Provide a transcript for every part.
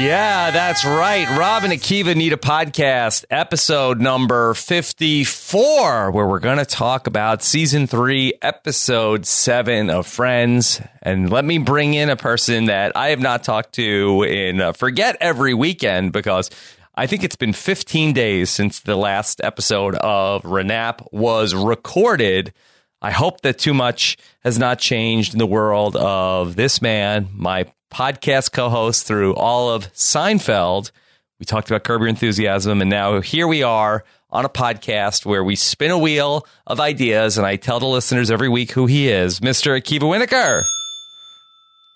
Yeah, that's right. Rob and Akiva need a podcast, episode number 54, where we're going to talk about season three, episode seven of Friends. And let me bring in a person that I have not talked to in uh, forget every weekend because I think it's been 15 days since the last episode of Renap was recorded. I hope that too much has not changed in the world of this man, my podcast co host through all of Seinfeld. We talked about Curb Your Enthusiasm, and now here we are on a podcast where we spin a wheel of ideas, and I tell the listeners every week who he is, Mr. Akiva Wienerkur.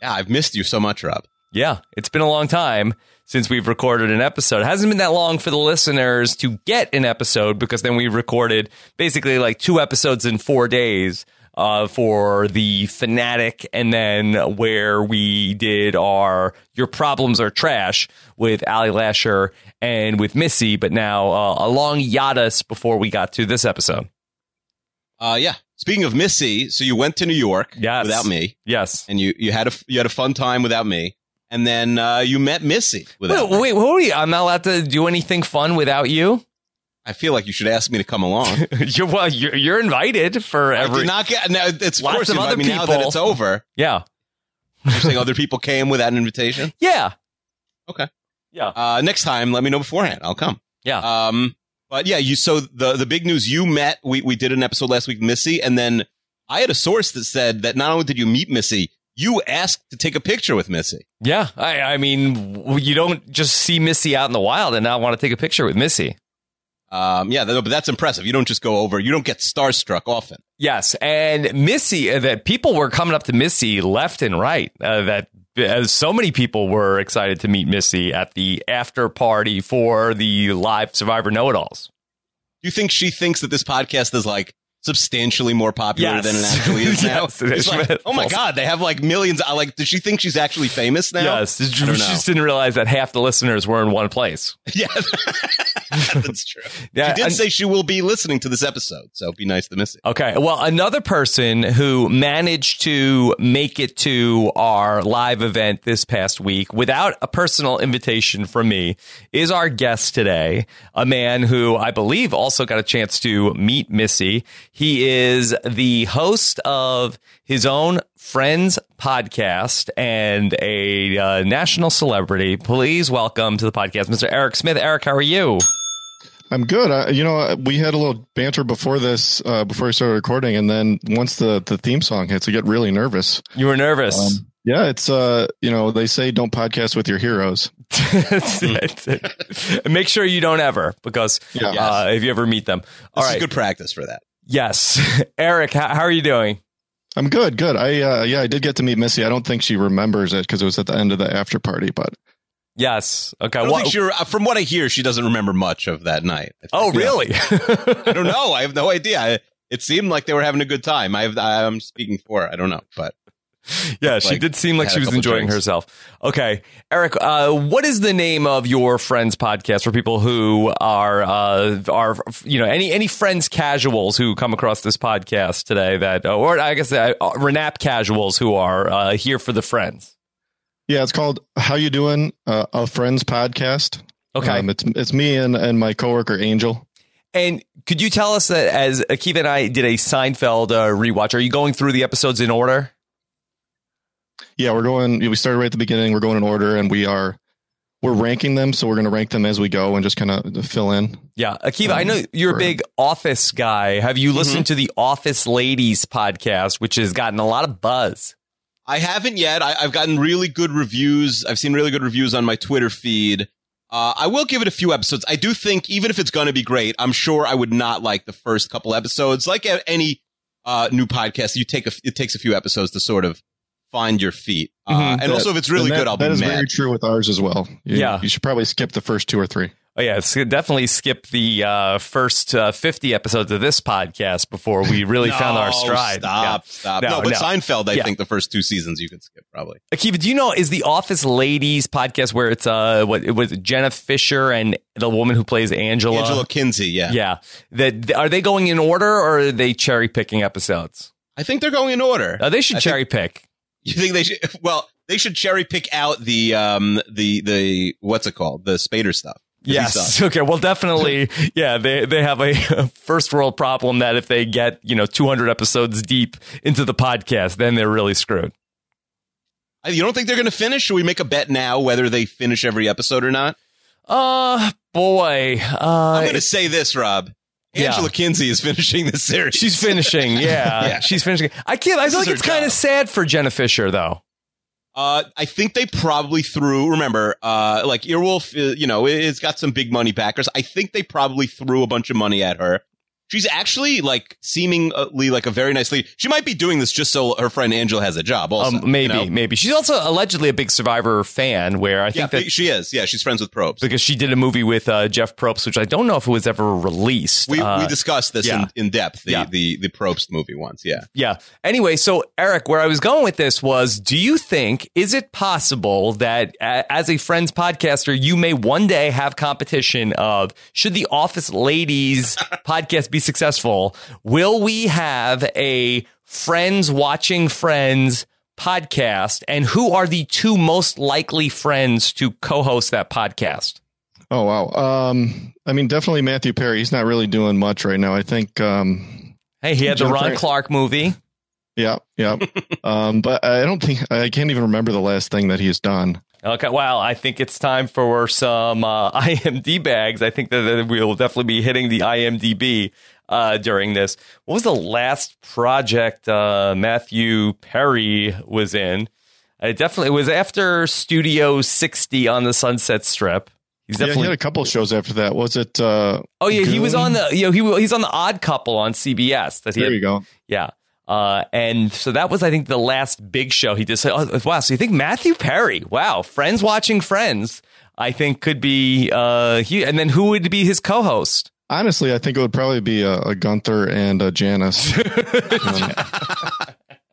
Yeah, I've missed you so much, Rob. Yeah, it's been a long time since we've recorded an episode. It hasn't been that long for the listeners to get an episode because then we recorded basically like two episodes in four days uh, for the fanatic, and then where we did our "Your Problems Are Trash" with Ali Lasher and with Missy, but now uh, a long hiatus before we got to this episode. Uh, yeah. Speaking of Missy, so you went to New York Yes. without me, Yes. and you you had a you had a fun time without me, and then uh, you met Missy without. Wait, me. wait, you? I'm not allowed to do anything fun without you. I feel like you should ask me to come along. you're well. You're, you're invited for I every. did not get. No, it's Lots of you other me now that it's over. yeah. You're saying other people came without an invitation. Yeah. Okay. Yeah. Uh, next time, let me know beforehand. I'll come. Yeah. Um, but yeah, you. So the the big news you met. We we did an episode last week, Missy, and then I had a source that said that not only did you meet Missy, you asked to take a picture with Missy. Yeah, I, I mean, you don't just see Missy out in the wild and not want to take a picture with Missy. Um, yeah, but that's impressive. You don't just go over. You don't get starstruck often. Yes, and Missy, uh, that people were coming up to Missy left and right. Uh, that as so many people were excited to meet Missy at the after party for the live Survivor Know It Alls. Do you think she thinks that this podcast is like substantially more popular Yes. than it actually is now? Yes, is. like, oh my False. god, they have like millions. I Like, does she think she's actually famous now? Yes, she know. just didn't realize that half the listeners were in one place. Yeah, that's true. Yeah, she did and- say she will be listening to this episode, so it'd be nice to miss it. Okay. Well, another person who managed to make it to our live event this past week without a personal invitation from me is our guest today, a man who I believe also got a chance to meet Missy. He is the host of his own Friends podcast and a uh, national celebrity. Please welcome to the podcast, Mr. Eric Smith. Eric, how are you? I'm good. I, you know, we had a little banter before this, uh, before we started recording, and then once the the theme song hits, I get really nervous. You were nervous. Um, yeah, it's uh, you know, they say don't podcast with your heroes. Make sure you don't ever, because Yeah. uh, if you ever meet them. All This right. good practice for that. Yes. Eric, how, how are you doing? I'm good, good. I uh, yeah, I did get to meet Missy. I don't think she remembers it because it was at the end of the after party, but Yes. Okay. I don't What- think she, uh, from what I hear, she doesn't remember much of that night. Oh, really? I don't know. I have no idea. I, it seemed like they were having a good time. I have, I'm speaking for her. I don't know, but yeah, she Like, did seem like she was enjoying drinks. herself. Okay. Eric, uh, what is the name of your friends podcast for people who are, uh, are, you know, any, any friends casuals who come across this podcast today that, or I guess, uh, Renap casuals who are, uh, here for the friends? yeah, it's called "How You Doing?" Uh, a Friends podcast. Okay. um, it's it's me and and my coworker Angel. And could you tell us that as Akiva and I did a Seinfeld uh, rewatch, are you going through the episodes in order? Yeah, we're going. We started right at the beginning. We're going in order, and we are we're ranking them. So we're going to rank them as we go and just kind of fill in. Yeah, Akiva, I know you're a big Office guy. Have you listened to the Office Ladies podcast, which has gotten a lot of buzz? I haven't yet. I, I've gotten really good reviews. I've seen really good reviews on my Twitter feed. Uh, I will give it a few episodes. I do think even if it's going to be great, I'm sure I would not like the first couple episodes. Like any uh, new podcast, you take a, it takes a few episodes to sort of find your feet. Uh, Mhm. and also, if it's really that- good, I'll that be is mad. very true with ours as well. You- Yeah. you should probably skip the first two or three. Oh yeah, it's definitely skip the uh, first uh, 50 episodes of this podcast before we really found our No, stride. Stop, Yeah. stop. No, No, but no. Seinfeld, I Yeah. think the first two seasons you can skip probably. Akiva, do you know is the Office Ladies podcast where it's uh what it was Jenna Fischer and the woman who plays Angela? Angela Kinsey, yeah. Yeah. That are they going in order or are they cherry picking episodes? I think they're going in order. Uh, they should I think- cherry pick. You think they should? Well, they should cherry pick out the um the the what's it called the Spader stuff. Yes. Okay. Well, definitely. Yeah. They they have a first world problem that if they get you know 200 episodes deep into the podcast, then they're really screwed. Uh, You don't think they're going to finish? Should we make a bet now whether they finish every episode or not? Uh, boy. I'm Uh, going to say this, Rob. Yeah. Angela Kinsey is finishing this series. she's finishing. Yeah, Yeah. She's finishing. I can't. I This feel like it's kind of sad for Jenna Fischer though. Uh, I think they probably threw. Remember, uh, like Earwolf, uh, you know, it's got some big money backers. I think they probably threw a bunch of money at her. She's actually like seemingly like a very nice lady. She might be doing this just so her friend Angela has a job. Also, Um, maybe, you know? maybe she's also allegedly a big Survivor fan. Where I Yeah, think that she is. Yeah, she's friends with Probst. because she did a movie with uh, Jeff Probst, which I don't know if it was ever released. We, Uh, we discussed this yeah. in, in depth. The, Yeah. the the Probst movie once. Yeah. Yeah. Anyway, so Eric, where I was going with this was do you think, is it possible that a- as a Friends podcaster, you may one day have competition of should the Office Ladies podcast be successful? Will we have a Friends watching Friends podcast? And who are the two most likely friends to co host that podcast? Oh wow. Um, I mean, definitely Matthew Perry. He's not really doing much right now. I think. Um, Hey, he had the Ron Clark movie. yeah, yeah. um, but I don't think I can't even remember the last thing that he's done. Okay, well, I think it's time for some uh, IMD bags. I think that, we'll definitely be hitting the IMDb uh, during this. What was the last project uh, Matthew Perry was in? It definitely it was after Studio 60 on the Sunset Strip. He's Yeah, he definitely. had a couple shows after that. Was it? Uh, oh yeah, he was on the you know he he's on the Odd Couple on CBS. That he there had, you go. yeah. Uh, and so that was, I think, the last big show he did. So, oh, wow. So you think Matthew Perry? Wow. Friends watching Friends. I think could be. Uh, he, and then who would be his co-host? Honestly, I think it would probably be a, a Gunther and a Janice. Um,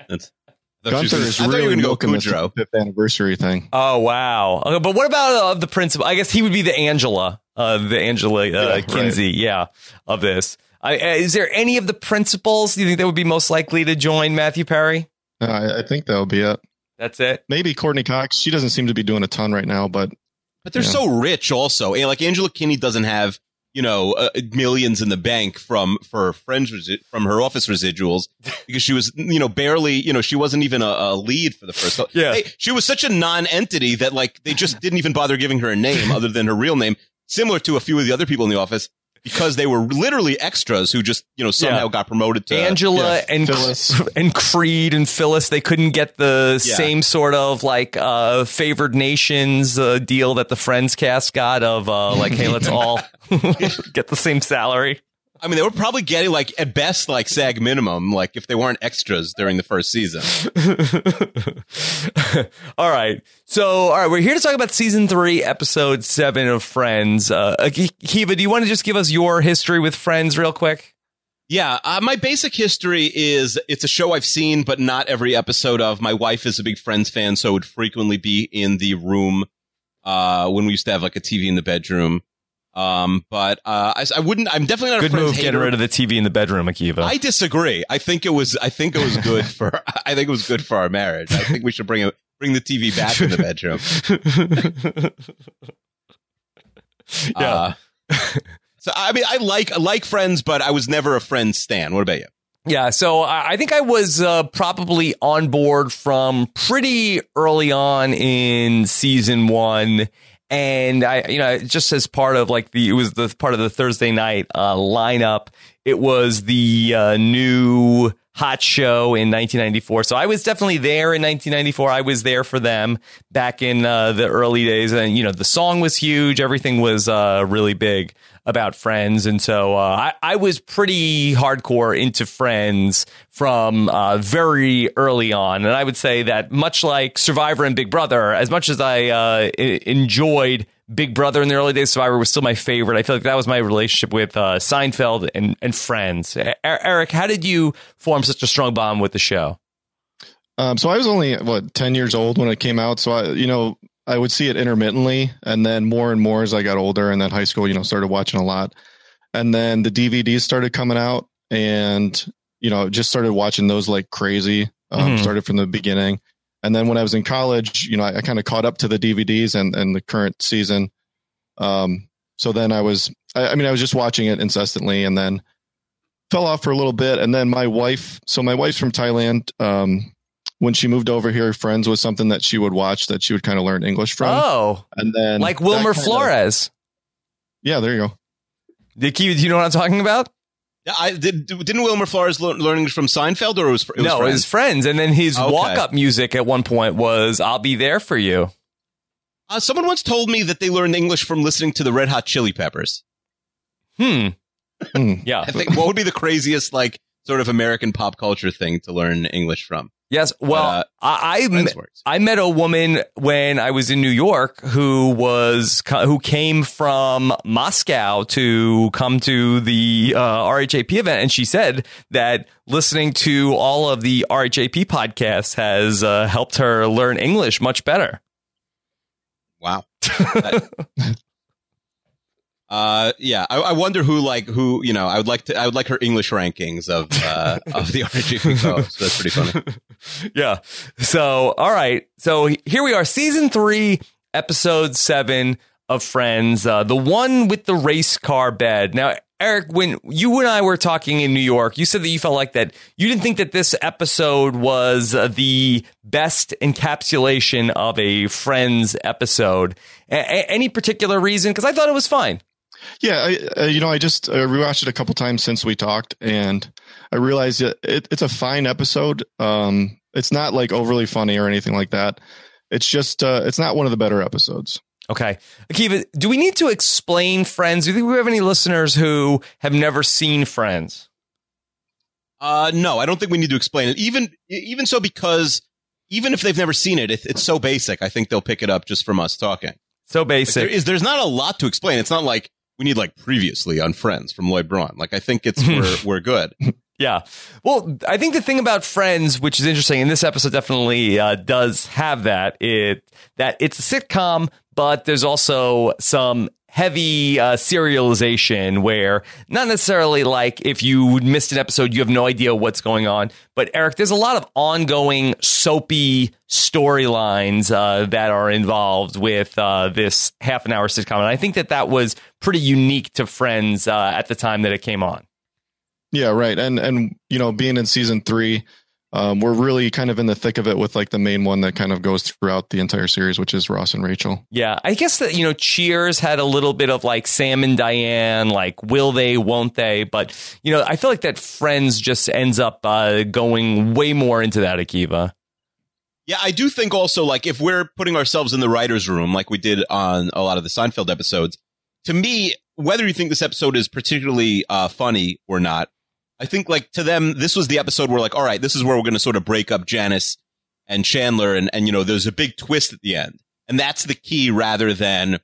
That's, I Gunther is I thought you were really gonna go milking this Kudrow. fifth anniversary thing. Oh wow. Okay, but what about uh, the principal? I guess he would be the Angela, uh, the Angela uh, Yeah, right. Kinsey, yeah, of this. I, uh, is there any of the principals do you think that would be most likely to join Matthew Perry? Uh, I, I think that would be it. That's it. Maybe Courteney Cox. She doesn't seem to be doing a ton right now, but But they're Yeah. so rich also. And like Angela Kinney doesn't have, you know, uh, millions in the bank from for friends resi- from her office residuals because she was, you know, barely, you know, she wasn't even a, a lead for the first. Yeah. Hey, she was such a non-entity that like they just didn't even bother giving her a name other than her real name, similar to a few of the other people in the office because they were literally extras who just, you know, somehow Yeah. got promoted to Angela yeah, and Phyllis. and Creed and Phyllis, they couldn't get the Yeah. same sort of like uh, favored nations uh, deal that the Friends cast got of uh, like, hey, let's all get the same salary. I mean, they were probably getting like at best like SAG minimum, like if they weren't extras during the first season. all right. So, all right, we're here to talk about season three, episode seven of Friends. Uh, Kiva, do you want to just give us your history with Friends real quick? Yeah, uh, my basic history is it's a show I've seen, but not every episode of. My wife is a big Friends fan, so would frequently be in the room uh, when we used to have like a TV in the bedroom. Um, but uh, I, I wouldn't. I'm definitely not a Good Friends move hater. getting rid of the TV in the bedroom, Akiva. I disagree. I think it was. I think it was good for. I think it was good for our marriage. I think we should bring it. Bring the TV back in the bedroom. yeah. Uh, so I mean, I like I like Friends, but I was never a Friends stan. What about you? Yeah, so I I think I was uh, probably on board from pretty early on in season one, and I, you know, just as part of like the it was the part of the Thursday night uh, lineup. It was the uh, new hot show in 1994, so I was definitely there in 1994. I was there for them back in uh, the early days, and you know, the song was huge. Everything was uh, really big about Friends, and so uh, I, I was pretty hardcore into Friends from uh, very early on. And I would say that much like Survivor and Big Brother, as much as I uh, I- enjoyed Big Brother in the early days, Survivor was still my favorite. I feel like that was my relationship with uh, Seinfeld and, and Friends. E- Eric, how did you form such a strong bond with the show? Um, so I was only what ten years old when it came out. So I, you know, I would see it intermittently, and then more and more as I got older, and then high school, you know, started watching a lot, and then the DVDs started coming out, and you know, just started watching those like crazy. Um, Mhm. Started from the beginning, And then when I was in college, you know, I, I kind of caught up to the DVDs and, and the current season. Um, so then I was, I, I mean, I was just watching it incessantly and then fell off for a little bit. And then my wife, so my wife's from Thailand. Um, when she moved over here, Friends was something that she would watch that she would kind of learn English from. Oh, and then like Wilmer that kinda- Flores. yeah, there you go. Dickie, do you know what I'm talking about? Yeah, I did. Didn't Wilmer Flores learn, learn English from Seinfeld, or it was, it was no, Friends? his friends. And then his Okay. walk up music at one point was I'll be there for you. Uh, someone once told me that they learned English from listening to the Red Hot Chili Peppers. Hmm. Hmm. Yeah. I think what would be the craziest, like, sort of American pop culture thing to learn English from? Yes. Well, Uh, I, I Friends. I met a woman when I was in New York who was who came from Moscow to come to the uh, RHAP event, and she said that listening to all of the RHAP podcasts has uh, helped her learn English much better. Wow. That- uh, yeah, I, I wonder who, like, who you know. I would like to. I would like her English rankings of uh, of the RGP co-hosts. That's pretty funny. yeah. So, all right. So here we are, season three, episode seven of Friends, uh, the one with the race car bed. Now, Eric, when you and I were talking in New York, you said that you felt like that you didn't think that this episode was uh, the best encapsulation of a Friends episode. A- any particular reason? Because I thought it was fine. Yeah, I, uh, you know, I just uh, rewatched it a couple times since we talked, and I realized that it, it's a fine episode. Um, it's not like overly funny or anything like that. It's just, uh, it's not one of the better episodes. Okay. Akiva, do we need to explain Friends? Do you think we have any listeners who have never seen Friends? Uh, no, I don't think we need to explain it. Even even so, because even if they've never seen it, it it's so basic. I think they'll pick it up just from us talking. So Like, there basic. is there's not a lot to explain. It's not like we need like previously on Friends from Lloyd Braun. Like I think it's we're we're good. Yeah. Well, I think the thing about Friends, which is interesting, and this episode definitely uh, does have that, it that it's a sitcom, but there's also some heavy uh, serialization where not necessarily like if you missed an episode, you have no idea what's going on. But Eric, there's a lot of ongoing soapy storylines uh, that are involved with uh, this half an hour sitcom, and I think that that was pretty unique to Friends uh, at the time that it came on. Yeah, right. And and you know, being in season three, um, we're really kind of in the thick of it with like the main one that kind of goes throughout the entire series, which is Ross and Rachel. Yeah, I guess that you know, Cheers had a little bit of like Sam and Diane, like will they, won't they? But you know, I feel like that Friends just ends up uh, going way more into that, Akiva. Yeah, I do think also like if we're putting ourselves in the writers' room like we did on a lot of the Seinfeld episodes, to me, whether you think this episode is particularly uh, funny or not, I think like to them this was the episode where like all right, this is where we're going to sort of break up Janice and Chandler, and and you know there's a big twist at the end, and that's the key rather than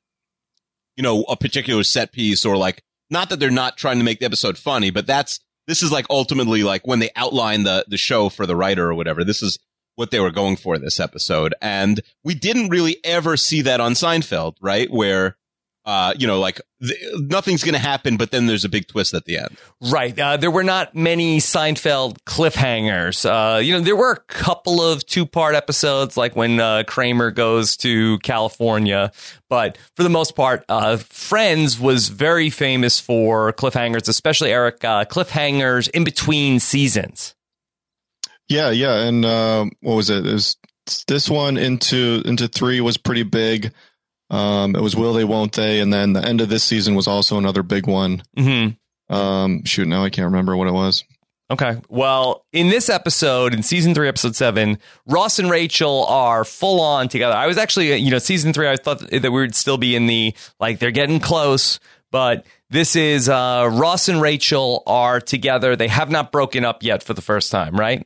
you know a particular set piece or like not that they're not trying to make the episode funny, but that's this is like ultimately like when they outline the the show for the writer or whatever. This is what they were going for this episode. And we didn't really ever see that on Seinfeld, right? Where, uh, you know, like th- nothing's going to happen, but then there's a big twist at the end. Right. Uh, there were not many Seinfeld cliffhangers. Uh, you know, there were a couple of two part episodes, like when uh, Kramer goes to California. But for the most part, uh, Friends was very famous for cliffhangers, especially Eric, uh, cliffhangers in between seasons. Yeah, yeah. And what was it? It was this one into into three was pretty big. Um, it was will they, won't they, and then the end of this season was also another big one. Mm-hmm. Um, shoot, now I can't remember what it was. Okay. Well, in this episode, in season three, episode seven, Ross and Rachel are full on together. I was actually, you know, season three, I thought that we would still be in the, like, they're getting close, but this is, uh, Ross and Rachel are together. They have not broken up yet for the first time, right?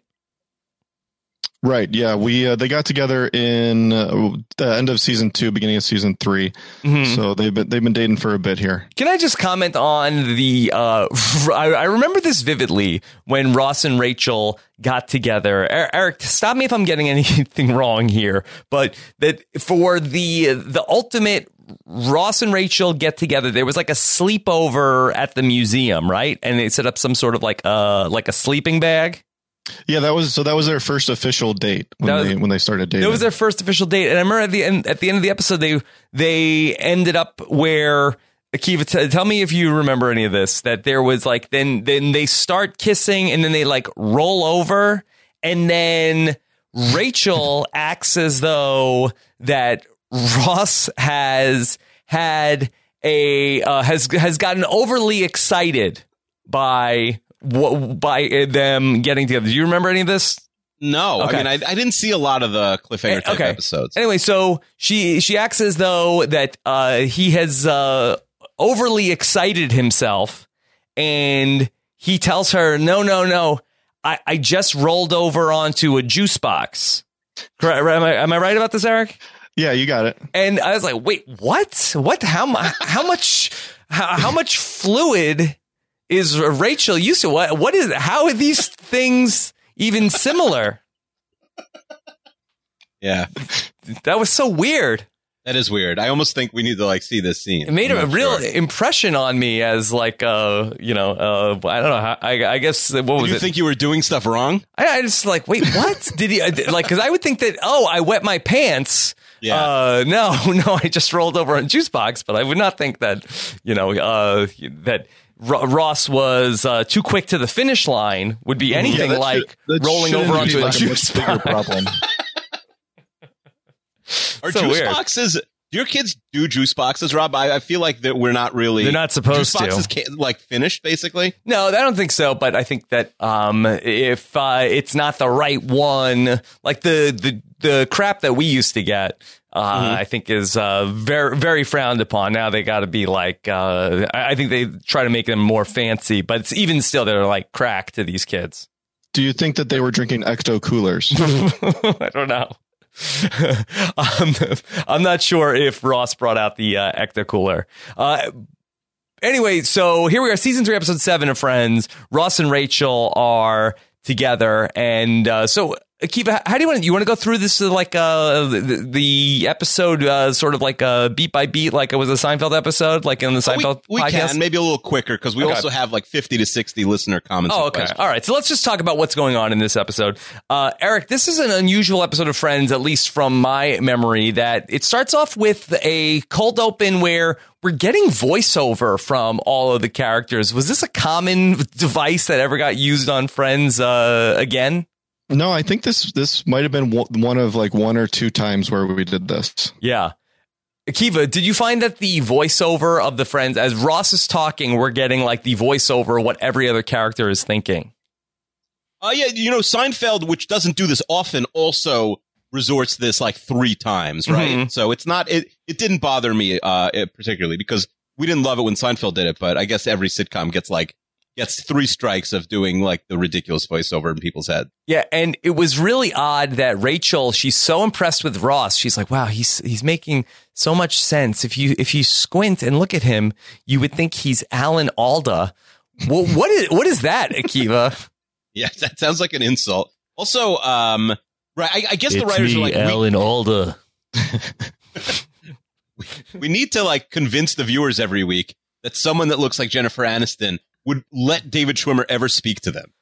Right. Yeah, we uh, they got together in uh, the end of season two, beginning of season 3 Mhm. So they've been they've been dating for a bit here. Can I just comment on the? Uh, I, I remember this vividly when Ross and Rachel got together. Er- Eric, stop me if I'm getting anything wrong here, but that for the the ultimate Ross and Rachel get together, there was like a sleepover at the museum, right? And they set up some sort of like uh like a sleeping bag. Yeah, that was so. That was their first official date when was, they when they started dating. That was their first official date, and I remember at the end at the end of the episode they they ended up where Akiva, t- tell me if you remember any of this. That there was like then then they start kissing, and then they like roll over, and then Rachel acts as though that Ross has had a uh, has has gotten overly excited by by them getting together. Do you remember any of this? No, Okay. I mean I, I didn't see a lot of the cliffhanger type Okay. episodes. Anyway, so she she acts as though that uh, he has uh, overly excited himself, and he tells her, "No, no, no, I, I just rolled over onto a juice box." Correct? Am I, am I right about this, Eric? yeah, you got it. And I was like, "Wait, what? What? How mu- How much? How, how much fluid is Rachel used to? What? What is? How are these things even similar?" Yeah, That was so weird. that is weird. I almost think we need to like see this scene. It made a real sure. impression on me as like uh you know uh I don't know how, I I guess what was Did you it? think you were doing stuff wrong? I, I just like wait what did he uh, like because I would think that oh I wet my pants. Yeah. Uh, no, no, I just rolled over on juice box, but I would not think that you know uh that. Ro- Ross was uh, too quick to the finish line. Would be anything that like should- rolling over be onto a like juice much bigger box. problem. Are So juice weird. boxes? Do your kids do juice boxes, Rob? I, I feel like that we're not really. They're not supposed juice to. boxes Can't, like finished, basically. No, I don't think so. But I think that um, if uh, it's not the right one, like the the the crap that we used to get, uh, Mm-hmm. I think is uh, very very frowned upon. Now they got to be like, uh, I I think they try to make them more fancy, but it's even still they're like crack to these kids. Do you think that they were drinking ecto coolers? I don't know. I'm, I'm not sure if Ross brought out the uh, Ecto Cooler. Uh, anyway, so here we are, season three, episode seven of Friends. Ross and Rachel are together, and uh, so Akiva, how do you want to, you want to go through this uh, like uh, the, the episode, uh, sort of like uh, beat by beat, like it was a Seinfeld episode, like in the Oh, we Seinfeld we podcast? can maybe a little quicker because we Okay. also have like fifty to sixty listener comments. Oh, okay. questions. All right. So let's just talk about what's going on in this episode. Uh, Eric, this is an unusual episode of Friends, at least from my memory, that it starts off with a cold open where we're getting voiceover from all of the characters. Was this a common device that ever got used on Friends uh, again? No, I think this this might have been one- one of like one or two times where we did this. Yeah. Akiva, did you find that the voiceover of the Friends, as Ross is talking, we're getting like the voiceover of what every other character is thinking? Uh, yeah, you know, Seinfeld, which doesn't do this often, also resorts to this like three times, right? Mhm. So it's not it. It didn't bother me uh particularly because we didn't love it when Seinfeld did it, but I guess every sitcom gets like gets three strikes of doing like the ridiculous voiceover in people's head. Yeah, and it was really odd that Rachel, she's so impressed with Ross. She's like, "Wow, he's he's making so much sense. If you if you squint and look at him, you would think he's Alan Alda." Well, what is what is that, Akiva? Yeah, that sounds like an insult. Also, um, right? I, I guess the writers are like, we, Alda. we need to like convince the viewers every week that someone that looks like Jennifer Aniston would let David Schwimmer ever speak to them.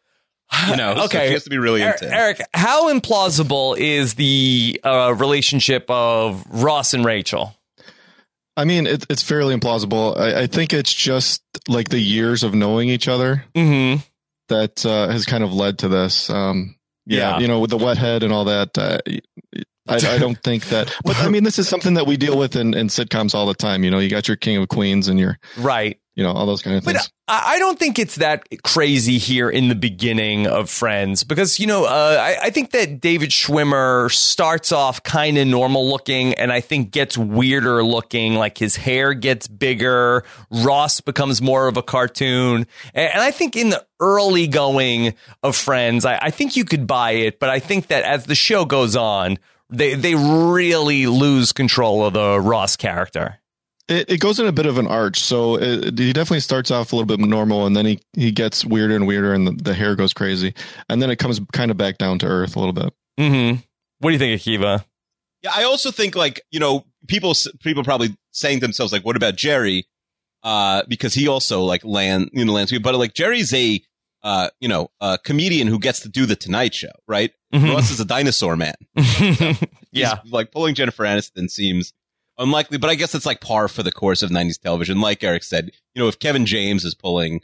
You know, so okay. she has to be really Eric, into. him. Eric, how implausible is the uh, relationship of Ross and Rachel? I mean, it, it's fairly implausible. I, I think it's just like the years of knowing each other Mm-hmm. that uh, has kind of led to this. Um, yeah, Yeah. you know, with the wet head and all that. Uh, I, I don't think that, but I mean, this is something that we deal with in, in sitcoms all the time. You know, you got your King of Queens and your, Right. You know, all those kind of things. But I don't think it's that crazy here in the beginning of Friends because, you know, uh, I, I think that David Schwimmer starts off kind of normal looking and I think gets weirder looking. Like his hair gets bigger. Ross becomes more of a cartoon. And, and I think in the early going of Friends, I, I think you could buy it. But I think that as the show goes on, they, they really lose control of the Ross character. It, it goes in a bit of an arch. So it, he definitely starts off a little bit normal and then he, he gets weirder and weirder and the, the hair goes crazy. And then it comes kind of back down to earth a little bit. Mm-hmm. What do you think, Akiva? Yeah, I also think like you know people people probably saying to themselves like, what about Jerry? Uh, because he also like land you know lands, me, but like Jerry's a uh, you know, a comedian who gets to do the Tonight Show, right? Mhm. Ross is a dinosaur man. yeah. Like pulling Jennifer Aniston seems unlikely, but I guess it's like par for the course of '90s television. Like Eric said, you know, if Kevin James is pulling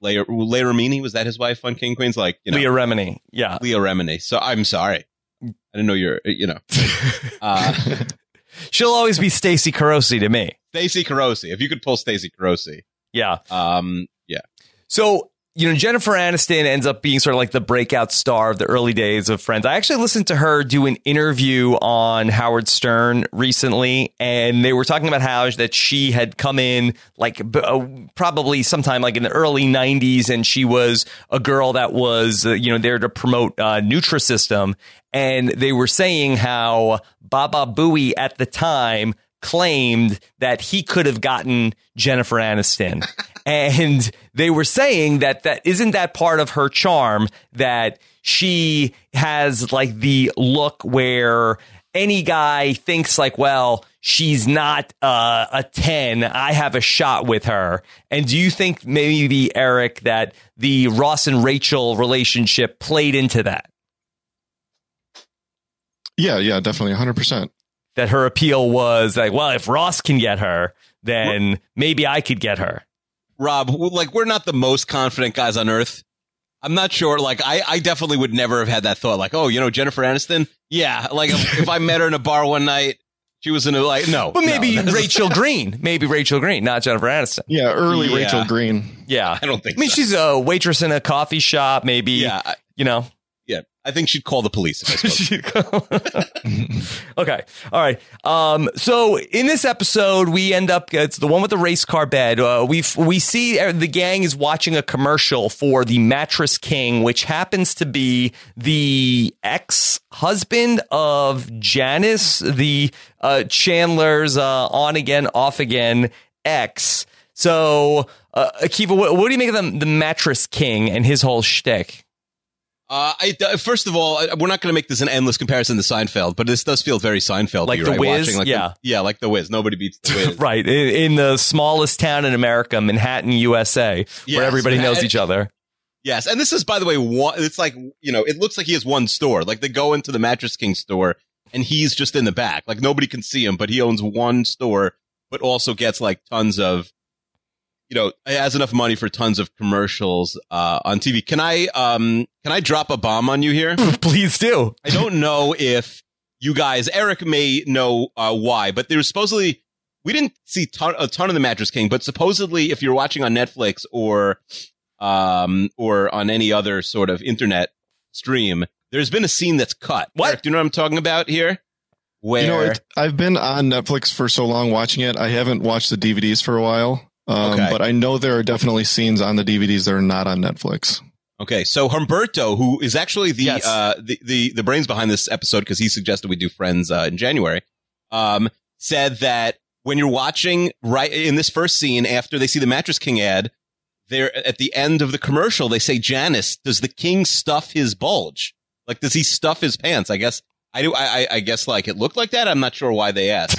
Leah Remini, was that his wife on King Queens? Like, you know, Leah Remini. Yeah. Leah Remini. So I'm sorry, I didn't know you're, you know, uh, She'll always be Stacey Carosi to me. Stacey Carosi. If you could pull Stacey Carosi, Yeah. um, yeah, So, you know, Jennifer Aniston ends up being sort of like the breakout star of the early days of Friends. I actually listened to her do an interview on Howard Stern recently, and they were talking about how that she had come in like uh, probably sometime like in the early 90s, and she was a girl that was, uh, you know, there to promote uh, Nutrisystem. And they were saying how Baba Booey at the time claimed that he could have gotten Jennifer Aniston. and they were saying that that isn't that part of her charm that she has like the look where any guy thinks like, well, she's not uh, a 10. I have a shot with her. And do you think maybe Eric that the Ross and Rachel relationship played into that? Yeah, yeah, definitely, hundred percent. That her appeal was like, well, if Ross can get her, then maybe I could get her. Rob, like we're not the most confident guys on earth. I'm not sure. Like I, I definitely would never have had that thought. Like, oh, you know, Jennifer Aniston. Yeah, like if, if I met her in a bar one night, she was in a like no, But maybe no, Rachel Green. Maybe Rachel Green, not Jennifer Aniston. Yeah, early Yeah. Rachel Green. Yeah. I don't think. I mean, so. she's a waitress in a coffee shop, maybe, yeah, you know. I think she'd call the police. If I spoke. okay. All right. Um, so in this episode, we end up, it's the one with the race car bed. Uh, we we see uh, the gang is watching a commercial for the Mattress King, which happens to be the ex husband of Janice, the uh, Chandler's uh, on again, off again ex. So, uh, Akiva, what, what do you make of the, the Mattress King and his whole shtick? Uh, I, uh, first of all, we're not going to make this an endless comparison to Seinfeld, but this does feel very Seinfeld. Like The right? Like Yeah. the, yeah, like the Wiz. Nobody beats the Wiz. Right. In, in the smallest town in America, Manhattan, USA, Yes, where everybody knows each other. Yes, and this is, by the way, one. It's like you know, it looks like he has one store. Like they go into the Mattress King store, and he's just in the back. Like nobody can see him, but he owns one store, but also gets like tons of, you know, has enough money for tons of commercials uh, on TV. Can I, um, can I drop a bomb on you here? Please do. I don't know if you guys, Eric may know uh, why, but there's supposedly we didn't see ton, a ton of the Mattress King, but supposedly if you're watching on Netflix or um or on any other sort of internet stream, there's been a scene that's cut. What? Eric, do you know what I'm talking about here? Where You know, it, I've been on Netflix for so long watching it. I haven't watched the DVDs for a while, um, Okay. but I know there are definitely scenes on the DVDs that are not on Netflix. Okay, so Humberto, who is actually the Yes. uh, the, the the brains behind this episode, because he suggested we do Friends uh, in January, um, said that when you're watching right in this first scene after they see the Mattress King ad, there at the end of the commercial they say, "Janice, does the king stuff his bulge? Like, does he stuff his pants?" I guess I do. I, I, I guess like it looked like that. I'm not sure why they asked.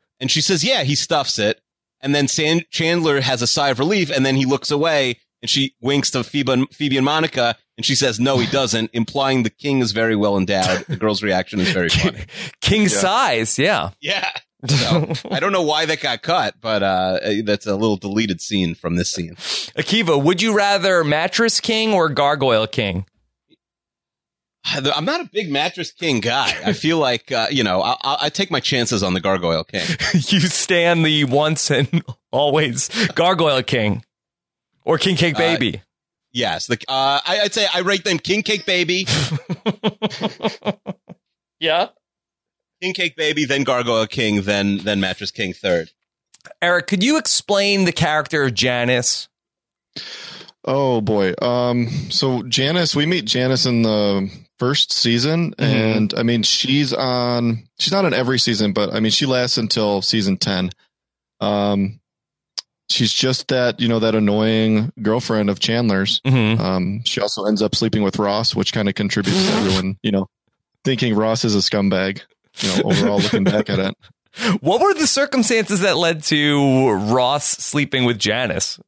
and she says, "Yeah, he stuffs it." And then San- Chandler has a sigh of relief, and then he looks away, and she winks to Phoebe and, Phoebe and Monica, and she says, "No, he doesn't," implying the king is very well endowed. The girl's reaction is very funny. King size. Yeah. Yeah. So, I don't know why that got cut, but uh, that's a little deleted scene from this scene. Akiva, would you rather Mattress King or Gargoyle King? I'm not a big mattress king guy. I feel like uh, you know I, I, I take my chances on the gargoyle king. you stand the once and always Gargoyle King or King Cake Uh, Baby. Yes, the uh, I, I'd say I rate them king cake baby, yeah. king cake baby, then gargoyle king, then then mattress king third. Eric, could you explain the character of Janice? Oh boy. Um, so Janice, we meet Janice in the first season, Mhm. and I mean she's on. She's not on every season, but I mean she lasts until season ten. Um, she's just that you know that annoying girlfriend of Chandler's. Mm-hmm. Um, she also ends up sleeping with Ross, which kind of contributes to everyone, you know, thinking Ross is a scumbag. You know, overall looking back at it. What were the circumstances that led to Ross sleeping with Janice?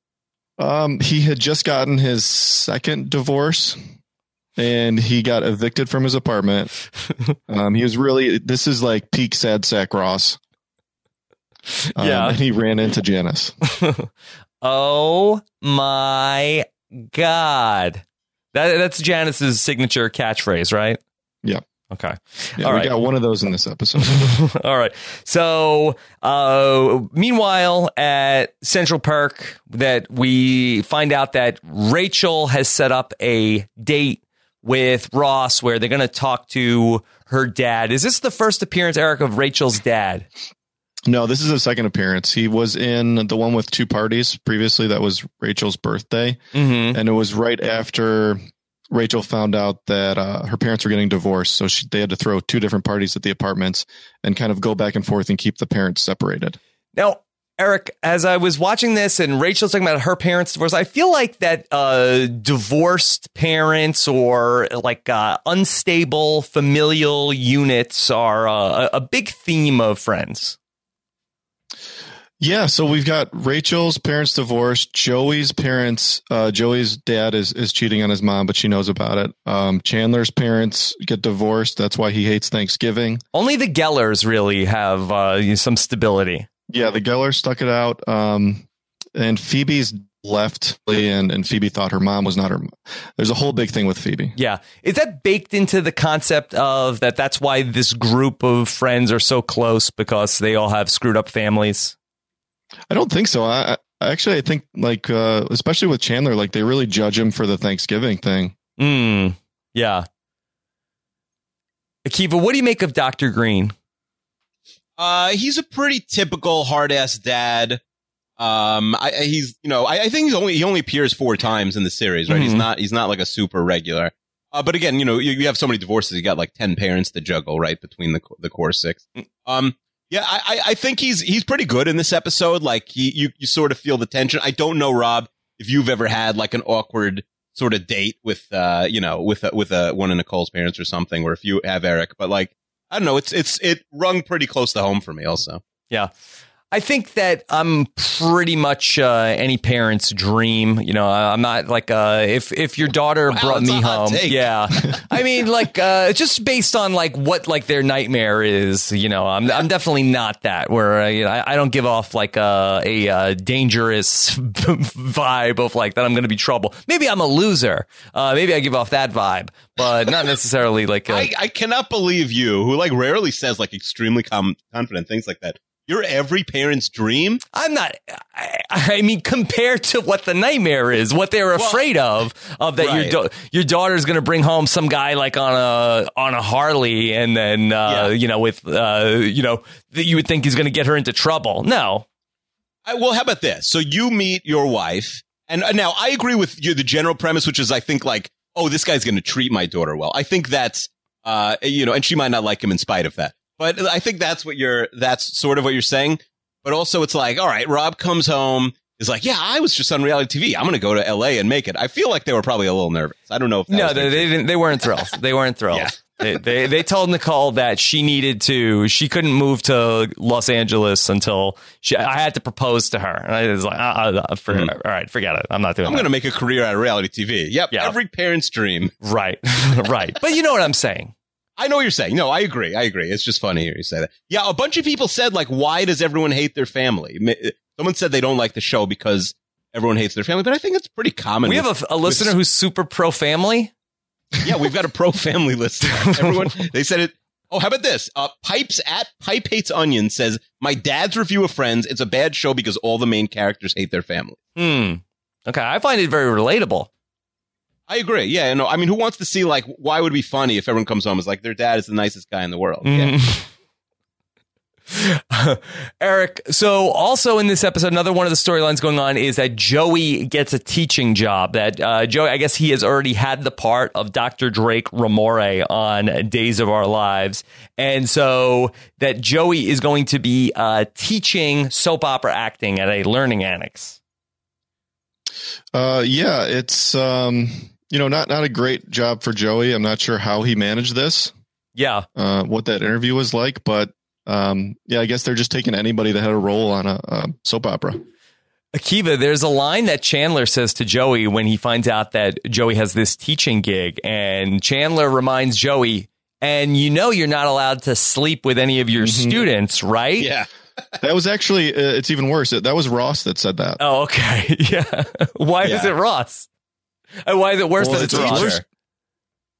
Um, he had just gotten his second divorce, and he got evicted from his apartment. um, he was really this is like peak sad sack Ross. Um, Yeah. and he ran into Janice. oh my god. That that's Janice's signature catchphrase, right? Yeah. Okay. Yeah, All we right. got one of those in this episode. All right. So, uh, meanwhile, at Central Park, that we find out that Rachel has set up a date with Ross where they're going to talk to her dad. Is this the first appearance, Eric, of Rachel's dad? No, this is his second appearance. He was in the one with two parties previously. That was Rachel's birthday, Mm-hmm. and it was right after Rachel found out that uh, her parents were getting divorced. So she, they had to throw two different parties at the apartments and kind of go back and forth and keep the parents separated. Now, Eric, as I was watching this and Rachel's talking about her parents' divorce, I feel like that uh, divorced parents or like uh, unstable familial units are uh, a- big theme of Friends. Yeah, so we've got Rachel's parents divorced. Joey's parents, uh, Joey's dad is is cheating on his mom, but she knows about it. Um, Chandler's parents get divorced. That's why he hates Thanksgiving. Only the Gellers really have uh, some stability. Yeah, the Gellers stuck it out. Um, and Phoebe's left, and and Phoebe thought her mom was not her. There's a whole big thing with Phoebe. Yeah. Is that baked into the concept of that that's why this group of friends are so close because they all have screwed up families? I don't think so. I, I actually I think like uh, especially with Chandler, like they really judge him for the Thanksgiving thing. Mm, yeah. Akiva, what do you make of Dr. Green? Uh, he's a pretty typical hard ass dad. Um, I, I- he's you know I, I think he's only he only appears four times in the series, right? He's Mhm. not he's not like a super regular. Uh, but again, you know, you, you have so many divorces, you got like ten parents to juggle, right, between the the core six. Um, yeah, I, I- I think he's he's pretty good in this episode. Like he, you you sort of feel the tension. I don't know, Rob, if you've ever had like an awkward sort of date with uh you know with a, with a one of Nicole's parents or something, or if you have Eric, but like I don't know, it's it's it rung pretty close to home for me, also. Yeah. I think that I'm pretty much uh, any parent's dream. You know, I'm not like uh, if if your daughter Wow, brought me home. Yeah, I mean, like uh, just based on like what like their nightmare is. You know, I'm I'm definitely not that. Where uh, you know, I, I don't give off like a a, uh dangerous vibe of like that I'm going to be trouble. Maybe I'm a loser. Uh, maybe I give off that vibe, but not necessarily like. A, I, I cannot believe you, who like rarely says like extremely com- confident things like that. You're every parent's dream. I'm not. I, I mean, compared to what the nightmare is, what they're afraid of, of that Right. your da- your daughter's going to bring home some guy like on a on a Harley, and then uh, Yeah. you know with uh, you know that you would think he's going to get her into trouble. No, I, well, how about this? So you meet your wife, and uh, now I agree with you. The general premise, which is I think like, oh, this guy's going to treat my daughter well. I think that's, uh, you know, and she might not like him in spite of that. But I think that's what you're. That's sort of what you're saying. But also, it's like, all right, Rob comes home. Is like, yeah, I was just on reality TV. I'm going to go to LA and make it. I feel like they were probably a little nervous. I don't know if no, they, they didn't. They weren't thrilled. They weren't thrilled. Yeah. They, they they told Nicole that she needed to. She couldn't move to Los Angeles until she. I had to propose to her, and I was like, uh, uh, for, all right, forget it. I'm not doing. I'm going to make a career out of reality TV. Yep, Yeah. every parent's dream. Right, right. But you know what I'm saying. I know what you're saying. No, I agree. I agree. It's just funny to hear you say that. Yeah, a bunch of people said like, why does everyone hate their family? Someone said they don't like the show because everyone hates their family, but I think it's pretty common. We with- have a, a listener who's super pro family. yeah, we've got a pro family list. Everyone, they said it. Oh, how about this? Uh, Pipes at Pipe Hates Onion says, my dad's review of Friends. It's a bad show because all the main characters hate their family. Hmm. Okay, I find it very relatable. I agree. Yeah, no, I mean, who wants to see like, why would it be funny if everyone comes home is like, their dad is the nicest guy in the world? Yeah. Mm. Eric, so also in this episode, another one of the storylines going on is that Joey gets a teaching job. That uh, Joey, I guess he has already had the part of Dr. Drake Ramoray on Days of Our Lives. And so that Joey is going to be uh, teaching soap opera acting at a learning annex. Uh, yeah, it's um, you know not not a great job for Joey. I'm not sure how he managed this. Yeah. Uh, what that interview was like, but um, yeah, I guess they're just taking anybody that had a role on a, a soap opera. Akiva, there's a line that Chandler says to Joey when he finds out that Joey has this teaching gig. And Chandler reminds Joey, and you know you're not allowed to sleep with any of your Mhm. students, right? Yeah. That was actually, uh, it's even worse. That was Ross that said that. Oh, okay. Yeah. Why is Yeah. it Ross? And why is it worse Well, than it's it's worse. Ross?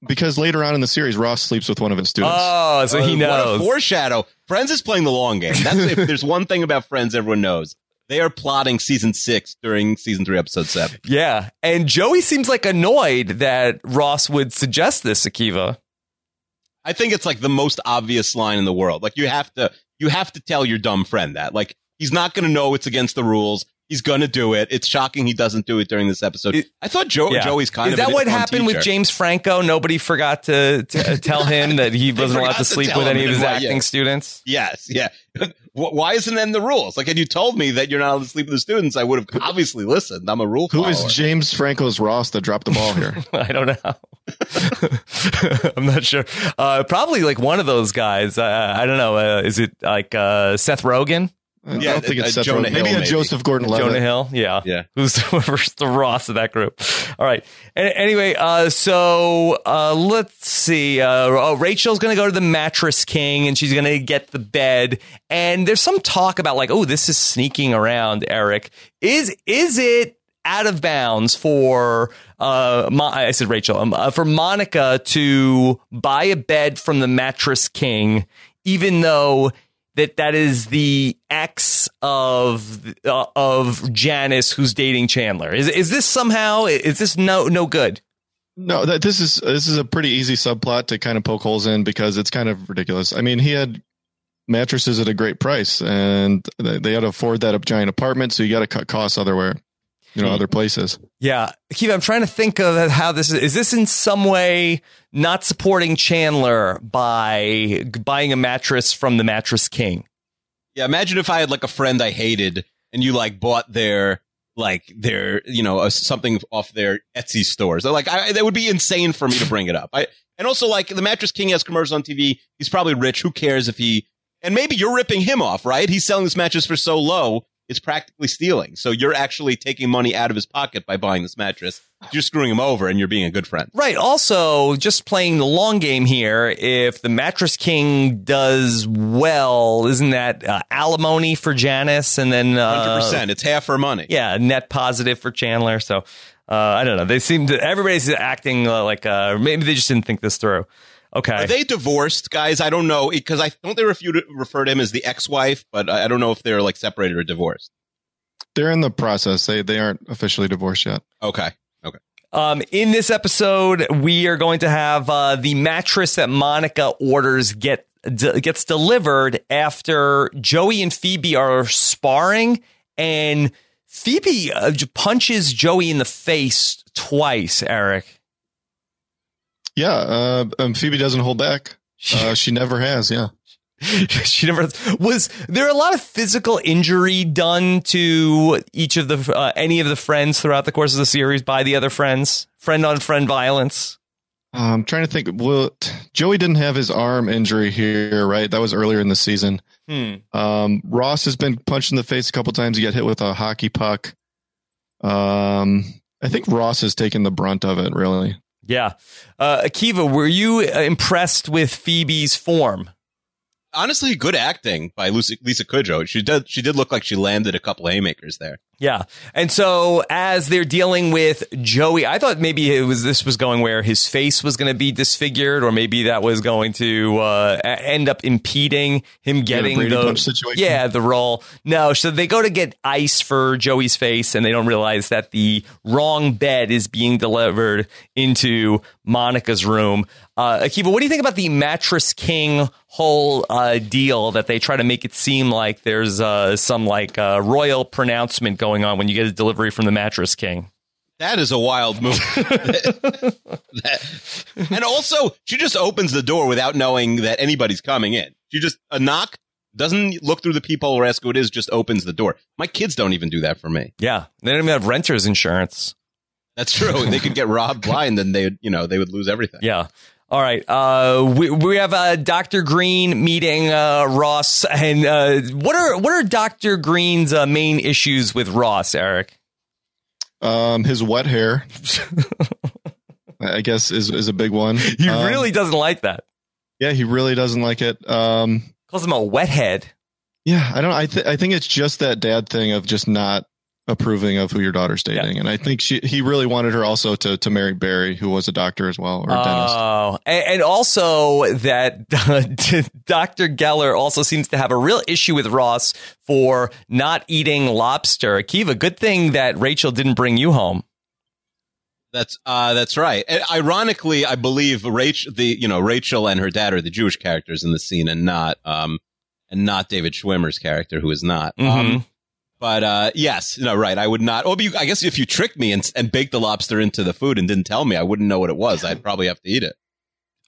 Because later on in the series, Ross sleeps with one of his students. Oh, so he oh, What a knows. foreshadow. Friends is playing the long game. That's if there's one thing about Friends everyone knows. They are plotting season six during season three, episode seven. Yeah. And Joey seems like annoyed that Ross would suggest this, Akiva. I think it's like the most obvious line in the world. Like you have to you have to tell your dumb friend that. Like he's not going to know it's against the rules. He's going to do it. It's shocking he doesn't do it during this episode. It- I thought Joe, Yeah. Joey's kind Is of Is that a what fun happened with. James Franco? Nobody forgot to, to tell him that he wasn't allowed to to sleep tell with any of his acting yeah. students? Yes, yeah. Why isn't that in the rules? Like, had you told me that you're not allowed to sleep with the students, I would have obviously listened. I'm a rule Who follower. is James Franco's Ross that dropped the ball here? I don't know. I'm not sure. Uh, probably like one of those guys. Uh, I don't know. Uh, is it like uh, Seth Rogen? I Yeah, don't think uh, it's Seth Jonah Rogen. Maybe Hill, a. Joseph Gordon-Levitt. Jonah Hill? Yeah. Yeah. Who's whoever's the Ross of that group. All right. A- anyway, uh, so uh, let's see. Uh, oh, Rachel's going to go to the Mattress King and she's going to get the bed. And there's some talk about like, oh, this is sneaking around, Eric. Is is it out of bounds for uh Mo- I said Rachel um, uh, for Monica to buy a bed from the Mattress King even though that that is the ex of uh, of Janice who's dating Chandler. Is is this somehow is this no no good? No, that this is this is a pretty easy subplot to kind of poke holes in because it's kind of ridiculous. I mean, he had mattresses at a great price, and they had to afford that giant apartment, so you got to cut costs otherwhere, you know, Hmm. other places. Yeah, Keith, I'm trying to think of how this is. Is this in some way not supporting Chandler by buying a mattress from the Mattress King? Yeah, imagine if I had like a friend I hated and you like bought their like their you know uh, something off their Etsy stores. They're like I, that would be insane for me to bring it up. I and also like the Mattress King has commercials on TV. He's probably rich. Who cares if he and maybe you're ripping him off, right? He's selling this mattress for so low. It's practically stealing. So you're actually taking money out of his pocket by buying this mattress. You're screwing him over, and you're being a good friend. Right. Also, just playing the long game here. If the Mattress King does well, isn't that uh, alimony for Janice? And then uh, Hundred percent. It's half her money. yeah, net positive for Chandler. So uh, I don't know. They seem to everybody's acting uh, like uh, maybe they just didn't think this through. Okay. Are they divorced, guys? I don't know because I don't they refer to, refer to him as the ex-wife, but I I don't know if they're like separated or divorced. They're in the process. They they aren't officially divorced yet. Okay. Okay. Um, in this episode, we are going to have uh, the mattress that Monica orders get d- gets delivered after Joey and Phoebe are sparring, and Phoebe uh, punches Joey in the face twice. Eric, Yeah, uh, um, Phoebe doesn't hold back. Uh, she never has. Yeah. she never has was. There a lot of physical injury done to each of the uh, any of the friends throughout the course of the series by the other friends, friend on friend violence. I'm trying to think. Well, Joey didn't have his arm injury here, right? That was earlier in the season. Hmm. Um, Ross has been punched in the face a couple times. He got hit with a hockey puck. Um, I think Ross has taken the brunt of it, really. Yeah. Uh, Akiva, were you impressed with Phoebe's form? Honestly, good acting by Lucy, Lisa Kudrow. She did she did look like she landed a couple haymakers there. Yeah. And so as they're dealing with Joey, I thought maybe it was this was going where his face was going to be disfigured or maybe that was going to uh, end up impeding him getting Brady the Bunch situation. Yeah, the role. No, so they go to get ice for Joey's face and they don't realize that the wrong bed is being delivered into Monica's room. Uh, Akiva, what do you think about the Mattress King whole uh, deal that they try to make it seem like there's uh, some like uh, royal pronouncement going on when you get a delivery from the Mattress King? That is a wild move. That- and also, she just opens the door without knowing that anybody's coming in. She just a knock doesn't look through the peephole or ask who it is. Just opens the door. My kids don't even do that for me. Yeah, they don't even have renter's insurance. That's true. they could get robbed blind, then they you know, they would lose everything. Yeah. All right. Uh, we we have uh, Doctor Green meeting uh, Ross, and uh, what are what are Doctor Green's uh, main issues with Ross, Eric? Um, his wet hair, I guess, is is a big one. He Um, really doesn't like that. yeah, he really doesn't like it. Um, Calls him a wet head. yeah, I don't. I th- I think it's just that dad thing of just not approving of who your daughter's dating, and I think she he really wanted her also to to marry Barry, who was a doctor as well or a dentist. Oh, and, and also that Dr. Geller also seems to have a real issue with Ross for not eating lobster. Akiva, good thing that Rachel didn't bring you home. That's uh, that's right. And ironically, I believe Rachel, the you know Rachel and her dad are the Jewish characters in the scene, and not um, and not David Schwimmer's character, who is not. Mhm. Um, but uh, yes, no, right. I would not. Oh, but you, I guess if you tricked me and, and baked the lobster into the food and didn't tell me, I wouldn't know what it was. I'd probably have to eat it.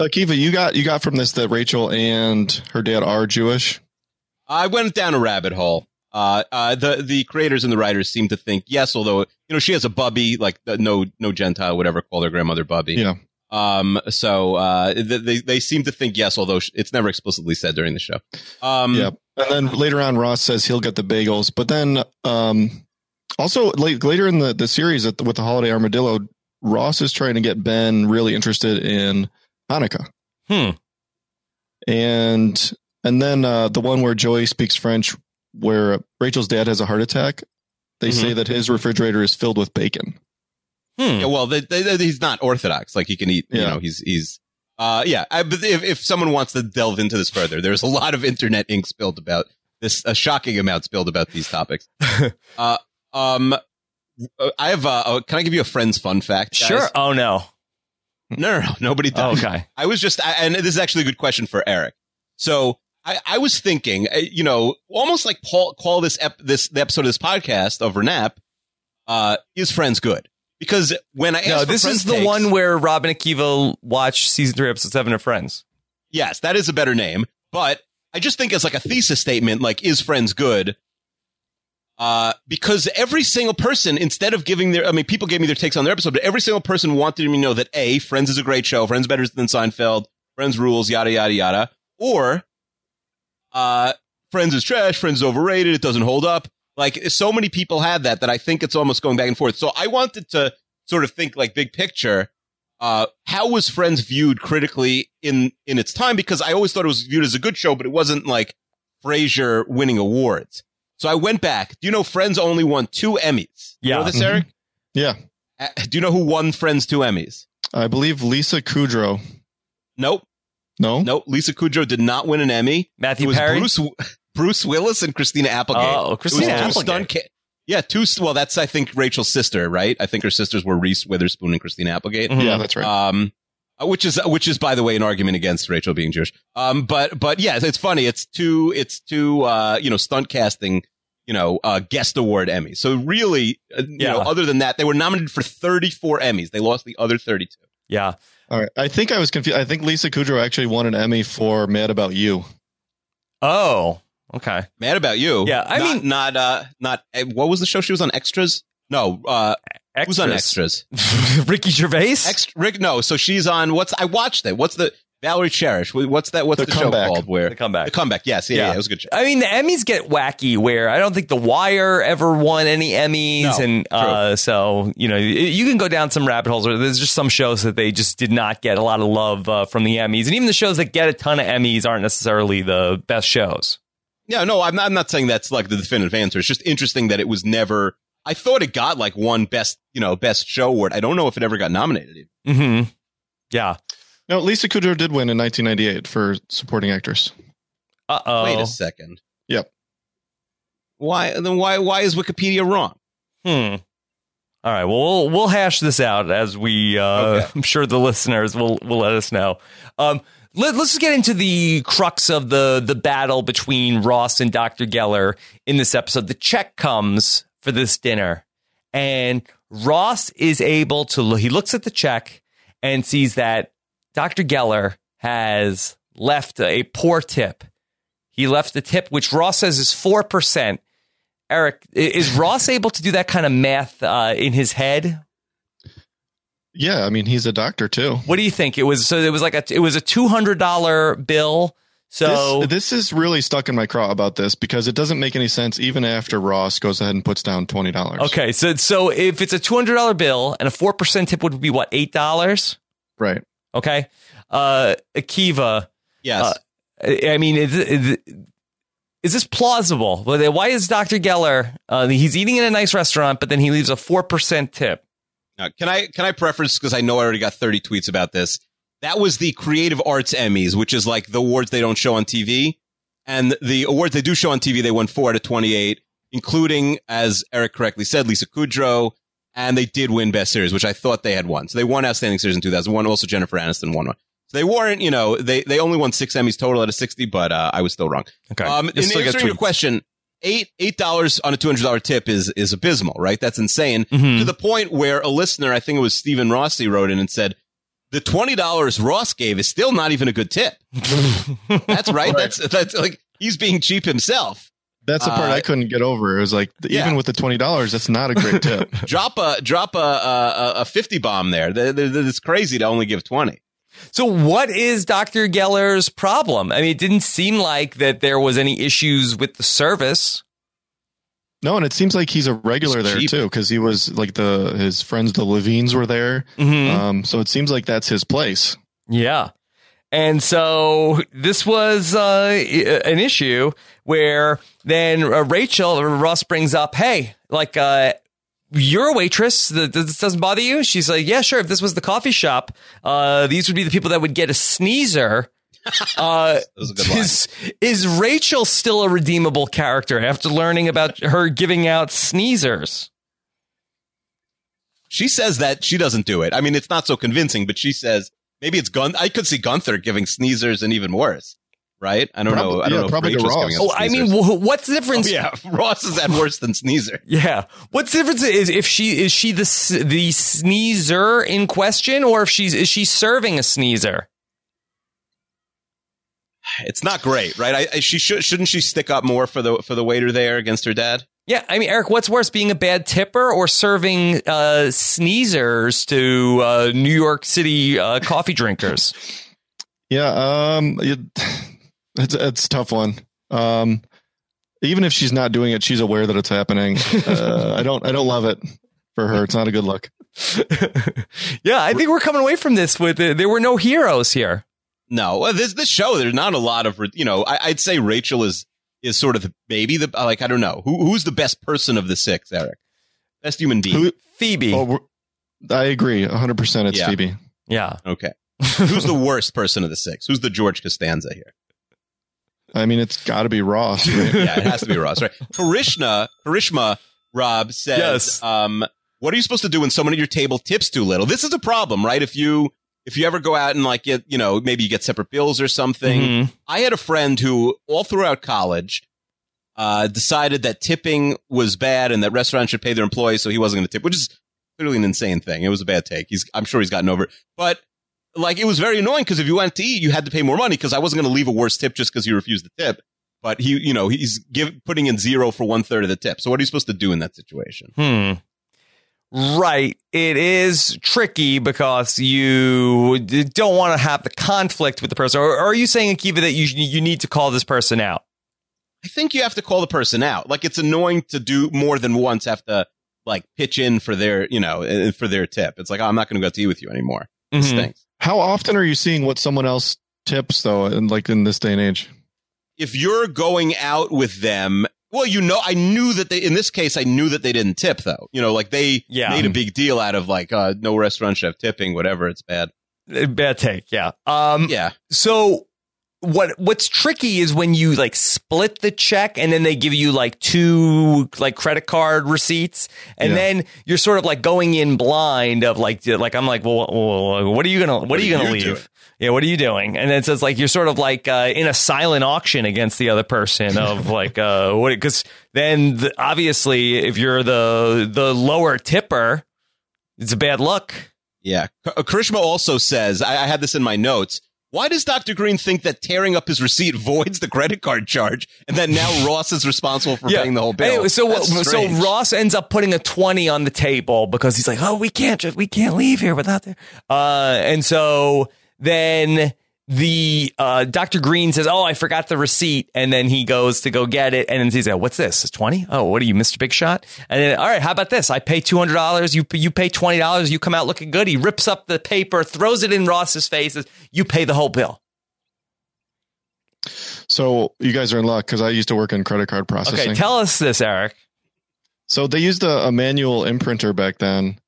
Akiva, you got you got from this that Rachel and her dad are Jewish. I went down a rabbit hole. Uh, uh, the the creators and the writers seem to think yes, although you know she has a bubby, like uh, no no Gentile would ever call their grandmother bubby. Yeah. Um. So uh, th- they they seem to think yes, although it's never explicitly said during the show. Um. Yeah. And then later on, Ross says he'll get the bagels. But then, um, also late, later in the, the series at the, with the Holiday Armadillo, Ross is trying to get Ben really interested in Hanukkah. Hmm. And and then uh, the one where Joey speaks French, where Rachel's dad has a heart attack. They Mhm. say that his refrigerator is filled with bacon. Hmm. Yeah, well, they, they, they- he's not orthodox. Like he can eat. Yeah. You know, he's he's. Uh, yeah. I, but if if someone wants to delve into this further, there's a lot of internet ink spilled about this. A shocking amount spilled about these topics. uh, um, uh, I have. Uh, uh, can I give you a friend's fun fact? guys? Sure. Oh, no. No, no, no. Nobody does. Okay. I was just, I, and this is actually a good question for Eric. So I, I was thinking, uh, you know, almost like Paul, call this ep, this the episode of this podcast of Renap, uh, is Friends good? Because when I asked No, this is the takes- one where Robin and Akiva watch season three, episode seven of Friends. yes, that is a better name, but I just think as like a thesis statement, like is Friends good? Uh, because every single person, instead of giving their, I mean, people gave me their takes on their episode, but every single person wanted me to know that A, Friends is a great show, Friends better than Seinfeld, Friends rules, yada, yada, yada. Or, uh, Friends is trash, Friends is overrated, it doesn't hold up. Like, so many people had that that I think it's almost going back and forth. So I wanted to sort of think like big picture. Uh, how was Friends viewed critically in, in its time? Because I always thought it was viewed as a good show, but it wasn't like Frasier winning awards. So I went back. Do you know Friends only won two Emmys? You Yeah. know this, Mhm. Eric? Yeah. Uh, Do you know who won Friends two Emmys? I believe Lisa Kudrow. Nope. No? Nope. Lisa Kudrow did not win an Emmy. Matthew it was Perry. Bruce Bruce Willis and Christina Applegate. Oh, It was Christina two Applegate. stunt ca- yeah, two. Well, that's I think Rachel's sister, right? I think her sisters were Reese Witherspoon and Christina Applegate. Mhm. Yeah, that's right. Um, uh, which is which is by the way an argument against Rachel being Jewish. Um, but but yeah, it's funny. It's two it's two uh you know stunt casting you know uh guest award Emmys. So really, uh, you Yeah. know, other than that, they were nominated for 34 Emmys. They lost the other 32. Yeah. All right. I think I was confused. I think Lisa Kudrow actually won an Emmy for Mad About You. Oh, okay. Mad about you? Yeah, I Not- mean- not uh not uh, what was the show she was on? Extras? No, uh, who's on Extras? Ricky Gervais. Ext- Rick? No, so she's on. What's I watched it? What's the Valerie Cherish? What's that? What's The the, show called? Where the comeback. The comeback. Yes, yeah, Yeah. yeah, it was a good show. I mean, the Emmys get wacky where I don't think The Wire ever won any Emmys. No, and uh, so, you know, you can go down some rabbit holes where there's just some shows that they just did not get a lot of love uh, from the Emmys. And even the shows that get a ton of Emmys aren't necessarily the best shows. Yeah, no, I'm not, I'm not saying that's like the definitive answer. It's just interesting that it was never. I thought it got like one best, you know, best show award. I don't know if it ever got nominated. even. hmm Yeah. No, Lisa Kudrow did win in 1998 for supporting actress. Uh oh. Wait a second. Yep. Why then? Why why is Wikipedia wrong? Hmm. All right. Well, we'll we'll hash this out as we. Uh, Okay. I'm sure the listeners will will let us know. Um, let, us get into the crux of the the battle between Ross and Dr. Geller in this episode. The check comes for this dinner, and Ross is able to. look He looks at the check and sees that Dr. Geller has left a poor tip. He left a tip which Ross says is four percent. Eric, is Ross able to do that kind of math uh, in his head? Yeah, I mean he's a doctor too. What do you think? It was so it was like a it was a two hundred dollar bill. So this, this is really stuck in my craw about this because it doesn't make any sense even after Ross goes ahead and puts down twenty dollars. okay, so so if it's a two hundred dollar bill and a four percent tip would be what eight dollars? Right. Okay, uh, Akiva. Yes. Uh, I I mean, is, is, is this plausible? Why is Dr. Geller? Uh, he's eating in a nice restaurant, but then he leaves a four percent tip. Now, can I can I preference because I know I already got 30 tweets about this. That was the Creative Arts Emmys, which is like the awards they don't show on TV. And the awards they do show on TV, they won four out of 28, including, as Eric correctly said, Lisa Kudrow. And they did win Best Series, which I thought they had won. So they won Outstanding Series in 2001. Also, Jennifer Aniston won one. So they weren't, you know, they, they only won six Emmys total out of 60, but uh, I was still wrong. Okay, Um, in answering your question, eight eight dollars on a two hundred dollar tip is is abysmal, right? That's insane. Mhm. To the point where a listener, I think it was Stephen Rossi, wrote in and said, "The twenty dollars Ross gave is still not even a good tip." That's right. That's that's like he's being cheap himself. That's the part Uh, I couldn't get over. It was like yeah. even with the twenty dollars, that's not a great tip. Drop a drop a a, a fifty bomb there. Th- th- th- It's crazy to only give twenty. So, what is Dr. Geller's problem? I mean, it didn't seem like that there was any issues with the service. no, and it seems like he's a regular It's there cheap. too because he was like the his friends the Levines were there. Mhm. Um, so it seems like that's his place. Yeah. And so this was uh, an issue where then uh, Rachel Ross brings up, "Hey, like uh, you're a waitress. This doesn't bother you?" She's like, "Yeah, sure. If this was the coffee shop, uh, these would be the people that would get a sneezer." Uh, is is Rachel still a redeemable character after learning about her giving out sneezers? She says that she doesn't do it. I mean, it's not so convincing, but she says maybe it's Gun. I could see Gunther giving sneezers and even worse. Right? I don't know. I don't yeah, know. if probably to Rachel's Ross. giving Oh, I mean, what's the difference? Oh, yeah, Ross is at worse than Sneezer. Yeah. What's the difference is if she is she the the sneezer in question or if she's is she serving a sneezer? It's not great, right? I, I, she should shouldn't she stick up more for the for the waiter there against her dad? Yeah, I mean, Eric, what's worse, being a bad tipper or serving uh, sneezers to uh, New York City uh, coffee drinkers? Yeah, um, it, it's it's a tough one. Um, even if she's not doing it, she's aware that it's happening. Uh, I don't I don't love it for her. It's not a good look. yeah, I think we're coming away from this with uh, there were no heroes here. No, well, this this show there's not a lot of you know. I, I'd say Rachel is is sort of the maybe the like I don't know who who's the best person of the six, Eric, best human being. Who, Phoebe. oh, I agree, 100. percent It's Yeah. Phoebe. yeah. Okay, who's the worst person of the six? Who's the George Costanza here? I mean, it's got to be Ross. Right? Yeah, it has to be Ross, right? Karishma, Karishma, Rob says, Yes. um, what are you supposed to do when someone at your table tips too little? This is a problem, right? If you if you ever go out and like get, you know, maybe you get separate bills or something. Mhm. I had a friend who all throughout college uh, decided that tipping was bad and that restaurants should pay their employees, so he wasn't going to tip, which is clearly an insane thing. It was a bad take. He's, I'm sure he's gotten over it, but like it was very annoying because if you went to eat, you had to pay more money because I wasn't going to leave a worse tip just because you refused to tip. But he, you know, he's give, putting in zero for one third of the tip. So what are you supposed to do in that situation? Hmm. Right. It is tricky because you don't want to have the conflict with the person. Or, are you saying, Akiva, that you you need to call this person out? I think you have to call the person out. Like it's annoying to do more than once have to like pitch in for their, you know, uh, for their tip. It's like, oh, I'm not going to go to eat with you anymore. This Mhm. stinks. How often are you seeing what someone else tips though? And like in this day and age, If you're going out with them, well, you know, I knew that they, in this case, I knew that they didn't tip though. You know, like they Yeah. made a big deal out of like, uh, no restaurant chef tipping, whatever. It's bad. Bad take. Yeah. Um, Yeah. So what what's tricky is when you like split the check and then they give you like two like credit card receipts and Yeah. then you're sort of like going in blind of like like I'm like well, well what are you gonna what, are you gonna you leave doing? yeah what are you doing and then it says like you're sort of like uh, in a silent auction against the other person of like uh what because then the, obviously if you're the the lower tipper it's a bad luck Yeah. K- uh, Karishma also says, I, I had this in my notes. Why does Dr. Green think that tearing up his receipt voids the credit card charge and that now Ross is responsible for paying the whole bill? Anyway, so That's so strange. Ross ends up putting a 20 on the table because he's like, "Oh, we can't just we can't leave here without that." Uh and so then the uh, Dr. Green says, "Oh, I forgot the receipt," and then he goes to go get it, and then he's like, "What's this? It's twenty? Oh, what are you, Mister Big Shot?" And then, all right, how about this? I pay two hundred dollars. You you pay twenty dollars. You come out looking good. He rips up the paper, throws it in Ross's face. Says, "You pay the whole bill." So you guys are in luck because I used to work in credit card processing. Okay, tell us this, Eric. So they used a, a manual imprinter back then,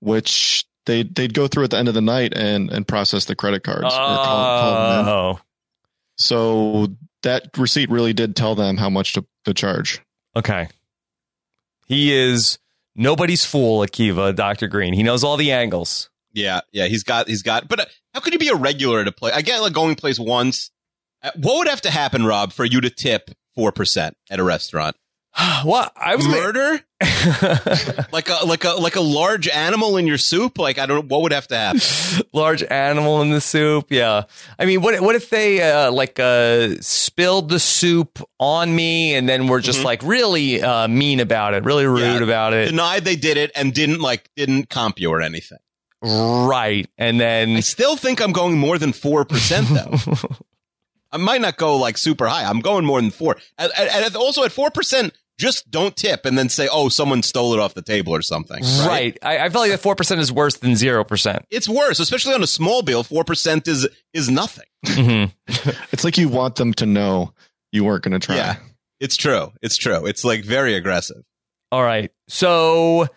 which they they'd go through at the end of the night and and process the credit cards. or call- call. Oh, So that receipt really did tell them how much to, to charge. okay. He is nobody's fool, Akiva. Dr. Green. He knows all the angles. Yeah, yeah, he's got, he's got. But uh, how could you be a regular at a place? I get like going place once. Uh, What would have to happen, Rob, for you to tip four percent at a restaurant? what I was Murder? like a like a like a large animal in your soup? Like I don't. Know what would have to happen? large animal in the soup. Yeah, I mean, what what if they uh, like uh, spilled the soup on me and then were just Mhm. like really uh, mean about it, really rude Yeah. about it, Denied they did it and didn't like didn't comp you or anything. right? And then I still think I'm going more than four percent though. I might not go like super high. I'm going more than four. And also at four percent, just don't tip and then say, "Oh, someone stole it off the table or something." right. I, I feel like that four percent is worse than zero percent. It's worse, especially on a small bill. Four percent is is nothing. Mm-hmm. It's like you want them to know you weren't going to try. Yeah, it's true. It's true. It's like very aggressive. All right. So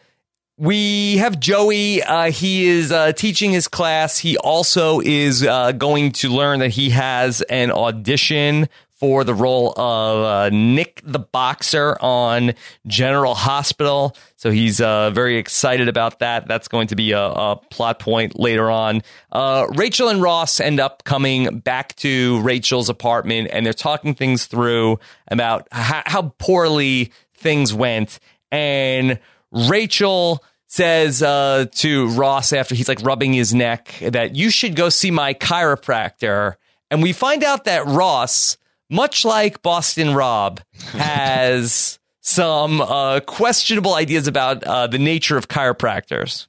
we have Joey. Uh, he is uh, teaching his class. He also is uh, going to learn that he has an audition for the role of uh, Nick the Boxer on General Hospital. So he's uh, very excited about that. That's going to be a, a plot point later on. Uh, Rachel and Ross end up coming back to Rachel's apartment and they're talking things through about how, how poorly things went. And Rachel says uh, to Ross after he's like rubbing his neck that you should go see my chiropractor. And we find out that Ross, much like Boston Rob, has some uh, questionable ideas about uh, the nature of chiropractors.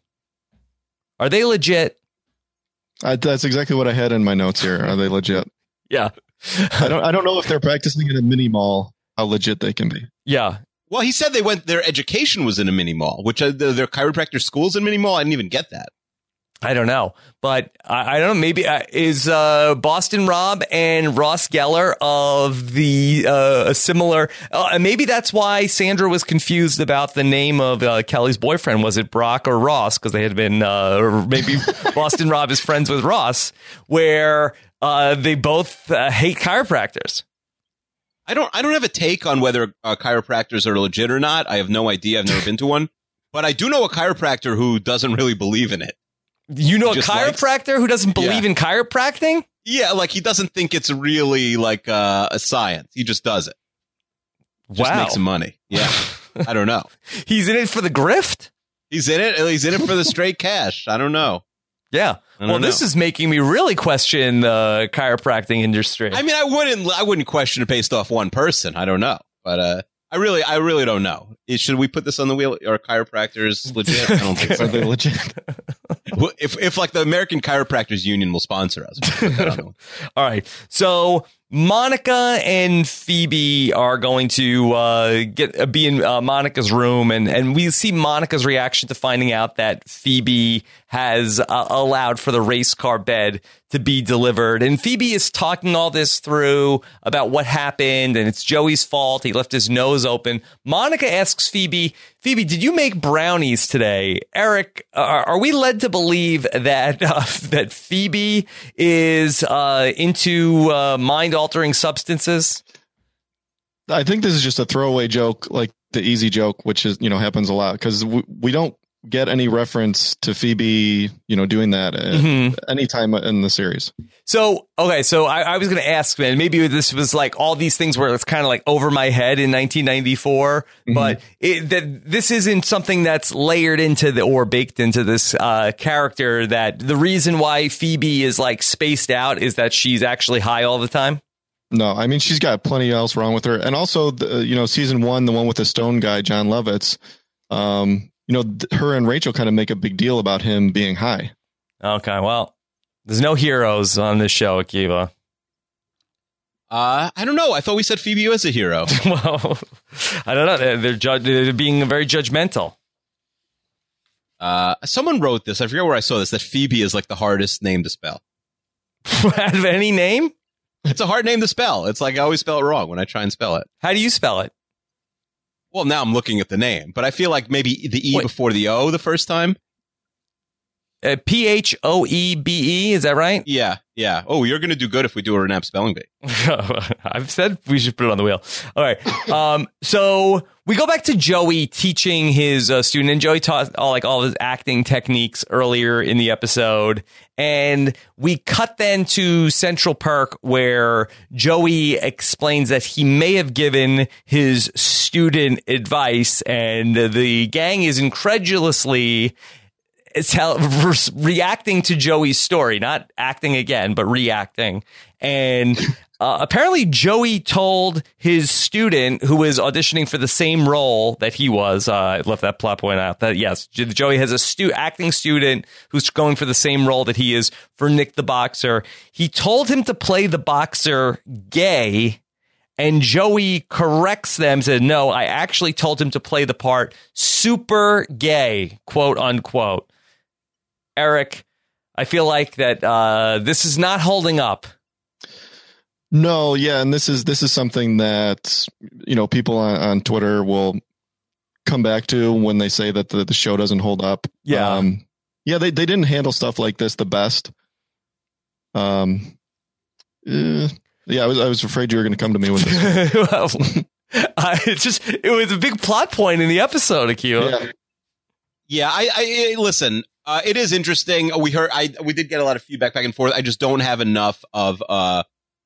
Are they legit? I, that's exactly what I had in my notes here. Are they legit? Yeah. I don't. I don't know if they're practicing in a mini mall. How legit they can be. Yeah. Well, he said they went. Their education was in a mini mall, which uh, the, their chiropractor schools in mini mall. I didn't even get that. I don't know, but I, I don't know. Maybe uh, is uh, Boston Rob and Ross Geller of the uh, a similar? Uh, maybe that's why Sandra was confused about the name of uh, Kelly's boyfriend. Was it Brock or Ross? Because they had been, uh, or maybe Boston Rob is friends with Ross, where uh, they both uh, hate chiropractors. I don't. I don't have a take on whether uh, chiropractors are legit or not. I have no idea. I've never been to one, but I do know a chiropractor who doesn't really believe in it. You know a Just likes- chiropractor who doesn't believe Yeah. in chiropracting? Yeah, like he doesn't think it's really like uh, a science. He just does it. Just wow, makes some money. Yeah, I don't know. he's in it for the grift. He's in it. He's in it for the straight cash. I don't know. Yeah. Don't Well, this is making me really question the chiropractic industry. I mean, I wouldn't. I wouldn't question it based off one person. I don't know, but uh, I really, I really don't know. Is- Should we put this on the wheel? Are chiropractors legit? I don't think Are they legit? If, if like the American Chiropractors Union will sponsor us, we'll put that on the- All right. So Monica and Phoebe are going to uh, get uh, be in uh, Monica's room, and and we see Monica's reaction to finding out that Phoebe has uh, allowed for the race car bed to be delivered, and Phoebe is talking all this through about what happened, and it's Joey's fault. He left his nose open. Monica asks Phoebe, Phoebe, did you make brownies today? Eric, are, are we led to believe that uh, that Phoebe is uh, into uh, mind altering substances? I think this is just a throwaway joke, like the easy joke, which is you know happens a lot because we, we don't get any reference to Phoebe, you know, doing that at Mhm. any time in the series. So okay, so I, I was going to ask, man. Maybe this was like all these things where it's kind of like over my head in 1994, but it, that this isn't something that's layered into the or baked into this uh, character. That the reason why Phoebe is like spaced out is that she's actually high all the time. No, I mean she's got plenty else wrong with her, and also the, you know season one, the one with the stone guy, Jon Lovitz. Um, you know, th- her and Rachel kind of make a big deal about him being high. Okay, well, there's no heroes on this show, Akiva. Uh, I don't know. I thought we said Phoebe was a hero. well, I don't know. They're, they're, ju- they're being very judgmental. Uh, someone wrote this. I forget where I saw this. That Phoebe is like the hardest name to spell. Out of any name, It's a hard name to spell. It's like I always spell it wrong when I try and spell it. how do you spell it? Well, now I'm looking at the name, but I feel like maybe the E Wait. before the O the first time. Uh, P H O E B E. Is that right? Yeah, yeah. Oh, you're going to do good if we do a Renap spelling bee. I've said we should put it on the wheel. All right. Um, so we go back to Joey teaching his uh, student, and Joey taught all like all his acting techniques earlier in the episode, and we cut then to Central Park where Joey explains that he may have given his student advice, and the gang is incredulously how re- reacting to Joey's story, not acting again, but reacting. And uh, apparently, Joey told his student who was auditioning for the same role that he was. Uh, I left that plot point out. That yes, Joey has a stu- acting student who's going for the same role that he is for Nick the boxer. He told him to play the boxer gay. And Joey corrects them, said, no, I actually told him to play the part super gay, quote unquote. Eric, I feel like that uh, this is not holding up. No, yeah, and this is this is something that you know people on, on Twitter will come back to when they say that the, the show doesn't hold up. Yeah. um, yeah, they they didn't handle stuff like this the best. Um, eh, yeah, I was I was afraid you were going to come to me with this. well, I, it's just it was a big plot point in the episode, Akio. yeah. Yeah, I, I I- listen. Uh, it is interesting. We heard. I we did get a lot of feedback back and forth. I just don't have enough of uh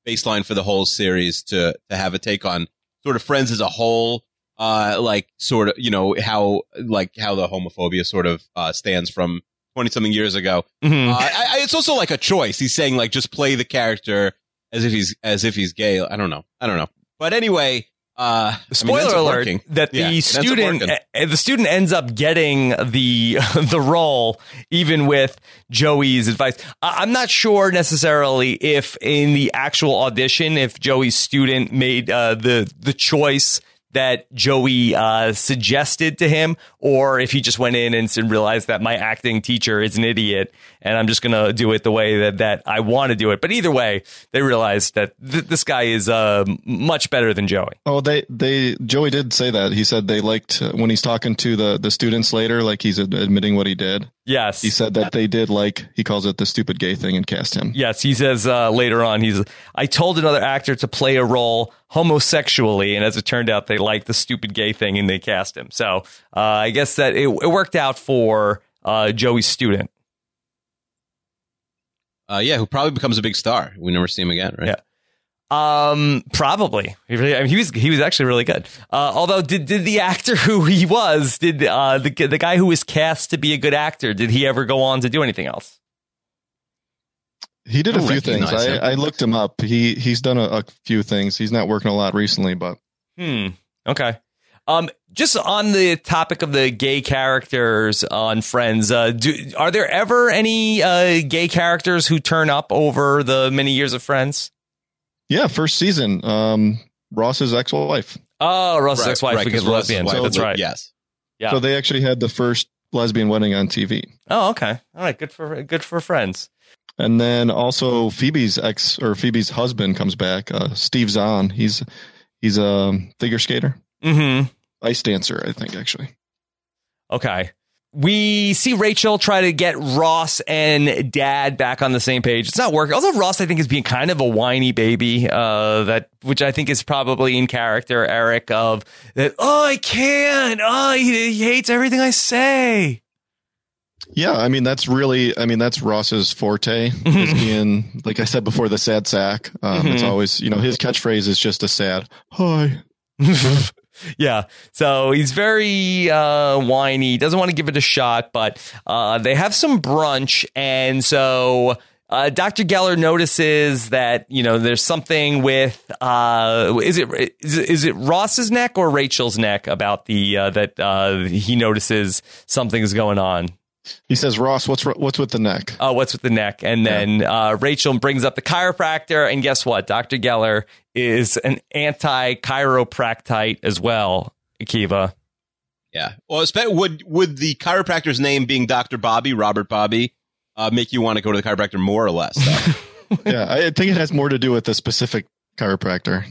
baseline for the whole series to to have a take on sort of Friends as a whole. Uh, like sort of you know how like how the homophobia sort of uh stands from twenty something years ago. Mhm. Uh, I, I, it's also like a choice. He's saying like just play the character as if he's as if he's gay. I don't know. I don't know. But anyway, uh, I mean, Spoiler alert working. that Yeah, the student uh, the student ends up getting the the role even with Joey's advice. I'm not sure necessarily if in the actual audition if Joey's student made uh, the the choice that Joey uh, suggested to him, or if he just went in and realized that my acting teacher is an idiot and I'm just going to do it the way that, that I want to do it. But either way, they realized that th- this guy is uh, much better than Joey. Oh, they they Joey did say that. He said they liked when he's talking to the the students later, like he's admitting what he did. Yes. He said that they did like he calls it the stupid gay thing and cast him. Yes, he says uh, later on, he's. I told another actor to play a role homosexually, and as it turned out, they liked the stupid gay thing and they cast him. So uh, I guess that it, it worked out for uh, Joey's student. Uh, yeah, who probably becomes a big star. We never see him again, right? Yeah. Um, probably. He, really, I mean, he was he was actually really good. Uh, although, did did the actor who he was, did uh, the the guy who was cast to be a good actor, did he ever go on to do anything else? He did a few things. I. I looked him up. He he's done a, a few things. He's not working a lot recently, but Hmm. Okay. Um, just on the topic of the gay characters on Friends, uh, do, are there ever any uh, gay characters who turn up over the many years of Friends? Yeah, first season. Um, Ross's ex-wife. Oh, Ross's Right, ex-wife right, because lesbian. wife That's right. Yes. Yeah. So they actually had the first lesbian wedding on TV. Oh, okay. All right. Good for good for Friends. And then also Phoebe's ex or Phoebe's husband comes back. Uh, Steve Zahn. He's he's a figure skater, Hmm. ice dancer, I think actually. Okay. We see Rachel try to get Ross and Dad back on the same page. It's not working. Also, Ross, I think, is being kind of a whiny baby. Uh, that which I think is probably in character, Eric. Of that. Oh, I can't. Oh, he, he hates everything I say. Yeah, I mean that's really, I mean that's Ross's forte. is being, like I said before, the sad sack. Um, It's Mhm. always, you know, his catchphrase is just a sad hi. yeah. So he's very uh, whiny, doesn't want to give it a shot, but uh, they have some brunch. And so uh, Dr. Geller notices that, you know, there's something with, uh, is it, is is it Ross's neck or Rachel's neck about the, uh, that uh, he notices something's going on? He says, Ross, what's what's with the neck? Oh, what's with the neck? And then uh, Rachel brings up the chiropractor, and guess what? Dr. Geller is an anti chiropractite as well, Akiva. Yeah. Well, espe- would would the chiropractor's name being Doctor Bobby Robert Bobby uh, make you want to go to the chiropractor more or less? yeah, I think it has more to do with the specific chiropractor.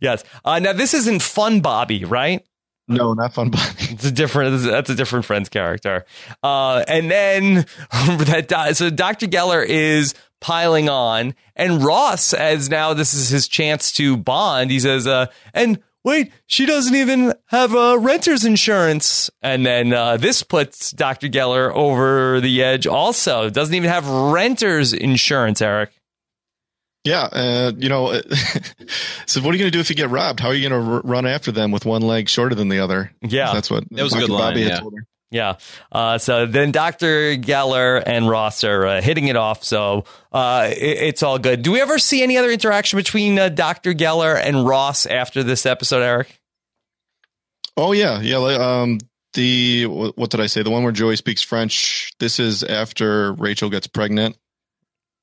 Yes. Uh, now, this isn't Fun Bobby, right? No, not fun Bobby. It's a different. That's a different friend's character. Uh, and then that so Dr. Geller is piling on, and Ross, as now this is his chance to bond. He says, uh, "And wait, she doesn't even have a renter's insurance." And then uh, this puts Dr. Geller over the edge. Also, doesn't even have renter's insurance. Eric. Yeah, uh, you know, so what are you going to do if you get robbed? How are you going to r- run after them with one leg shorter than the other? Yeah. that's what That was a good line, Bobby had yeah. told her. Yeah. Uh, so then Dr. Geller and Ross are uh, hitting it off. So uh, it- it's all good. Do we ever see any other interaction between uh, Dr. Geller and Ross after this episode, Eric? Oh yeah, yeah. like, Um, the what did I say? The one where Joey speaks French. This is after Rachel gets pregnant,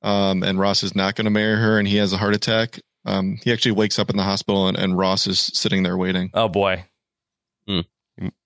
um, and Ross is not going to marry her, and he has a heart attack. Um, he actually wakes up in the hospital, and, and Ross is sitting there waiting. Oh, boy.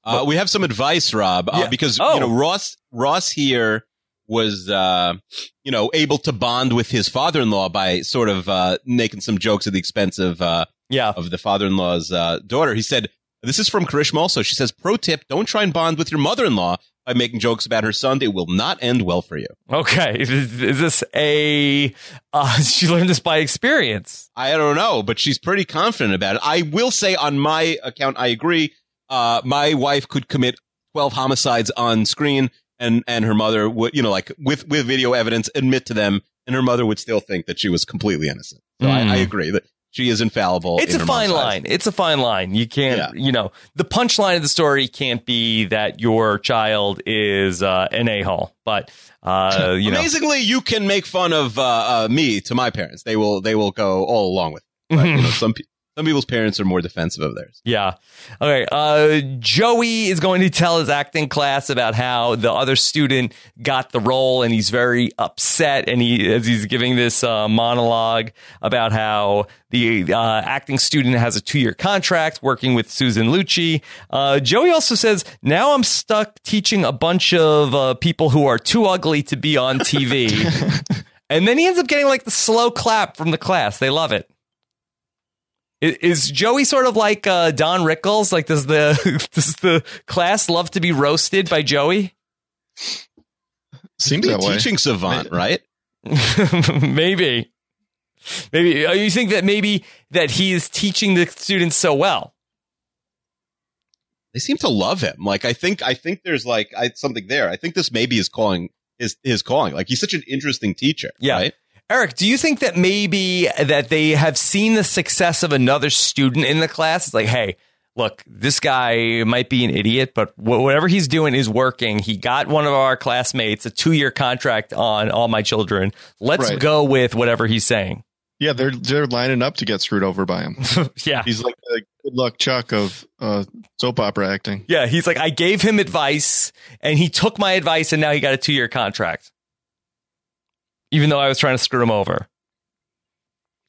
Uh, we have some advice, Rob, uh, Yeah. because Oh. you know Ross Ross here was uh, you know able to bond with his father-in-law by sort of uh, making some jokes at the expense of uh, Yeah. of the father-in-law's uh, daughter. He said, "This is from Karishma." Also, she says, "Pro tip: Don't try and bond with your mother-in-law by making jokes about her son. It will not end well for you." Okay. Is, is this a. Uh, she learned this by experience. I don't know, but she's pretty confident about it. I will say, on my account, I agree. Uh, my wife could commit twelve homicides on screen, and and her mother would, you know, like with with video evidence, admit to them, and her mother would still think that she was completely innocent. So I, Hmm. I agree that she is infallible. It's in a fine line. It's a fine line. You can't, Yeah. you know, the punchline of the story can't be that your child is uh, an a hole, but, uh, you know. Amazingly, you can make fun of uh, uh, me to my parents. They will they will go all along with. It. But, you know, some pe- some people's parents are more defensive of theirs. Yeah. Okay. Uh, Joey is going to tell his acting class about how the other student got the role, and he's very upset. And he, as he's giving this uh, monologue about how the uh, acting student has a two-year contract working with Susan Lucci. Uh, Joey also says, "Now I'm stuck teaching a bunch of uh, people who are too ugly to be on TV." and then he ends up getting like the slow clap from the class. They love it. I- Is Joey sort of like uh, Don Rickles? Like, does the does the class love to be roasted by Joey? Seems Be a teaching savant, right? maybe, maybe. uh, You think that maybe that he is teaching the students so well? They seem to love him. Like I think I think there's like I, something there. I think this maybe is calling his his calling. Like he's such an interesting teacher. Yeah. Right? Eric, do you think that maybe that they have seen the success of another student in the class? It's like, hey, look, this guy might be an idiot, but whatever he's doing is working. He got one of our classmates a two year contract on all my children. Let's Right. go with whatever he's saying. Yeah, they're they're lining up to get screwed over by him. yeah. He's like the good luck Chuck of uh, soap opera acting. Yeah. He's like, I gave him advice and he took my advice and now he got a two year contract. Even though I was trying to screw him over.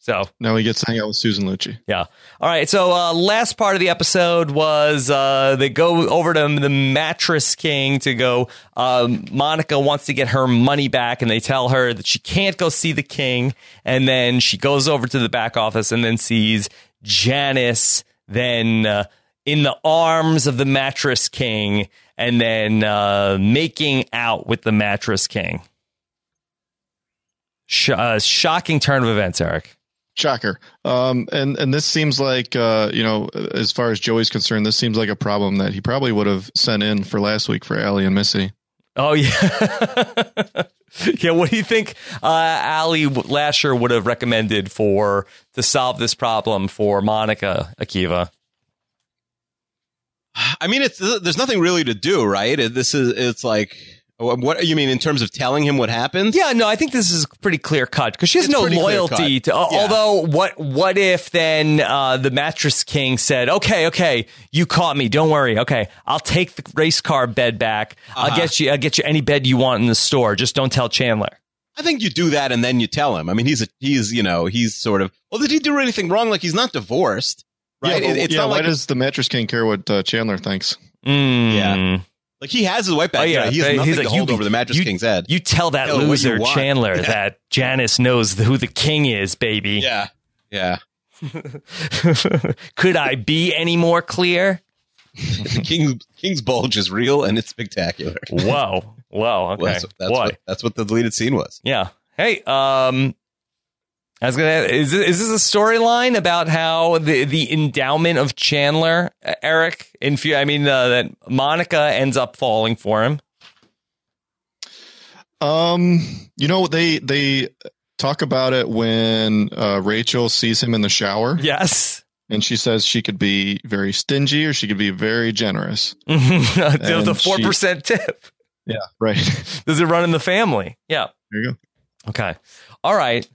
So Now he gets to hang out with Susan Lucci. Yeah. All right. So uh, last part of the episode was uh, they go over to the mattress king to go. Um, Monica wants to get her money back, and they tell her that she can't go see the king. And then she goes over to the back office and then sees Janice. Then uh, in the arms of the mattress king, and then uh, making out with the mattress king. Sh- uh, shocking turn of events, Eric. Shocker. Um, and and this seems like uh, you know, as far as Joey's concerned, this seems like a problem that he probably would have sent in for last week for Allie and Missy. Oh yeah, yeah. What do you think uh, Ali Lasher would have recommended for to solve this problem for Monica Akiva? I mean, it's there's nothing really to do, right? This is it's like what you mean in terms of telling him what happens? Yeah, no, I think this is pretty clear cut because she has it's no loyalty to. Uh, yeah. Although, what what if then uh, the mattress king said, "Okay, okay, you caught me. Don't worry. Okay, I'll take the race car bed back. Uh-huh. I'll get you. I'll get you any bed you want in the store. Just don't tell Chandler." I think you do that and then you tell him. I mean, he's a he's you know he's sort of. Well, did he do anything wrong? Like he's not divorced, right? Yeah, it, it's yeah, not why like, does the mattress king care what uh, Chandler thinks? Mm. Yeah. Like he has his white back. Oh, yeah. He has nothing He's like, to hold you, over the mattress you, king's head. You tell that tell loser Chandler yeah. that Janice knows who the king is, baby. Yeah. Yeah. Could I be any more clear? the king, king's bulge is real and it's spectacular. Whoa. Whoa. Okay. Well, that's, that's what? what? That's what the deleted scene was. Yeah. Hey, um, I was gonna. Is this, is this a storyline about how the the endowment of Chandler, Eric? In I mean, uh, that Monica ends up falling for him. Um, you know they they talk about it when uh, Rachel sees him in the shower. Yes, and she says she could be very stingy or she could be very generous. the four percent tip. Yeah, right. Does it run in the family? Yeah. There you go. Okay. All right.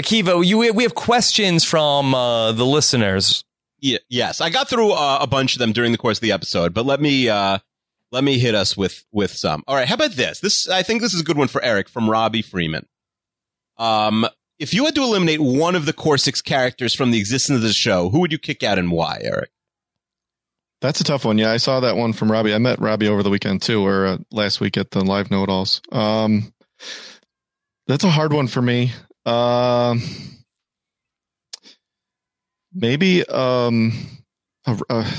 Akiva, you we have questions from uh, the listeners. Yeah, yes, I got through uh, a bunch of them during the course of the episode, but let me uh, let me hit us with with some. All right, how about this? This I think this is a good one for Eric from Robbie Freeman. Um, if you had to eliminate one of the core six characters from the existence of the show, who would you kick out and why, Eric? That's a tough one. Yeah, I saw that one from Robbie. I met Robbie over the weekend too, or uh, last week at the live know it alls. Um, that's a hard one for me. Um, maybe um, uh,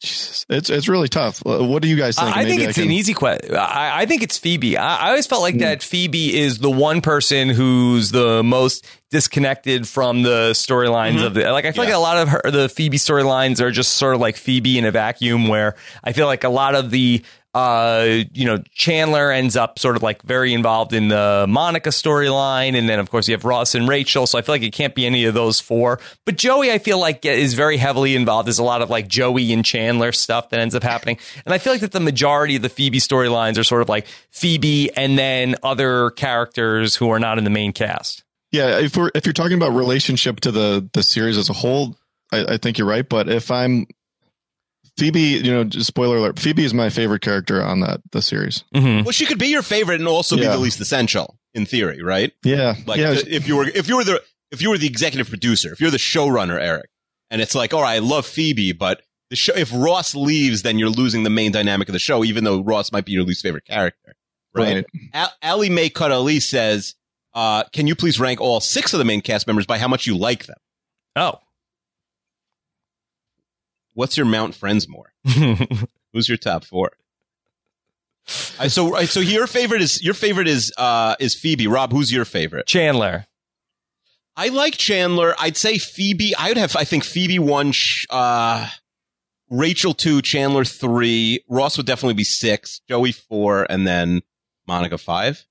Jesus, it's it's really tough. Uh, what do you guys think? I Maybe think it's I can... an easy question. I, I, think it's Phoebe. I, I always felt like mm. that Phoebe is the one person who's the most disconnected from the storylines mm-hmm. of the. Like I feel yeah. like a lot of her the Phoebe storylines are just sort of like Phoebe in a vacuum, where I feel like a lot of the uh, you know, Chandler ends up sort of like very involved in the Monica storyline. And then, of course, you have Ross and Rachel. So I feel like it can't be any of those four. But Joey, I feel like is very heavily involved. There's a lot of like Joey and Chandler stuff that ends up happening. And I feel like that the majority of the Phoebe storylines are sort of like Phoebe and then other characters who are not in the main cast. Yeah. If we're, if you're talking about relationship to the, the series as a whole, I, I think you're right. But if I'm Phoebe, you know, spoiler alert, Phoebe is my favorite character on that the series. Mm-hmm. Well, she could be your favorite and also yeah. be the least essential in theory, right? Yeah. Like yeah. if you were if you were the if you were the executive producer, if you're the showrunner, Eric, and it's like, all right, I love Phoebe, but the show if Ross leaves, then you're losing the main dynamic of the show, even though Ross might be your least favorite character. Right. right. Allie Mae Cudaly says, uh, can you please rank all six of the main cast members by how much you like them? Oh. What's your Mount Friendsmore? Who's your top four? so so your favorite is your favorite is uh is Phoebe. Rob, who's your favorite? Chandler. I like Chandler. I'd say Phoebe. I would have I think Phoebe one, uh, Rachel two, Chandler three, Ross would definitely be six, Joey four, and then Monica five.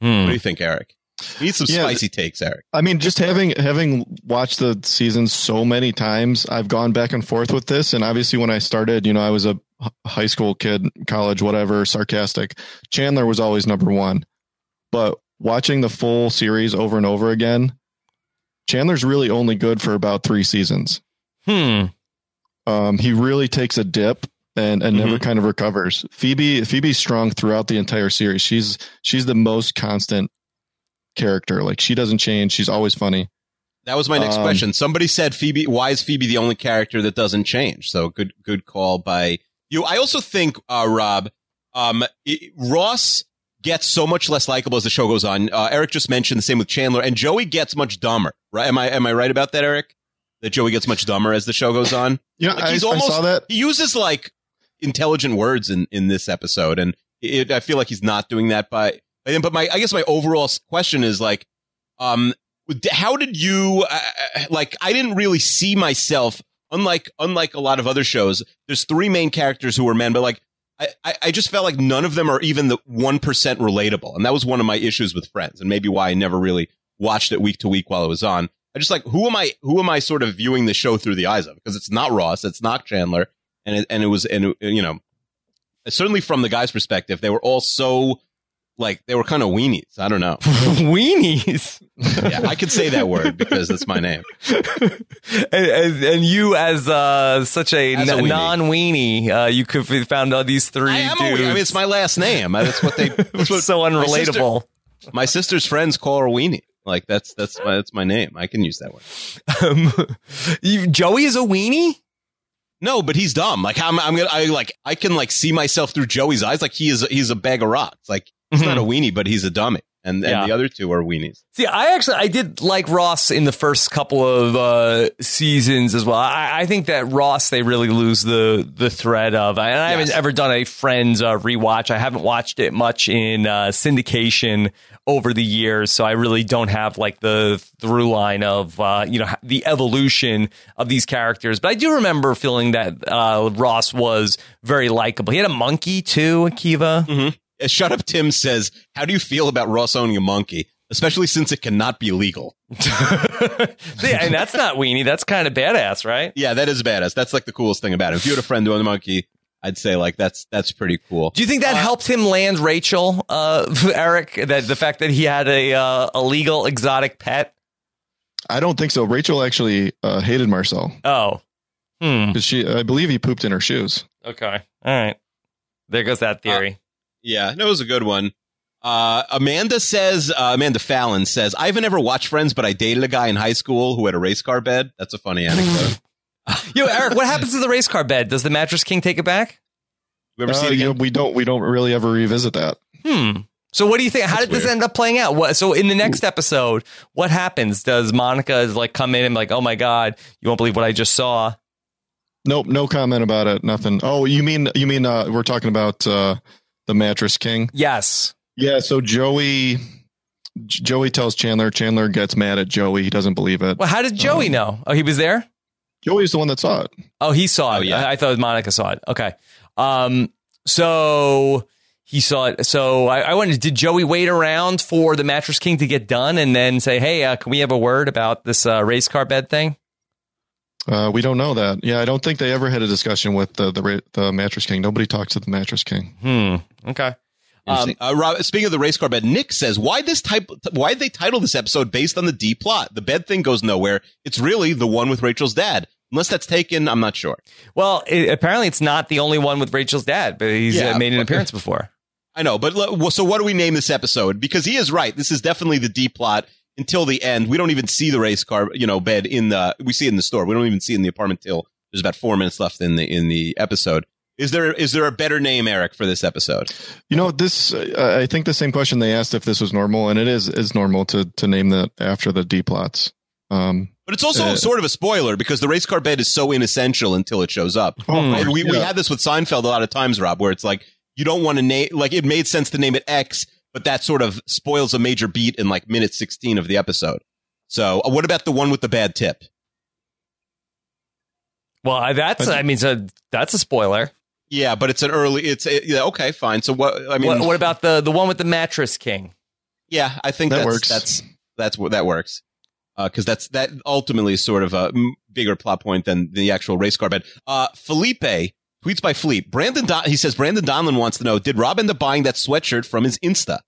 Hmm. What do you think, Eric? Need some yeah, spicy takes, Eric. I mean, just having having watched the season so many times, I've gone back and forth with this. And obviously, when I started, you know, I was a high school kid, college, whatever, sarcastic. Chandler was always number one. But watching the full series over and over again, Chandler's really only good for about three seasons. Hmm. Um, he really takes a dip and and mm-hmm. never kind of recovers. Phoebe Phoebe's strong throughout the entire series. She's she's the most constant character. Like she doesn't change. She's always funny. That was my next um, question. Somebody said Phoebe. Why is Phoebe the only character that doesn't change? So good, good call by you. I also think, uh, Rob, um, it, Ross gets so much less likable as the show goes on. Uh, Eric just mentioned the same with Chandler, and Joey gets much dumber. Right? Am I am I right about that, Eric? That Joey gets much dumber as the show goes on. Yeah, like he's I, almost, I saw that. He uses like intelligent words in in this episode, and it, I feel like he's not doing that by but my, I guess my overall question is like, um, how did you, uh, uh, like, I didn't really see myself, unlike, unlike a lot of other shows, there's three main characters who are men, but like, I, I, I just felt like none of them are even the one percent relatable, and that was one of my issues with Friends, and maybe why I never really watched it week to week while it was on. I just like who am I? Who am I sort of viewing the show through the eyes of? Because it's not Ross, it's not Chandler, and it, and it was and you know certainly from the guy's perspective, they were all so like they were kind of weenies. I don't know. weenies. yeah, I could say that word because that's my name. and, and, and, you, as uh, such a, n- a non weenie, uh, you could have found all these three. I am dudes. A, I mean, it's my last name. That's what they. That's what so unrelatable. My, sister, my, sister's friends call her weenie. Like that's that's my that's my name. I can use that one. Um, you, Joey is a weenie. No, but he's dumb. Like I'm, I'm gonna, I like, I can like see myself through Joey's eyes. Like he is, he's a bag of rocks. Like he's mm-hmm. not a weenie, but he's a dummy. And, and yeah. the other two are weenies. See, I actually, I did like Ross in the first couple of uh, seasons as well. I, I, think that Ross, they really lose the the thread of. And I yes. haven't ever done a Friends uh, rewatch. I haven't watched it much in uh, syndication over the years. So I really don't have like the through line of, uh, you know, the evolution of these characters. But I do remember feeling that uh, Ross was very likable. He had a monkey too, Akiva. Mm-hmm. Uh, Shut Up Tim says, How do you feel about Ross owning a monkey? Especially since it cannot be legal. yeah, and that's not weenie. That's kind of badass, right? Yeah, that is badass. That's like the coolest thing about it. If you had a friend who owned a monkey, I'd say like that's that's pretty cool. Do you think that uh, helped him land Rachel, uh, Eric? That the fact that he had a uh, a legal exotic pet. I don't think so. Rachel actually uh, hated Marcel. Oh, hmm. She, I believe he pooped in her shoes. Okay, all right. There goes that theory. Uh, yeah, that was a good one. Uh, Amanda says, Amanda Fallon says, I haven't ever watched Friends, but I dated a guy in high school who had a race car bed. That's a funny anecdote. Yo, Eric, what happens to the race car bed? Does the mattress king take it back? We ever uh, see it again? we don't. We don't really ever revisit that. Hmm. So what do you think? How That's did this weird. end up playing out? What, so in the next episode, what happens? Does Monica like come in and like, oh my god, you won't believe what I just saw? Nope, no comment about it. Nothing. Oh, you mean you mean uh, we're talking about uh, the mattress king? Yes. Yeah. So Joey, Joey tells Chandler. Chandler gets mad at Joey. He doesn't believe it. Well, how did Joey um, know? Oh, he was there. Joey's the one that saw it. Oh, he saw it. Oh, yeah. I, I thought Monica saw it. Okay. Um, so he saw it. So I, I wondered, did Joey wait around for the Mattress King to get done and then say, hey, uh, can we have a word about this uh, race car bed thing? Uh, we don't know that. Yeah, I don't think they ever had a discussion with the the, the Mattress King. Nobody talks to the Mattress King. Hmm. Okay. Um, uh, Rob, speaking of the race car bed, Nick says, "Why this type? Why did they title this episode based on the D plot? The bed thing goes nowhere. It's really the one with Rachel's dad. Unless that's taken, I'm not sure. Well, it, apparently it's not the only one with Rachel's dad, but he's uh, yeah, uh, made an appearance before. I know, but so what do we name this episode? Because he is right. This is definitely the D plot until the end. We don't even see the race car, you know, bed in the. We see it in the store. We don't even see it in the apartment till there's about four minutes left in the in the episode. Is there is there a better name, Eric, for this episode? You know, this uh, I think the same question they asked if this was normal, and it is is normal to to name that after the D plots. Um, but it's also uh, sort of a spoiler because the race car bed is so inessential until it shows up. Oh, and we, yeah. we had this with Seinfeld a lot of times, Rob, where it's like you don't want to name like it made sense to name it X, but that sort of spoils a major beat in like minute sixteen of the episode. So, uh, what about the one with the bad tip? Well, that's I mean, so that's a spoiler. Yeah, but it's an early. It's it, yeah, okay, fine. So what? I mean, what, what, about the the one with the mattress king? Yeah, I think that that's, works. That's that's what that works because uh, that's that ultimately is sort of a bigger plot point than the actual race car bed. Uh, Felipe tweets by Fleet. Brandon, Don- he says Brandon Donlin wants to know: Did Rob end up buying that sweatshirt from his Insta?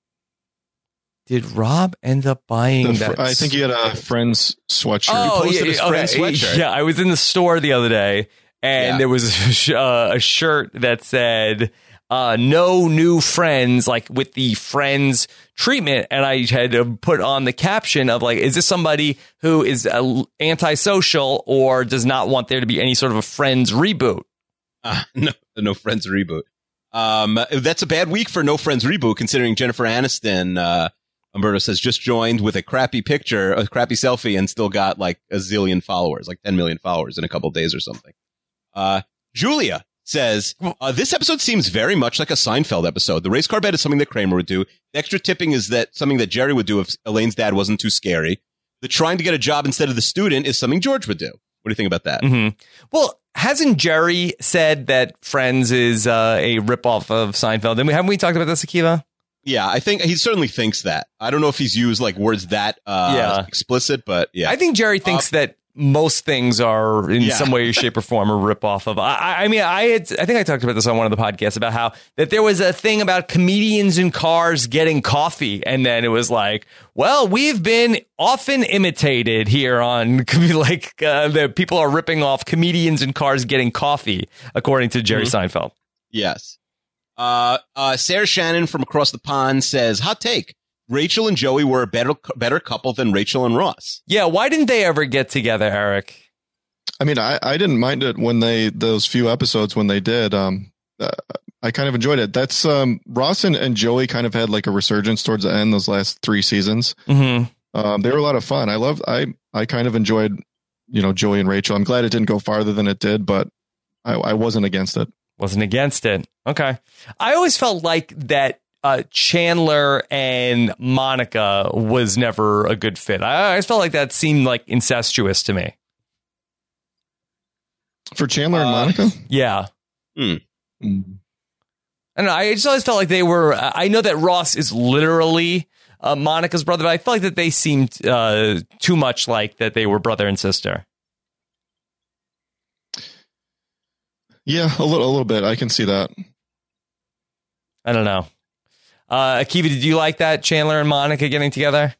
Did Rob end up buying fr- that? I think he had a friend's sweatshirt. Oh, yeah, yeah, okay. sweatshirt. yeah. I was in the store the other day, and yeah. there was a, sh- uh, a shirt that said uh, no new friends, like with the friends treatment. And I had to put on the caption of like, is this somebody who is uh, antisocial or does not want there to be any sort of a friends reboot? Uh, no, no friends reboot. Um, that's a bad week for no friends reboot, considering Jennifer Aniston, uh, Umberto says just joined with a crappy picture, a crappy selfie, and still got like a zillion followers, like 10 million followers in a couple days or something. Uh, Julia says, uh, this episode seems very much like a Seinfeld episode. The race car bed is something that Kramer would do. The extra tipping is that something that Jerry would do if Elaine's dad wasn't too scary. The trying to get a job instead of the student is something George would do. What do you think about that? Mm-hmm. Well, hasn't Jerry said that Friends is uh, a ripoff of Seinfeld? And we, haven't we talked about this, Akiva? Yeah, I think he certainly thinks that. I don't know if he's used like words that uh, Yeah. explicit, but yeah. I think Jerry thinks that most things are in Yeah. some way, shape, or form a ripoff of. I, I- mean, I had, I think I talked about this on one of the podcasts about how that there was a thing about comedians in cars getting coffee, and then it was like, well, we've been often imitated here on like uh, the people are ripping off comedians in cars getting coffee, according to Jerry Seinfeld. Yes. Uh, uh, Sarah Shannon from across the pond says, "Hot take: Rachel and Joey were a better better couple than Rachel and Ross." Yeah, why didn't they ever get together, Eric? I mean, I, I didn't mind it when they those few episodes when they did. Um, uh, I kind of enjoyed it. That's um, Ross and, and Joey kind of had like a resurgence towards the end those last three seasons. Mm-hmm. Um, they were a lot of fun. I love. I I kind of enjoyed, you know, Joey and Rachel. I'm glad it didn't go farther than it did, but I, I wasn't against it. Wasn't against it. Okay. I always felt like that uh, Chandler and Monica was never a good fit. I always felt like that seemed like incestuous to me. For Chandler and Uh, Monica, Yeah. Mm. I don't know. I just always felt like they were. I know that Ross is literally uh, Monica's brother, but I felt like that they seemed uh, too much like that they were brother and sister. yeah, a little, a little bit. I can see that. I don't know. Uh, Akiva, did you like that Chandler and Monica getting together?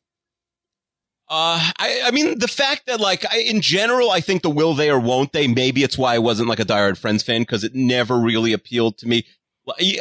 Uh, I, I mean, the fact that like I, in general, I think the will they or won't they. Maybe it's why I wasn't like a diehard Friends fan because it never really appealed to me.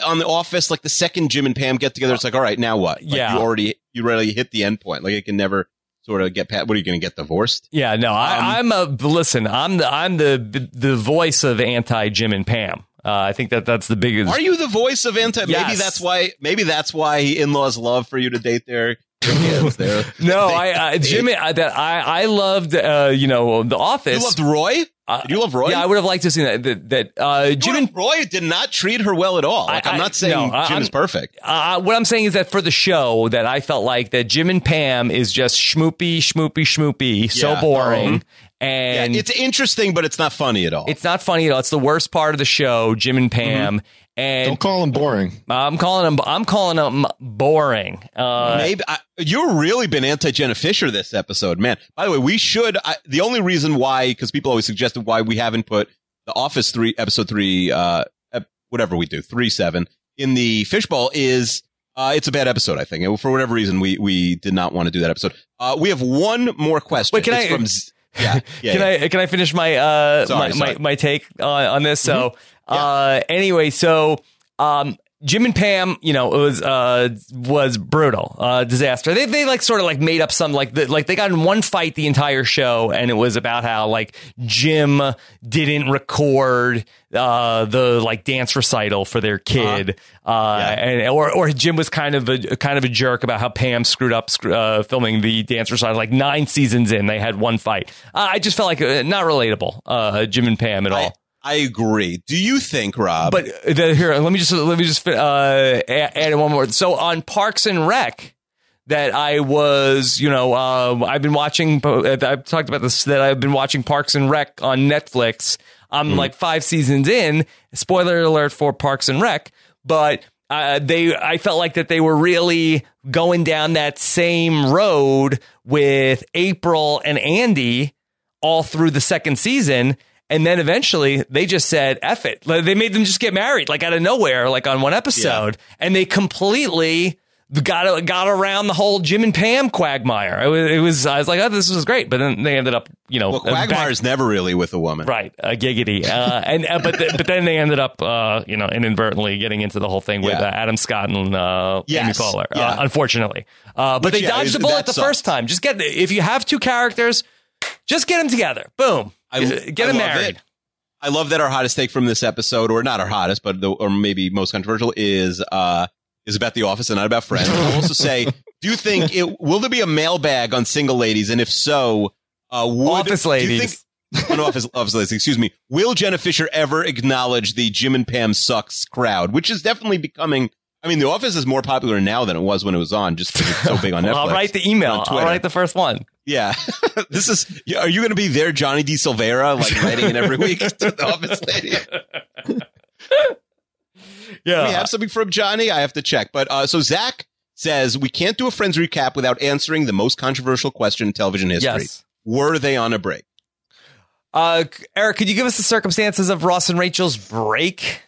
On The Office, like the second Jim and Pam get together, it's like, all right, now what? Like, Yeah. you already you already hit the end point. Like it can never sort of get past. What are you going to get divorced? Yeah, no, I, Um, I'm a listen. I'm the I'm the the voice of anti Jim and Pam. Uh, I think that that's the biggest. Are you the voice of anti? Maybe that's why. Maybe that's why in laws love for you to date their. Their, No, I uh, Jim. I, that I I loved. Uh, you know, The Office. You loved Roy. Uh, you love Roy? Yeah, I would have liked to see that. That, that uh, Jim and Roy did not treat her well at all. Like, I- I, am not saying no, I- Jim I'm- is perfect. uh, what I'm saying is that for the show, that I felt like that Jim and Pam is just schmoopy, schmoopy, schmoopy, so Yeah. boring, Yeah, and it's interesting, but it's not funny at all. it's not funny at all. It's the worst part of the show, Jim and Pam. And Don't call them boring. I'm calling them. I'm calling them boring. Uh, Maybe I, you've really been anti Jenna Fischer this episode, man. By the way, we should. I, the only reason why, because people always suggested why we haven't put the Office three episode three, uh, ep- whatever we do, three seven in the fishbowl is. Uh, it's a bad episode, I think. And For whatever reason, we we did not want to do that episode. Uh, we have one more question. Wait, can It's I- From, Z- yeah, yeah. can yeah. I can I finish my uh Sorry, my, sorry. Mm-hmm. my my take on, on this? So uh anyway, so um Jim and Pam, you know, it was uh was brutal, uh disaster. They they like sort of like made up some like the, like they got in one fight the entire show, and it was about how like Jim didn't record uh the like dance recital for their kid, uh Yeah. and or or Jim was kind of a kind of a jerk about how Pam screwed up uh, filming the dance recital. Like nine seasons in, they had one fight. Uh, I just felt like uh, not relatable, uh Jim and Pam at all. I agree. Do you think, Rob? But the, here, let me just let me just uh, add add one more. So on Parks and Rec, that I was, you know, uh, I've been watching. uh, I've talked about this. That I've been watching Parks and Rec on Netflix. I'm like five seasons in. Spoiler alert for Parks and Rec, but. Uh, they, I felt like that they were really going down that same road with April and Andy all through the second season. And then eventually they just said, F it. Like, They made them just get married, like out of nowhere, like on one episode. And they completely got got around the whole Jim and Pam quagmire. It was, it was I was like, oh, this was great. But then they ended up, you know, well, uh, back- never really with a woman. Right, uh, giggity, uh, and uh, but th- but then they ended up, uh, you know, inadvertently getting into the whole thing with Yeah. uh, Adam Scott and uh, Amy Yes, Poehler. yeah. Uh, unfortunately, uh, but Which, they dodged is- the bullet the sucks. first time. Just get if you have two characters, just get them together. Boom, I- get love married. it. I love that our hottest take from this episode, or not our hottest, but the, or maybe most controversial, is uh is about the office and not about friends. I'll also say, do you think it will there be a mailbag on single ladies, and if so, uh, would Office ladies. think- on office, office ladies, excuse me. Will Jenna Fischer ever acknowledge the Jim and Pam sucks crowd, which is definitely becoming? I mean, The Office is more popular now than it was when it was on, just it's so big on Netflix. Well, I'll write the email. I'll write the first one. Yeah, this is. Are you going to be there, Johnny D. Silvera, like writing in every week to the office lady? yeah, we have something from Johnny. I have to check. But uh, so Zach says we can't do a Friends recap without answering the most controversial question in television history. Yes. Were they on a break? Uh, Eric, could you give us the circumstances of Ross and Rachel's break?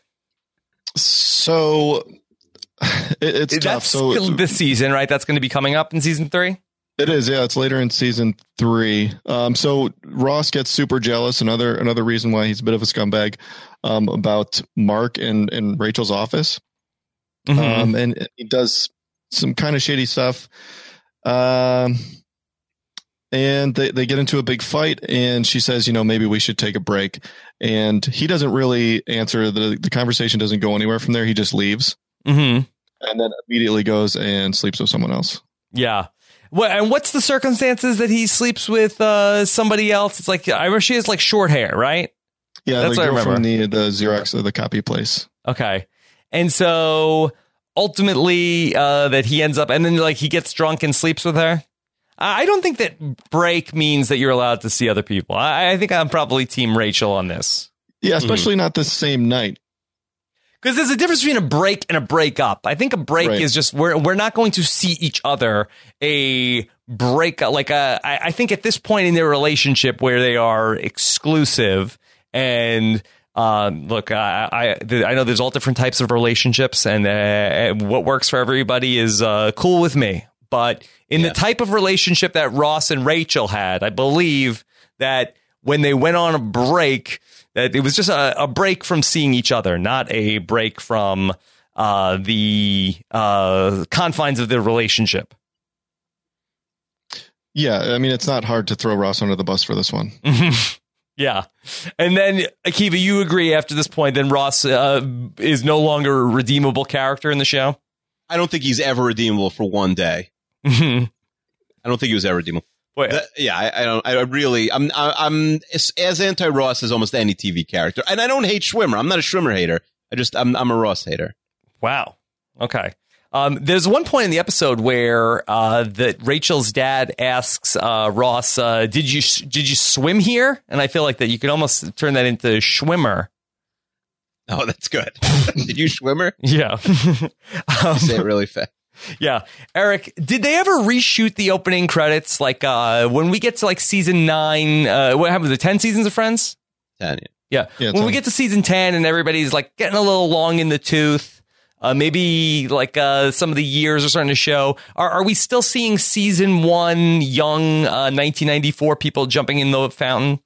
So it, it's That's tough. So this season, right? That's going to be coming up in season three. It is, yeah. It's later in season three. Um, so Ross gets super jealous. Another another reason why he's a bit of a scumbag um, about Mark and and Rachel's office. Mhm. Um, and he does some kind of shady stuff. Um, and they, they get into a big fight and she says, you know, maybe we should take a break. And he doesn't really answer. The, the conversation doesn't go anywhere from there. He just leaves Mhm. and then immediately goes and sleeps with someone else. Yeah. What and what's the circumstances that he sleeps with uh, somebody else? It's like I remember she has like short hair, right? Yeah, That's what I remember. from the the Xerox of the copy place. Okay. And so ultimately, uh, that he ends up, and then like he gets drunk and sleeps with her. I I don't think that break means that you're allowed to see other people. I, I think I'm probably Team Rachel on this Yeah, especially not the same night. Because there's a difference between a break and a breakup. I think a break Right. is just we're we're not going to see each other. A break, like a, I, I think at this point in their relationship where they are exclusive and. Um, look, I, I I know there's all different types of relationships, and uh, what works for everybody is uh, cool with me. But in Yeah. the type of relationship that Ross and Rachel had, I believe that when they went on a break, that it was just a, a break from seeing each other, not a break from uh, the uh, confines of the relationship. Yeah, I mean it's not hard to throw Ross under the bus for this one. yeah. And then, Akiva, you agree after this point, then Ross uh, is no longer a redeemable character in the show? I don't think he's ever redeemable for one day. I don't think he was ever redeemable. Boy, The- yeah, I, I don't. I really, I'm, I, I'm as, as anti Ross as almost any TV character, and I don't hate Schwimmer. I'm not a Schwimmer hater. I just, I'm, I'm a Ross hater. Wow. Okay. Um, there's one point in the episode where uh, that Rachel's dad asks uh, Ross, uh, "Did you did you swim here?" And I feel like that you could almost turn that into Schwimmer. Oh, that's good. Did you Schwimmer? Yeah. um, Say it really fast. Yeah. Eric, did they ever reshoot the opening credits? Like uh, when we get to like season nine, uh, what happened? The ten seasons of Friends. Tanya. Yeah. Yeah, when we get to season 10 and everybody's like getting a little long in the tooth, uh, maybe like uh, some of the years are starting to show. Are, are we still seeing season one young uh, 1994 people jumping in the fountain?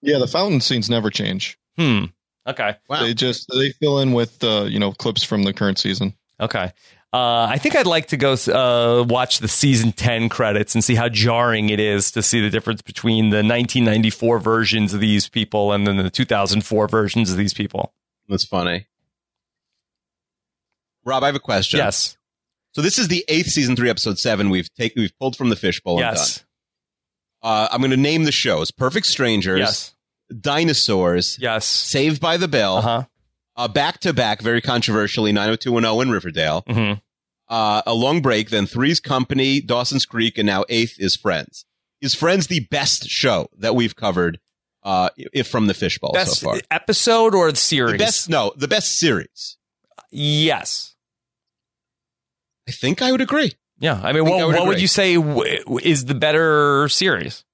Yeah, the fountain scenes never change. Hmm. Okay. Wow. They just they fill in with uh, you know clips from the current season. Okay. Uh, I think I'd like to go uh, watch the season 10 credits and see how jarring it is to see the difference between the 1994 versions of these people and then the 2004 versions of these people. That's funny. Rob, I have a question. Yes. So this is the eighth season three, episode seven. We've taken, we've pulled from the fishbowl and Yes. done. Uh, I'm going to name the shows: Perfect Strangers, Yes. Dinosaurs, Yes. Saved by the Bell, Uh huh. uh, back to back, very controversially, 90210 in Riverdale. hmm Uh, a long break, then Three's Company, Dawson's Creek, and now eighth is Friends. Is Friends the best show that we've covered? Uh, if from the fishbowl Best so far, episode or the series? the best no, the best series. Yes. I think I would agree. Yeah. I mean, what, I would what would you say w- is the better series?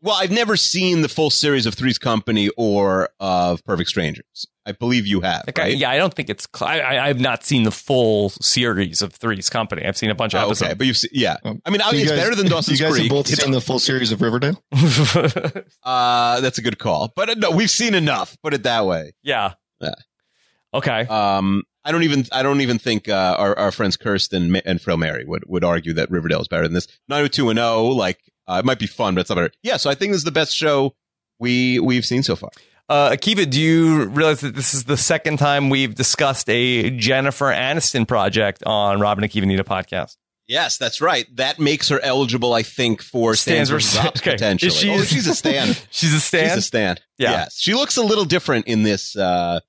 Well, I've never seen the full series of Three's Company or of Perfect Strangers. I believe you have. Like, I, right? yeah, I don't think it's. Cl- I, I, I've not seen the full series of Three's Company. I've seen a bunch of Oh, okay, episodes. but you've seen, yeah. Um, I mean, I So mean, you it's guys- better than Dawson's You guys Creek. have both It's- seen the full series of Riverdale. uh, that's a good call, but uh, no, we've seen enough. Put it that way. yeah. Yeah. Okay. Um, I don't even, I don't even think uh, our our friends Kirsten Ma- and Frail Mary would would argue that Riverdale is better than this. Nine hundred two and zero, like uh, it might be fun, but it's not better. Yeah, so I think this is the best show we we've seen so far. Uh, Akiva, do you realize that this is the second time we've discussed a Jennifer Aniston project on Robin Akiva Nita podcast? Yes, that's right. That makes her eligible, I think, for Stands stands versus versus- Ops okay. potentially. Is she- oh, she's a stand. She's a stand. She's a stand. Yeah. Yes. She looks a little different in this uh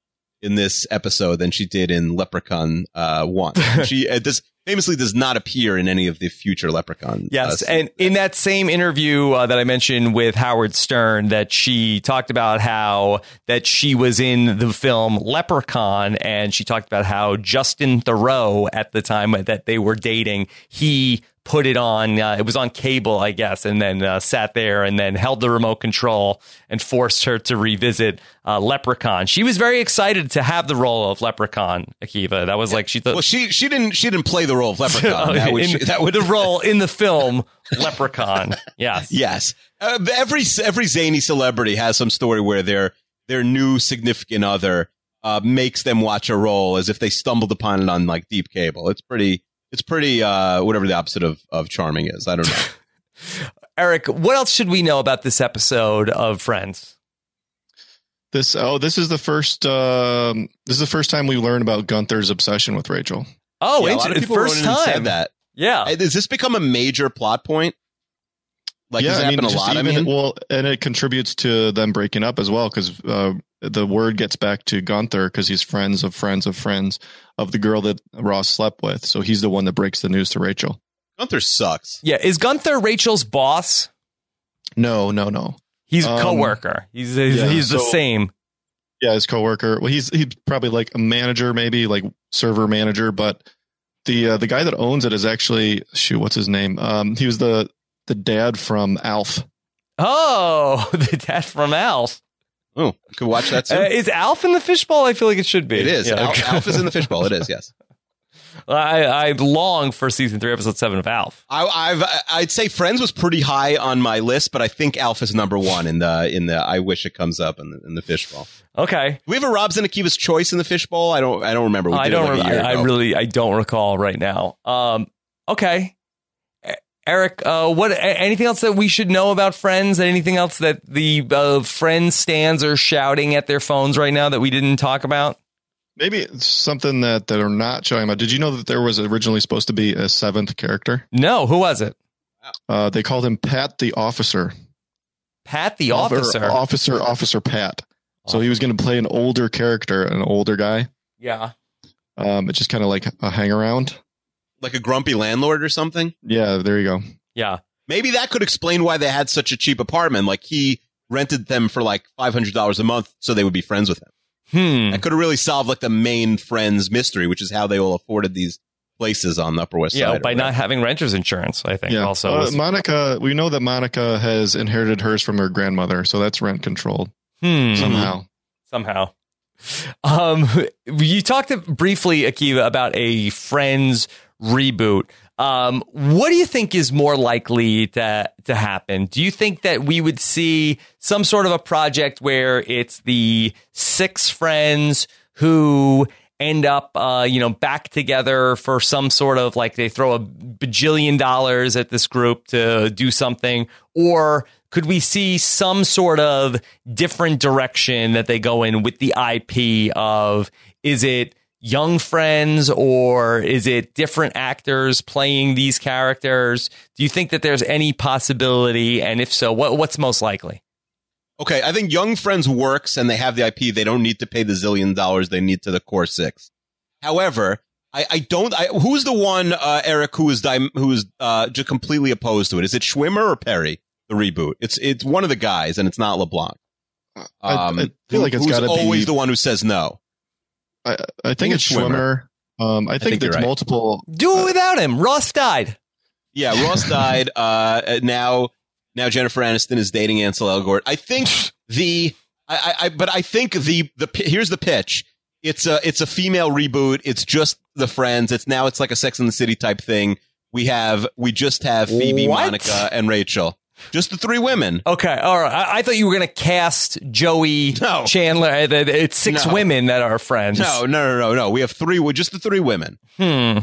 in this episode than she did in Leprechaun uh 1. she uh, this famously does not appear in any of the future Leprechaun. Yes, uh, and in that same interview uh, that I mentioned with Howard Stern, that she talked about how that she was in the film Leprechaun, and she talked about how Justin Theroux at the time that they were dating, he put it on. Uh, it was on cable, I guess, and then uh, sat there and then held the remote control and forced her to revisit uh, Leprechaun. She was very excited to have the role of Leprechaun, Akiva. That was like she thought. well, she she didn't she didn't play the role of Leprechaun. that would, in, that would the role in the film Leprechaun. Yes, yes. Uh, every every zany celebrity has some story where their their new significant other uh, makes them watch a role as if they stumbled upon it on like deep cable. It's pretty it's pretty uh, whatever the opposite of of charming is. I don't know. Eric, what else should we know about this episode of Friends? This oh, this is the first um, this is the first time we learn about Gunther's obsession with Rachel. Oh, yeah, it's a lot of people first wrote in and time said that. Yeah, Has this become a major plot point? Like, yeah, has it I mean, a just lot? I mean, well, and it contributes to them breaking up as well because uh, the word gets back to Gunther because he's friends of friends of friends of the girl that Ross slept with. So he's the one that breaks the news to Rachel. Gunther sucks. yeah. Is Gunther Rachel's boss? No, no, no. He's a Um, coworker. He's he's, yeah, he's the same. Yeah, his coworker. Well, he's he's probably like a manager, maybe like server manager, but the uh, the guy that owns it is actually shoot, what's his name? Um, he was the the dad from Alf. Oh, the dad from Alf. Oh, could watch that Uh, is Alf in the fishbowl? I feel like it should be. it is. Yeah, Al- okay. Alf is in the fishbowl. It is. Yes. I, I long for season three, episode seven of Alf. I, I've I'd say Friends was pretty high on my list, but I think Alf is number one in the in the. I wish it comes up in the, in the fishbowl. Okay, Do we have a Rob's and Akiva's choice in the fishbowl? I don't. I don't remember. I don't. like re- I, I really. I don't recall right now. Um. Okay. Eric, uh, what? Anything else that we should know about Friends? Anything else that the uh, Friends stands are shouting at their phones right now that we didn't talk about? Maybe it's something that they're not showing about. Did you know that there was originally supposed to be a seventh character? No. Who was it? Uh, they called him Pat the Officer. Pat the officer. Officer, Officer Pat. So he was going to play an older character, an older guy. yeah. Um, it's just kind of like a hang around. Like a grumpy landlord or something. Yeah, there you go. Yeah. Maybe that could explain why they had such a cheap apartment. Like he rented them for like five hundred dollars a month, so they would be friends with him. Hmm. That could have really solved like the main Friends mystery, which is how they all afforded these places on the Upper West Side. Yeah, by not having renter's insurance, I think Yeah. also. Uh, was- Monica, we know that Monica has inherited hers from her grandmother, so that's rent controlled hmm. somehow. somehow. Um, you talked briefly, Akiva, about a Friends reboot. Um, what do you think is more likely to to happen? Do you think that we would see some sort of a project where it's the six friends who end up, uh, you know, back together for some sort of like they throw a bajillion dollars at this group to do something, or could we see some sort of different direction that they go in with the IP of is it young friends or is it different actors playing these characters? Do you think that there's any possibility? And if so, what, what's most likely? Okay, I think Young Friends works and they have the IP. They don't need to pay the zillion dollars they need to the core six. However, I, I don't. I, who's the one, uh, Eric, who is di- who is uh, just completely opposed to it? Is it Schwimmer or Perry? The reboot. It's it's one of the guys, and it's not LeBlanc. I, I feel like it's who's got to always be. the one who says no. I, I think it's Schwimmer. Um, I think, think you're right. multiple. Do it without him. Ross died. Yeah, Ross died. Uh, now, now Jennifer Aniston is dating Ansel Elgort. I think the, I, I, I, but I think the, the, here's the pitch. It's a, it's a female reboot. It's just the friends. It's now, it's like a Sex in the City type thing. We have, we just have Phoebe, What? Monica, and Rachel. Just the three women. Okay, all right. I, I thought you were going to cast Joey No. Chandler. Uh, th- th- It's six No. women that are friends. No, no, no, no, no. We have three, we're just the three women. Hmm.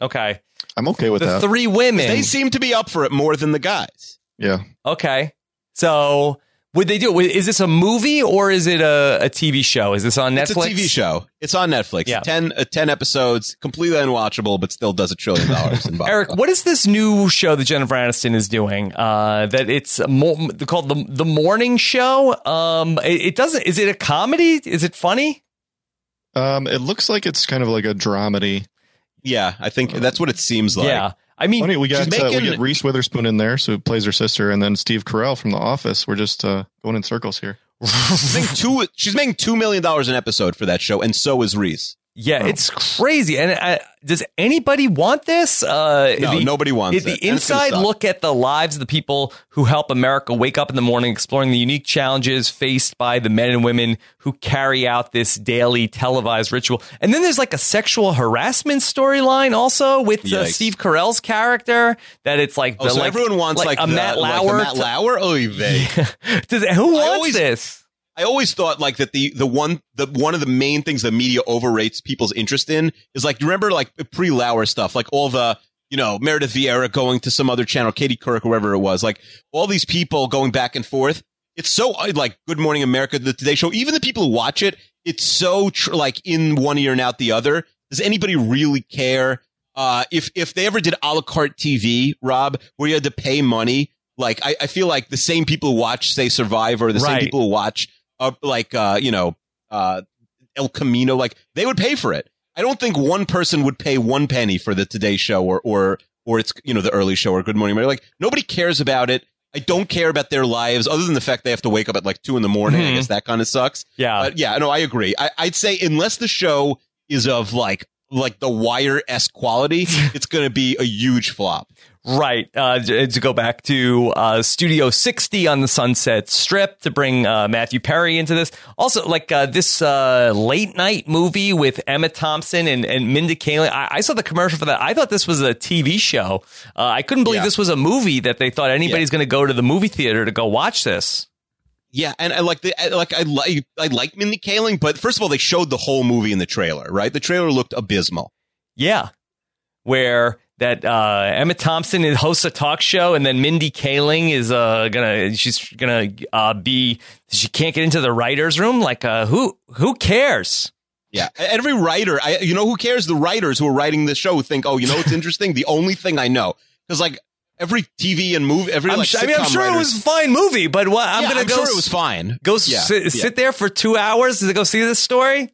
Okay. I'm okay with The that. three women. They seem to be up for it more than the guys. yeah. okay. So would they do it? Is this a movie or is it a, a TV show? Is this on Netflix? It's a TV show. It's on Netflix. Yeah. 10, uh, 10 episodes, completely unwatchable, but still does a trillion dollars in box Eric, office. what is this new show that Jennifer Aniston is doing? Uh, that it's mo- called the the Morning Show. Um, it, it doesn't. Is it a comedy? Is it funny? Um, it looks like it's kind of like a dramedy. Yeah, I think that's what it seems like. yeah. I mean, Funny, we got she's uh, we get Reese Witherspoon in there, so who plays her sister, and then Steve Carell from The Office. We're just uh, going in circles here. She's making two. She's making two million dollars an episode for that show, and so is Reese. Yeah, it's crazy. And uh, does anybody want this? Uh, No, the- nobody wants the it. And inside look at the lives of the people who help America wake up in the morning, exploring the unique challenges faced by the men and women who carry out this daily televised ritual. And then there's like a sexual harassment storyline also with uh, Steve Carell's character. That it's like Oh, the, so like, everyone wants like, a the, Matt like Lauer. the Matt Lauer. Oy vey. Does, who wants always- this? I always thought like that the the one the one of the main things the media overrates people's interest in is like you remember like pre Lauer stuff like all the you know Meredith Vieira going to some other channel Katie Couric whoever it was like all these people going back and forth. It's so uh, like Good Morning America the Today Show even the people who watch it it's so tr- like in one ear and out the other. Does anybody really care uh if if they ever did a la carte TV Rob where you had to pay money? Like I, I feel like the same people who watch say Survivor the same people who watch uh, like uh, you know uh, El Camino, like they would pay for it. I don't think one person would pay one penny for the Today Show or or or it's you know the early show or Good Morning America. Like nobody cares about it. I don't care about their lives other than the fact they have to wake up at like two in the morning. I Mhm. guess that kind of sucks. Yeah. But yeah, no, I agree. I, I'd say unless the show is of like like the wire esque quality, it's going to be a huge flop. Right. Uh, to go back to uh, Studio 60 on the Sunset Strip to bring uh, Matthew Perry into this. Also, like uh, this uh, late night movie with Emma Thompson and, and Mindy Kaling. I, I saw the commercial for that. I thought this was a TV show. Uh, I couldn't believe Yeah. this was a movie that they thought anybody's going to go to the movie theater to go watch this. Yeah, and I like the I, like I like I like Mindy Kaling, but first of all, they showed the whole movie in the trailer, right? The trailer looked abysmal. Yeah. Where that uh, Emma Thompson hosts a talk show, and then Mindy Kaling is uh, gonna she's gonna uh, be she can't get into the writers' room. Like uh, who who cares? Yeah, every writer, I you know who cares? The writers who are writing the show think, oh, you know what's interesting? the only thing I know because like every TV and movie, every I'm, like su- I mean, I'm sure it was a fine movie, but what I'm Yeah, gonna I'm go sure it was fine. go Yeah, sit, yeah. sit there for two hours to go see this story.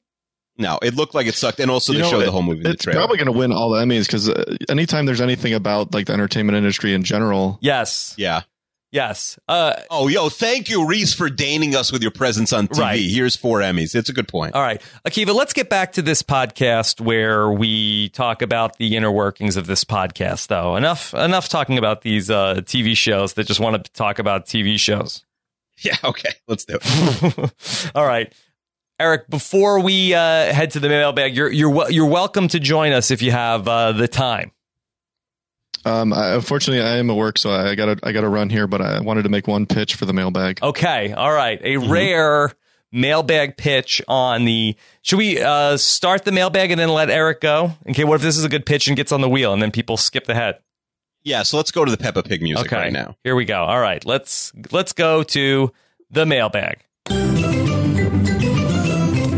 No, it looked like it sucked, and also You they know, showed it- the whole movie in the It's probably going to win all the Emmys because uh, anytime there's anything about like the entertainment industry in general, Yes, yeah. yes. Uh, Oh, yo, thank you, Reese, for deigning us with your presence on TV. Right. Here's four Emmys. It's a good point. All right. Akiva, let's get back to this podcast where we talk about the inner workings of this podcast, though. Enough enough talking about these uh, TV shows that just want to talk about TV shows. Yeah, okay, let's do it. All right. Eric, before we uh, head to the mailbag, you're you're you're welcome to join us if you have uh, the time. um, I, unfortunately, I am at work, so I got to I got to run here. But I wanted to make one pitch for the mailbag. Okay. All right. A Mm-hmm. rare mailbag pitch on the. Should we uh, start the mailbag and then let Eric go? Okay. What if this is a good pitch and gets on the wheel and then people skip ahead? Yeah, so let's go to the Peppa Pig music okay. right now. Here we go. All right. Let's let's go to the mailbag.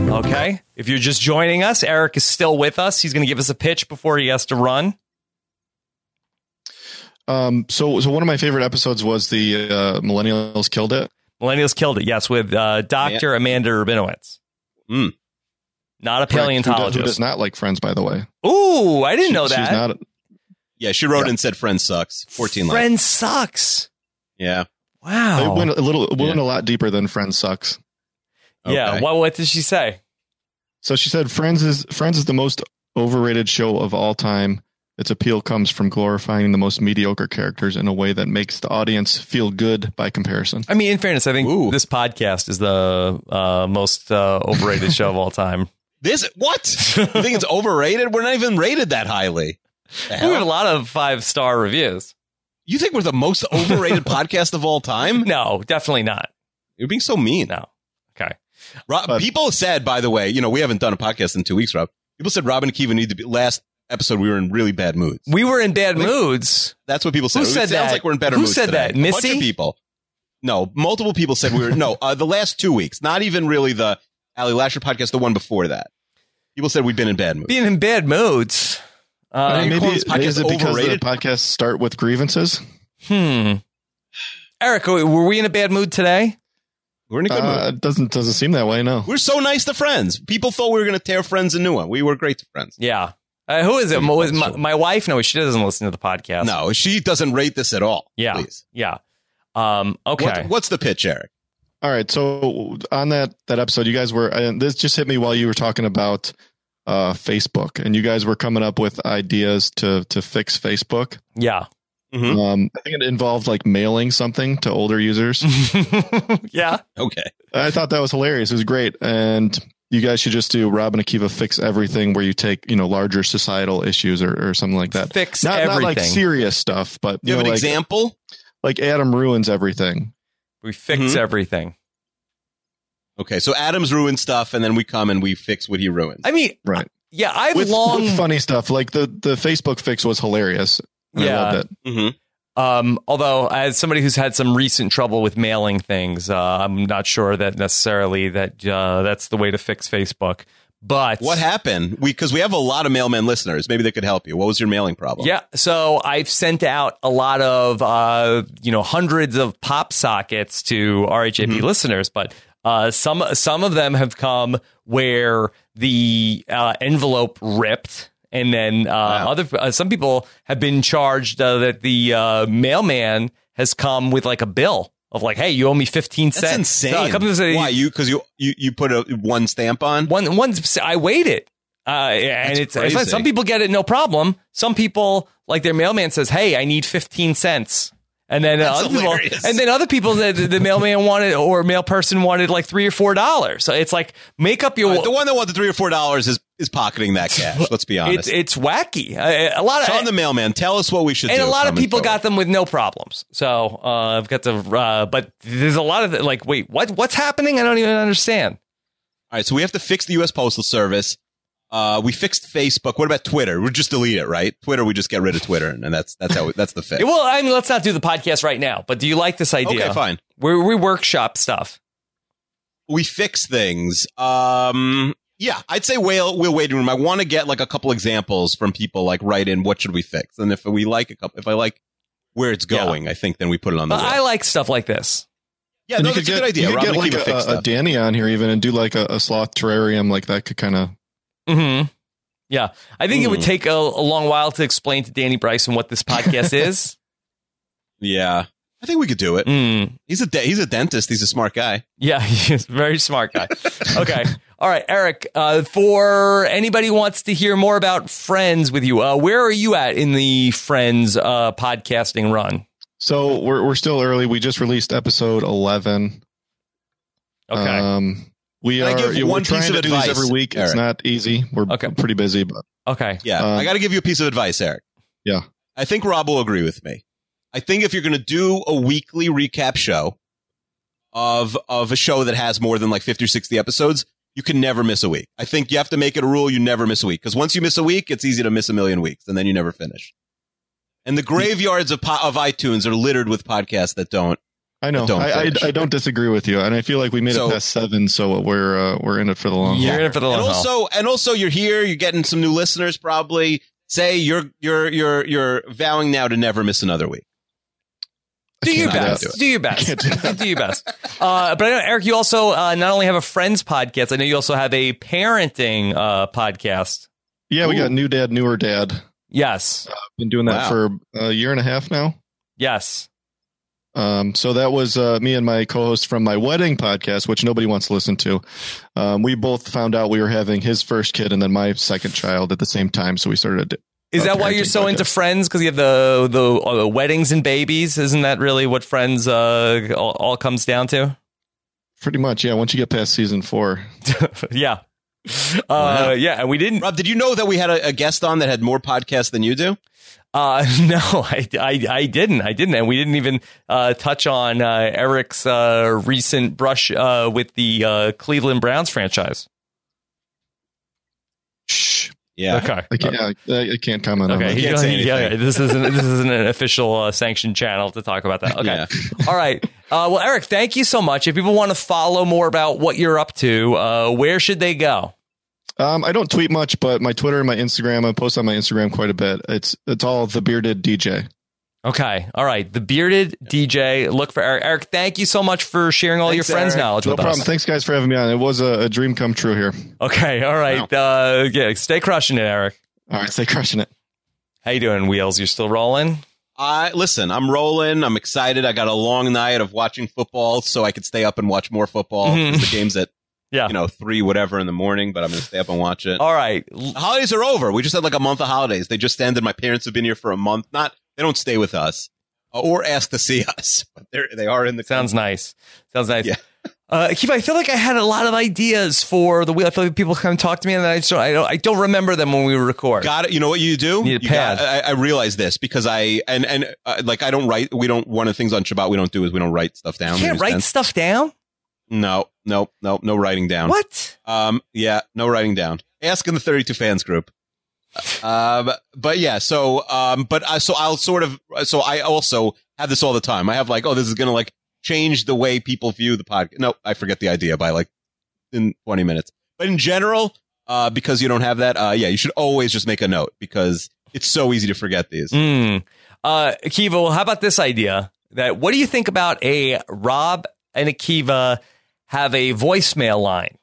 Okay. If you're just joining us, Eric is still with us. He's going to give us a pitch before he has to run. Um, so so one of my favorite episodes was the uh, Millennials killed it. Millennials killed it. Yes, with uh, Dr. Amanda Rubinowitz. Mm. Not a Correct. Who does- Who paleontologist. does not like Friends, by the way. Ooh, I didn't She- know She's that. not. Yeah, she wrote Yeah. and said Friends sucks." Fourteen Friends Friend sucks. Yeah. Wow. It Wow. went a little. It went Yeah. a lot deeper than Friends sucks. Yeah. What, what did she say? So she said, "Friends is Friends is the most overrated show of all time. Its appeal comes from glorifying the most mediocre characters in a way that makes the audience feel good by comparison." I mean, in fairness, I think Ooh. this podcast is the uh, most uh, overrated show of all time. This what? you think it's overrated? We're not even rated that highly. We have a lot of five star reviews. You think we're the most overrated podcast of all time? No, definitely not. You're being so mean. No. Okay. Rob, But- people said, by the way, you know, we haven't done a podcast in two weeks, Rob. People said Robin and Kiva need to be last episode. We were in really bad moods. We were in bad Like- moods. That's what people said. Who It said sounds that? like we're in better Who moods said today. that? A bunch Missy? of people. No, multiple people said we were. no, uh, the last two weeks. Not even really the Ali Lasher podcast. The one before that. People said we've been in bad moods. Being in bad moods. I Uh, mean, maybe calling this podcast is it because overrated? the podcasts start with grievances? hmm. Eric, were we in a bad mood today? We're in a good Uh, mood. it doesn't doesn't seem that way. No. We're so nice to friends. People thought we were going to tear friends a new one. We were great to friends. Yeah. Uh, who is it? Mo- is my, my wife? No, she doesn't listen to the podcast. No, she doesn't rate this at all. Yeah. Please. Yeah. Um, okay. What, what's the pitch, Eric? All right. So on that that episode, you guys were and this just hit me while you were talking about uh, Facebook, and you guys were coming up with ideas to to fix Facebook. yeah. Mhm. Um, I think it involved like mailing something to older users. yeah. Okay. I thought that was hilarious. It was great, and you guys should just do Rob and Akiva fix everything, where you take you know larger societal issues or, or something like that. Fix Not, everything. not like serious stuff, but Do you have know, an like, example? like Adam ruins everything. we fix Mhm. everything. Okay, so Adams ruined stuff, and then we come and we fix what he ruins. I mean, Right. yeah, I've With, long. with funny stuff like the the Facebook fix was hilarious. I Yeah. loved it. hmm Um, although, as somebody who's had some recent trouble with mailing things, uh, I'm not sure that necessarily that uh, that's the way to fix Facebook. But What happened? We because we have a lot of mailman listeners. Maybe they could help you. What was your mailing problem? Yeah, so I've sent out a lot of uh, you know hundreds of pop sockets to RHAP Mhm. listeners, but uh, some some of them have come where the uh, envelope ripped, and then uh, Wow. other uh, some people have been charged uh, that the uh, mailman has come with like a bill of like, hey, you owe me fifteen that's cents. insane. So a couple say, Why you? Because you, you you put a one stamp on. one one I waited. Uh, and it's, it's like some people get it no problem. Some people like their mailman says, "Hey, I need fifteen cents," and then That's other people, hilarious. and then other people, the, the mailman wanted or mail person wanted like three or four dollars. So it's like make up your. Right, the one that wanted three or four dollars is is pocketing that cash. Let's be honest. it's it's wacky. A lot of Sean the mailman, tell us what we should and do. a lot of people forward. got them with no problems. So uh, I've got to, uh, but there's a lot of the, like, wait, what what's happening? I don't even understand. All right, so we have to fix the U.S. Postal Service. Uh, we fixed Facebook. What about Twitter? We just delete it, right? Twitter, we just get rid of Twitter, and that's that's how that's the fix. Well, I mean, let's not do the podcast right now. But do you like this idea? Okay, fine. We we workshop stuff. We fix things. Um, yeah, I'd say whale wheel waiting room. I want to get like a couple examples from people like write in what should we fix, and if we like a couple, if I like where it's Yeah. going, I think then we put it on the. But. I like stuff like this. yeah, no, you that's could a get, good idea. You Rob could and get like fix a, a. Danny on here even and do like a, a sloth terrarium like that could kind of. Hmm Yeah, I think it would Hmm. take a, a long while to explain to Danny Bryson what this podcast is. Yeah, I think we could do it. Mm. He's a de- he's a dentist. He's a smart guy. Yeah, he's a very smart guy. Okay. All right, Eric, uh, for anybody who wants to hear more about Friends with you, uh, where are you at in the Friends uh, podcasting run? So we're we're still early. We just released episode eleven. Okay. Um, we Can I are. give yeah, one we're trying piece of to do these advice, every week. Eric? It's not easy. We're Okay. pretty busy, but okay. Yeah, Um, I got to give you a piece of advice, Eric. Yeah. I think Rob will agree with me. I think if you're going to do a weekly recap show of of a show that has more than like 50 or 60 episodes, you can never miss a week. I think you have to make it a rule you never miss a week because once you miss a week, it's easy to miss a million weeks and then you never finish. And the graveyards of po- of iTunes are littered with podcasts that don't. I know. Don't I, I. I don't disagree with you, and I feel like we made So- it past seven, so we're uh, we're in it for the long You're haul. in it for the long and haul. also and also you're here, you're getting some new listeners probably. Say you're you're you're you're vowing now to never miss another week. do your can't do best. it. Do your I can't do best. do your best. Uh, but I know, Eric, you also uh, not only have a Friends podcast, I know you also have a parenting uh, podcast. Yeah, we got new dad, newer dad. Yes. Been doing that Wow. for a year and a half now. Yes. Um, so that was uh, me and my co-host from my wedding podcast, which nobody wants to listen to. Um, we both found out we were having his first kid and then my second child at the same time, so we started. A, Is that why you're parenting so into. Friends? Because you have the the uh, weddings and babies? Isn't that really what Friends uh, all, all comes down to? Pretty much, yeah. Once you get past season four, yeah. Uh, yeah, and we didn't. Rob, did you know that we had a, a guest on that had more podcasts than you do? Uh, no, I, I, I didn't. I didn't, and we didn't even uh, touch on uh, Eric's uh, recent brush uh, with the uh, Cleveland Browns franchise. shh, Yeah. Okay. I can't. I, I can't comment on Okay, that. he- can't say yeah, anything. yeah, this isn't this isn't an official uh, sanctioned channel to talk about that. Okay, Yeah. all right. Uh, well, Eric, thank you so much. If people want to follow more about what you're up to, uh, where should they go? Um, I don't tweet much, but my Twitter and my Instagram, I post on my Instagram quite a bit. It's it's all the bearded DJ. Okay, all right. The bearded DJ. Look for Eric. Eric, thank you so much for sharing all Thanks, your friends' Eric. knowledge No with problem. us. Thanks, guys, for having me on. It was a, a dream come true here. Okay, all right. Uh, yeah, stay crushing it, Eric. All right, stay crushing it. How you doing, Wheels? You're still rolling? I listen. I'm rolling. I'm excited. I got a long night of watching football, so I could stay up and watch more football. Mhm. 'cause The game's at Yeah. you know three whatever in the morning, but I'm going to stay up and watch it. All right. The holidays are over. We just had like a month of holidays. They just ended. My parents have been here for a month. Not they don't stay with us uh, or ask to see us, but they are they are in the Sounds nice. Sounds nice. Yeah. Uh, Keith, I feel like I had a lot of ideas for the wheel. I feel like people come talk to me, and I just don't, I don't, I don't remember them when we record. Got it. You know what you do? Need a You got- pad. I, I realize this because I and and uh, like I don't write. We don't. One of the things on Shabbat we don't do is we don't write stuff down. you can't write Understand? stuff down. No, no, no, no writing down. What? Um, yeah, no writing down. Ask in the 32 fans group. Um, but yeah, so, um, but I, so I'll sort of, so I also have this all the time. I have like, oh, this is going to like change the way people view the podcast. No, I forget the idea by like in 20 minutes. But in general, uh, because you don't have that, uh, yeah, you should always just make a note because it's so easy to forget these. Mm. Uh, Akiva, well, how about this idea? That what do you think about a Rob and Akiva have a voicemail line?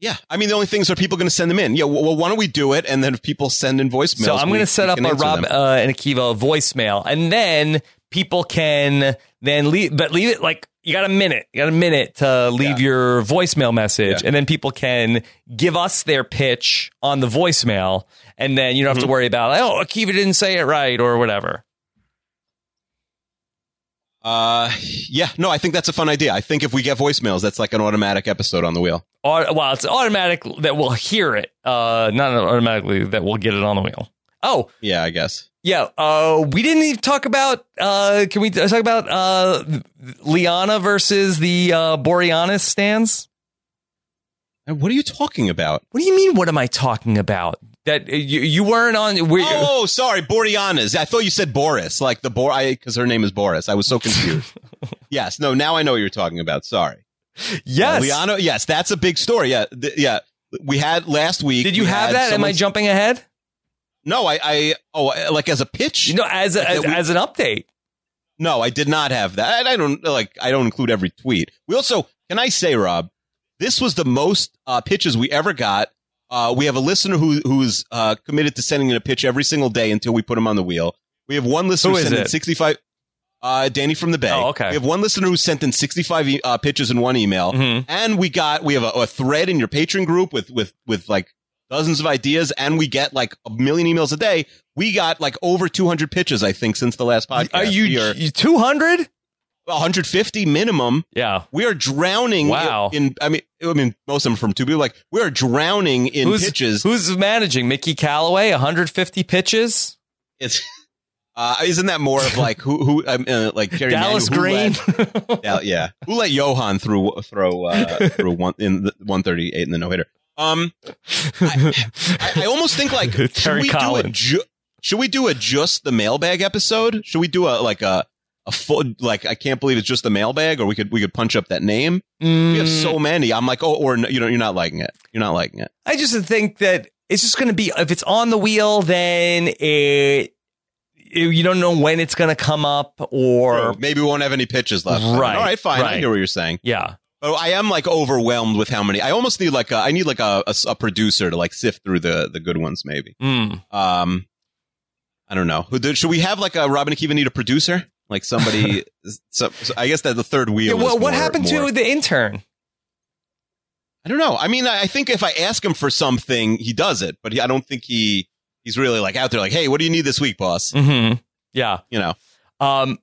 Yeah. I mean, the only things are people going to send them in. Yeah. Well, why don't we do it? And then if people send in voicemails, So I'm going to set up a Rob uh, and Akiva voicemail, and then people can then leave, but leave it like you got a minute. You got a minute to leave Yeah. your voicemail message, Yeah. and then people can give us their pitch on the voicemail, and then you don't have to Mhm. worry about oh Akiva didn't say it right or whatever. Uh, yeah, no, I think that's a fun idea. I think if we get voicemails, that's like an automatic episode on the wheel. Well, it's automatic that we'll hear it, uh, not automatically that we'll get it on the wheel. Oh, Yeah, I guess. Yeah, uh, we didn't even talk about. Uh, can we talk about uh, Liana versus the uh, Boreanaz stands? What are you talking about? What do you mean? What am I talking about? That uh, you, you weren't on. We, Oh, sorry, Boreanaz. I thought you said Boris, like the Bor, I because her name is Boris. I was so confused. yes, no, now I know what you're talking about. Sorry, yes. Liana. Yes, that's a big story. Yeah, th- yeah. We had last week. Did you we have that? Am I jumping ahead? No, I, I. Oh, like as a pitch. You know, as a, as, we- as an update. No, I did not have that. I don't like. I don't include every tweet. We also can I say, Rob, this was the most uh, pitches we ever got. Uh, we have a listener who who's uh, committed to sending in a pitch every single day until we put him on the wheel. We have one listener Who is sending it? sixty five. Uh, Danny from the Bay. Oh, okay. We have one listener who sent in sixty five uh, pitches in one email, Mhm. and we got we have a, a thread in your patron group with with with like dozens of ideas, and we get like a million emails a day. We got like over two hundred pitches, I think, since the last podcast. Are you two hundred? 150 minimum. Yeah. We are drowning. Wow. In, I mean, I mean, most of them from two people. Like we are drowning in who's pitches. who's managing? Mickey Callaway, 150 pitches. it's uh, isn't that more of like who who um, uh, like Jerry Dallas Green. Who let, yeah, yeah. Who let Johan through throw uh, through one in the 138 in the no hitter? Um, I, I almost think like should we do a Collins. ju- should we do a just the mailbag episode? Should we do a like a a full like I can't believe it's just the mailbag, or we could we could punch up that name. We have Mm. so many. I'm like, oh, or you know, you're not liking it. You're not liking it. I just think that it's just going to be if it's on the wheel, then it, you don't know when it's going to come up, or maybe we won't have any pitches left. Right. All Right, right, fine. I hear what you're saying. yeah, But I am like overwhelmed with how many. I almost need like a. I need like a, a, a producer to like sift through the the good ones. Maybe. Mm. Um, I don't know. Should we have like a Rob and Akiva need a producer? Like somebody. so, so I guess that the third wheel. Yeah, is what, what more- happened more- to the intern? I don't know. I mean, I I think if I ask him for something, he does it. But he, I don't think he he's really like out there like, hey, what do you need this week, boss? Mm-hmm. Yeah. You know. Um.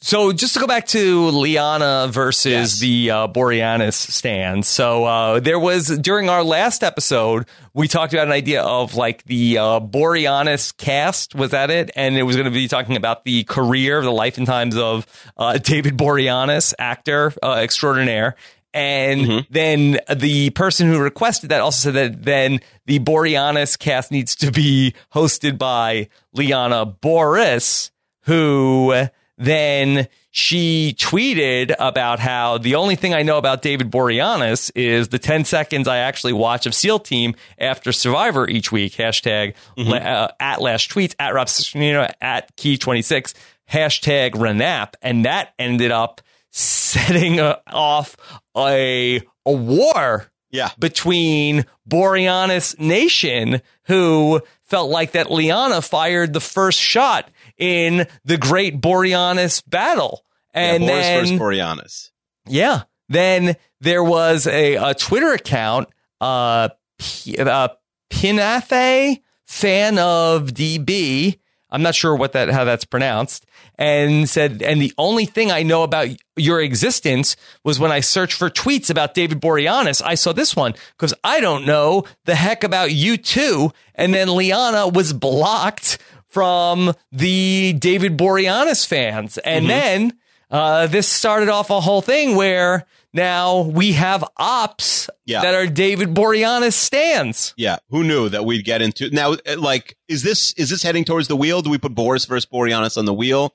So just to go back to Liana versus Yes. the uh, Boreanaz stand. So uh, there was during our last episode, we talked about an idea of like the uh, Boreanaz cast. Was that it? And it was going to be talking about the career, the life and times of uh, David Boreanaz, actor uh, extraordinaire. And Mhm. then the person who requested that also said that then the Boreanaz cast needs to be hosted by Liana Boas, who then she tweeted about how the only thing I know about David Boreanaz is the 10 seconds I actually watch of SEAL Team after Survivor each week. Hashtag la- uh, at last tweets, at Rob Cesternino, at Key26, hashtag Renap. And that ended up setting uh, off a, a war Yeah. between Boreanaz Nation, who felt like that Liana fired the first shot in the great Boreanaz battle. And yeah, then, versus Boreanaz. yeah, then there was a, a Twitter account, uh, P- uh, Pinathe, fan of DB. I'm not sure what that how that's pronounced, and said, and the only thing I know about your existence was when I searched for tweets about David Boreanaz. I saw this one because I don't know the heck about you too. And then Liana was blocked from the David Boreanaz fans, and then uh, this started off a whole thing where now we have ops Yeah. that are David Boreanaz stands. Yeah, who knew that we'd get into now? uh, Like, is this is this heading towards the wheel? Do we put Boris versus Boreanaz on the wheel?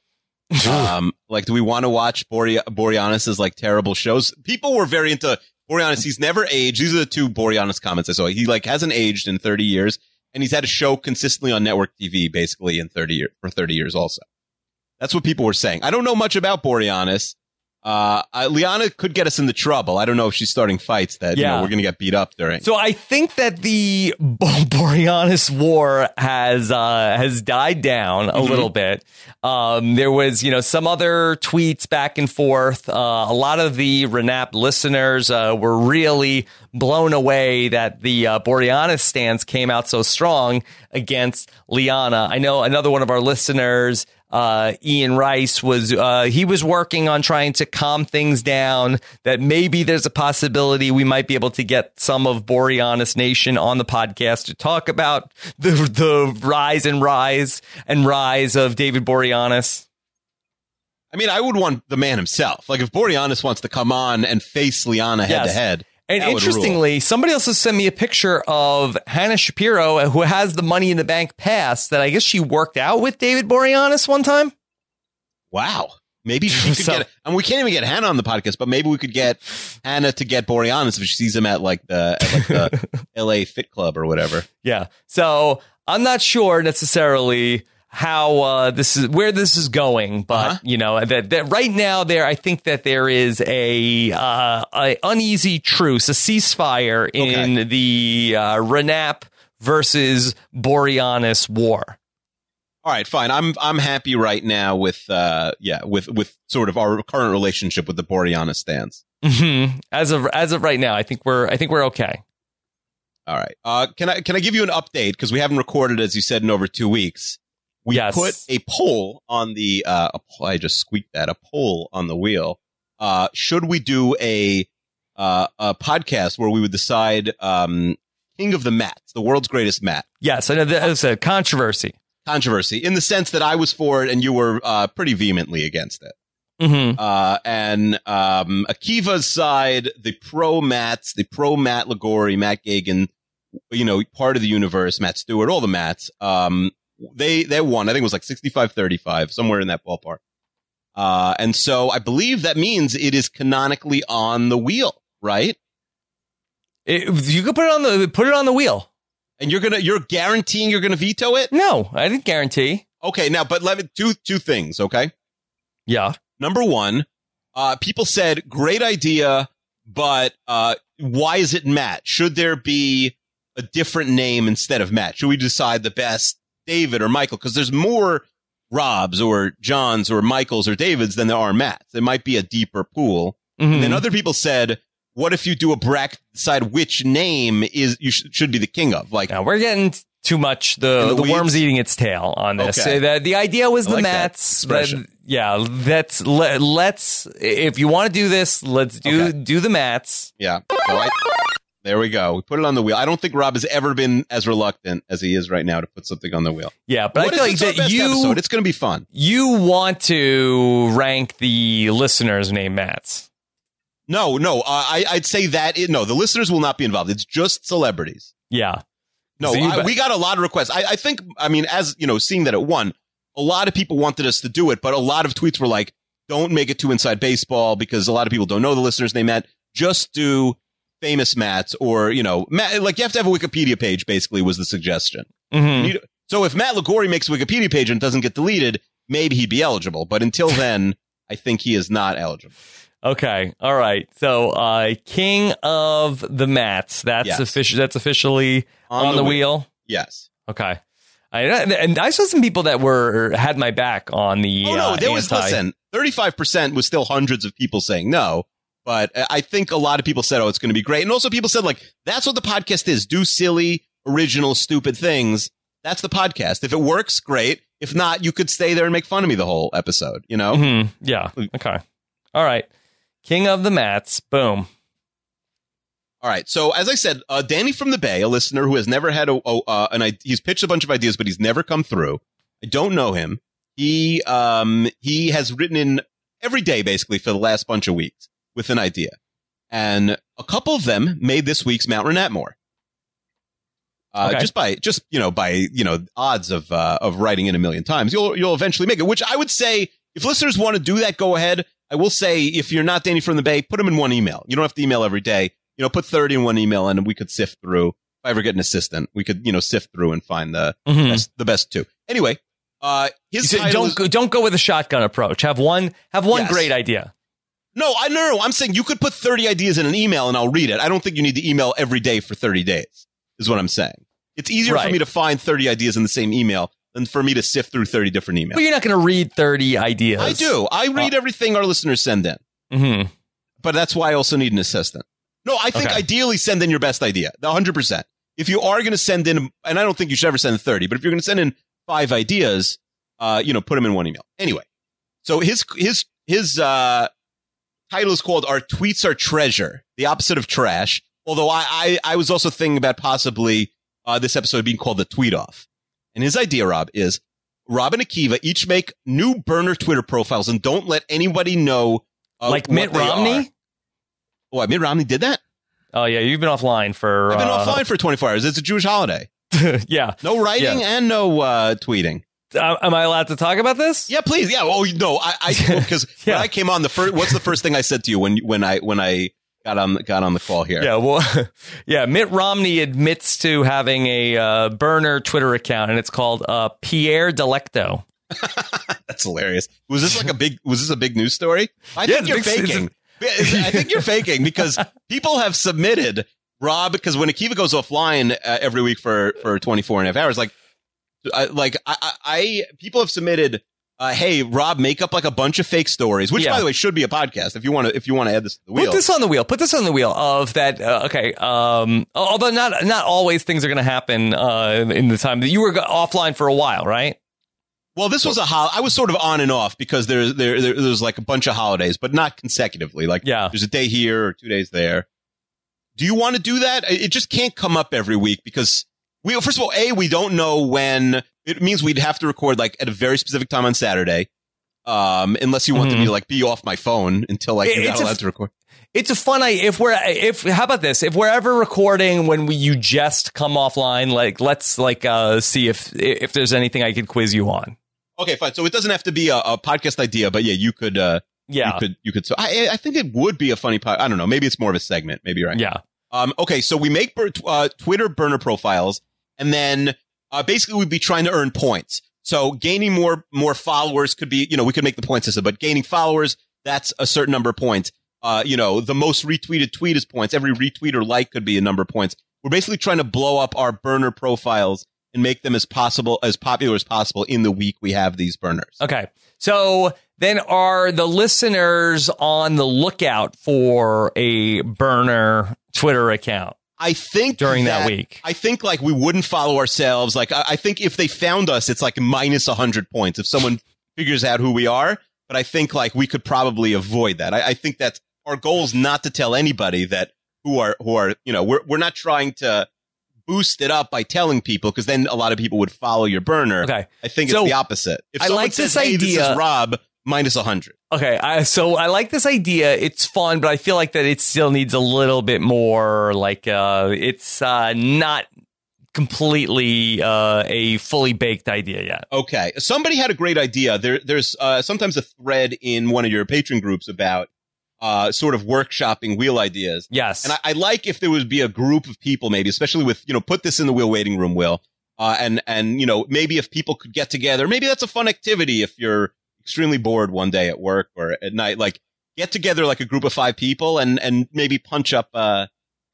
um, like, do we want to watch Bore- Boreanaz's like terrible shows? People were very into Boreanaz. He's never aged. These are the two Boreanaz comments I saw. He like hasn't aged in thirty years, and he's had a show consistently on network TV basically in thirty years for thirty years also. That's what people were saying. I don't know much about Boreanaz. Uh, uh, Liana could get us into trouble. I don't know if she's starting fights that you know, Yeah. we're going to get beat up during. So I think that the Bo- Boreanaz war has uh, has died down a little bit. Um, there was, you know, some other tweets back and forth. Uh, a lot of the Renap listeners uh, were really blown away that the uh, Boreanaz stance came out so strong against Liana. I know another one of our listeners uh, Ian Rice was uh, he was working on trying to calm things down. That maybe there's a possibility we might be able to get some of Boreanaz Nation on the podcast to talk about the the rise and rise and rise of David Boreanaz. I mean, I would want the man himself. Like if Boreanaz wants to come on and face Liana head to head. And that interestingly, somebody else has sent me a picture of Hannah Shapiro, uh, who has the Money in the Bank pass. That I guess she worked out with David Boreanaz one time. wow. Maybe she could So- get. I mean, we can't even get Hannah on the podcast, but maybe we could get Hannah to get Boreanaz if she sees him at like the at like the L.A. Fit Club or whatever. Yeah. So I'm not sure necessarily how uh, this is where this is going, but Uh-huh. you know that, that right now there I think that there is a, uh, a uneasy truce, a ceasefire in the uh, Renap versus Boreanaz war. All right, fine. I'm I'm happy right now with uh yeah with with sort of our current relationship with the Boreanaz stance. hmm As of as of right now, I think we're I think we're okay. All right. Uh, can I can I give you an update because we haven't recorded as you said in over two weeks. We Yes. put a poll on the uh, I just squeaked that a poll on the wheel. Uh, should we do a uh, a podcast where we would decide um, king of the mats, the world's greatest mat Yes, I know that was a controversy. controversy in the sense that I was for it and you were uh, pretty vehemently against it. hmm Uh, and um, Akiva's side, the pro Mats, the pro Matt Lagori, Matt Gagan, you know, part of the universe, Matt Stewart, all the Mats, um, they they won. I think it was like 65-35, somewhere in that ballpark. Uh, and so I believe that means it is canonically on the wheel, right? It- you could put it on the put it on the wheel. And you're gonna you're guaranteeing you're gonna veto it? No, I didn't guarantee. Okay, now but let me two two things, okay? Yeah. Number one, uh, people said, great idea, but uh, why is it Matt? Should there be a different name instead of Matt? Should we decide the best David or Michael? Because there's more Robs or Johns or Michaels or Davids than there are Matts. It might be a deeper pool. Mhm. And then other people said, what if you do a bracket decide which name is you sh- should be the king of? Like, Now we're getting too much the the, the worms eating its tail on this. Okay. Uh, The, the idea was I the like that yeah, let's let, let's if you want to do this, let's do Okay. do the mats. yeah. So I, there we go. We put it on the wheel. I don't think Rob has ever been as reluctant as he is right now to put something on the wheel. Yeah, but What I feel like that you episode? It's going to be fun. you want to rank the listeners named mats. No, no, uh, I, I'd say that it, no, the listeners will not be involved. It's just celebrities. Yeah. No, So I, we got a lot of requests. I, I think, I mean, as you know, seeing that it won, a lot of people wanted us to do it, but a lot of tweets were like, "Don't make it too inside baseball," because a lot of people don't know the listeners' name. Matt, just do famous Matts, or you know, Matt, like you have to have a Wikipedia page. Basically, was the suggestion. Mhm. You- So if Matt Lagori makes a Wikipedia page and doesn't get deleted, maybe he'd be eligible. But until then, I think he is not eligible. Okay. All right. So, uh, King of the Mats. That's Yes. official. That's officially on, the, wheel. Yes. Okay. I, and I saw some people that were had my back on the. Oh no, uh, there was anti- listen. Thirty-five percent was still hundreds of people saying no, but I think a lot of people said, "Oh, it's going to be great," and also people said, "Like that's what the podcast is: do silly, original, stupid things." That's the podcast. If it works, great. If not, you could stay there and make fun of me the whole episode. You know. Mhm. Yeah. Okay. All right. King of the Mats. Boom. All right. So as I said, uh, Danny from the Bay, a listener who has never had a, a uh, an idea, he's pitched a bunch of ideas, but he's never come through. I don't know him. He um he has written in every day basically for the last bunch of weeks with an idea, and a couple of them made this week's Mount Renatmore. Uh, Okay. Just by just you know by you know odds of uh, of writing in a million times, you'll you'll eventually make it. Which I would say, if listeners want to do that, go ahead. I will say, if you're not Danny from the Bay, put them in one email. You don't have to email every day you know, put 30 in one email and we could sift through. If I ever get an assistant, we could, you know, sift through and find the Mhm. best, the best two. Anyway, uh, his title don't is- go, don't go with a shotgun approach. Have one have one Yes. great idea. No, I no, no, I'm saying you could put 30 ideas in an email and I'll read it. I don't think you need to email every day for 30 days is what I'm saying. It's easier Right. for me to find 30 ideas in the same email than for me to sift through 30 different emails. But you're not going to read 30 ideas. I do. I read everything our listeners send in, Mhm. but that's why I also need an assistant. No, I think Okay. ideally send in your best idea, 100%. If you are going to send in, and I don't think you should ever send 30, but if you're going to send in five ideas, uh, you know, put them in one email. Anyway, so his, his, his, uh, title is called Our Tweets Are Treasure, the opposite of trash. Although I, I, I was also thinking about possibly, uh, this episode being called the tweet off. And his idea, Rob, is Rob and Akiva each make new burner Twitter profiles and don't let anybody know. Uh, like Mitt Romney? are. What, Mitt Romney did that? Oh yeah, you've been offline for I've been uh, offline for 24 hours. It's a Jewish holiday. yeah. No writing and no uh, tweeting. Uh, am I allowed to talk about this? Yeah, please. Yeah. Oh no, I I because Yeah. when I came on the first, what's the first thing I said to you when when I when I got on got on the call here? Yeah, well, yeah. Mitt Romney admits to having a uh, burner Twitter account, and it's called uh, Pierre Delecto. That's hilarious. Was this like a big? Was this a big news story? I Yeah, think you're big- faking. I think you're faking because people have submitted Rob because when Akiva goes offline uh, every week for for 24 and a half hours, like I, like I, I, I people have submitted. Uh, hey, Rob, make up like a bunch of fake stories, which, Yeah. by the way, should be a podcast if you want to. If you want to add this to the wheel, Put this on the wheel. Put this on the wheel of that. Uh, okay. Um, although not not always things are going to happen uh, in the time that you were offline for a while, right? Well, this was a hol- I was sort of on and off because there's there, there there's like a bunch of holidays, but not consecutively. Like Yeah. there's a day here or two days there. Do you want to do that? It just can't come up every week because we first of all, a we don't know when. It means we'd have to record like at a very specific time on Saturday, um, unless you wanted Mhm. me to like be off my phone until like you're not it's a allowed f- to record. It's a fun. I if we're if how about this? If we're ever recording when we you just come offline, like let's like uh see if if there's anything I could quiz you on. Okay, fine. So it doesn't have to be a, a podcast idea, but yeah, you could. uh Yeah. you could. You could. So I I think it would be a funny. pod I don't know. Maybe it's more of a segment. Maybe right. Yeah. Um, okay, so we make bur- uh, Twitter burner profiles, and then uh, basically we'd be trying to earn points. So gaining more more followers could be, you know, we could make the point system, but gaining followers that's a certain number of points. Uh, you know, the most retweeted tweet is points. Every retweet or like could be a number of points. We're basically trying to blow up our burner profiles and make them as possible as popular as possible in the week we have these burners. Okay. So then are the listeners on the lookout for a burner Twitter account I think during that, week? I think like we wouldn't follow ourselves. Like I, I think if they found us, it's like minus hundred points if someone figures out who we are. But I think like we could probably avoid that. I, I think that our goal is not to tell anybody that who are who are you know we're we're not trying to boost it up by telling people because then a lot of people would follow your burner. Okay. I think So, it's the opposite. If I like this says, hey, this idea- is Rob minus hundred. Okay, I, so I like this idea. It's fun, but I feel like that it still needs a little bit more. Like, uh, it's uh, not completely uh, a fully baked idea yet. Okay. Somebody had a great idea. There, there's uh, sometimes a thread in one of your patron groups about uh, sort of workshopping wheel ideas. Yes, And I, I like if there would be a group of people, maybe, especially with, you know, put this in the wheel waiting room, Will. Uh, and, and, you know, maybe if people could get together, maybe that's a fun activity if you're extremely bored one day at work or at night. Like, get together like a group of five people and and maybe punch up uh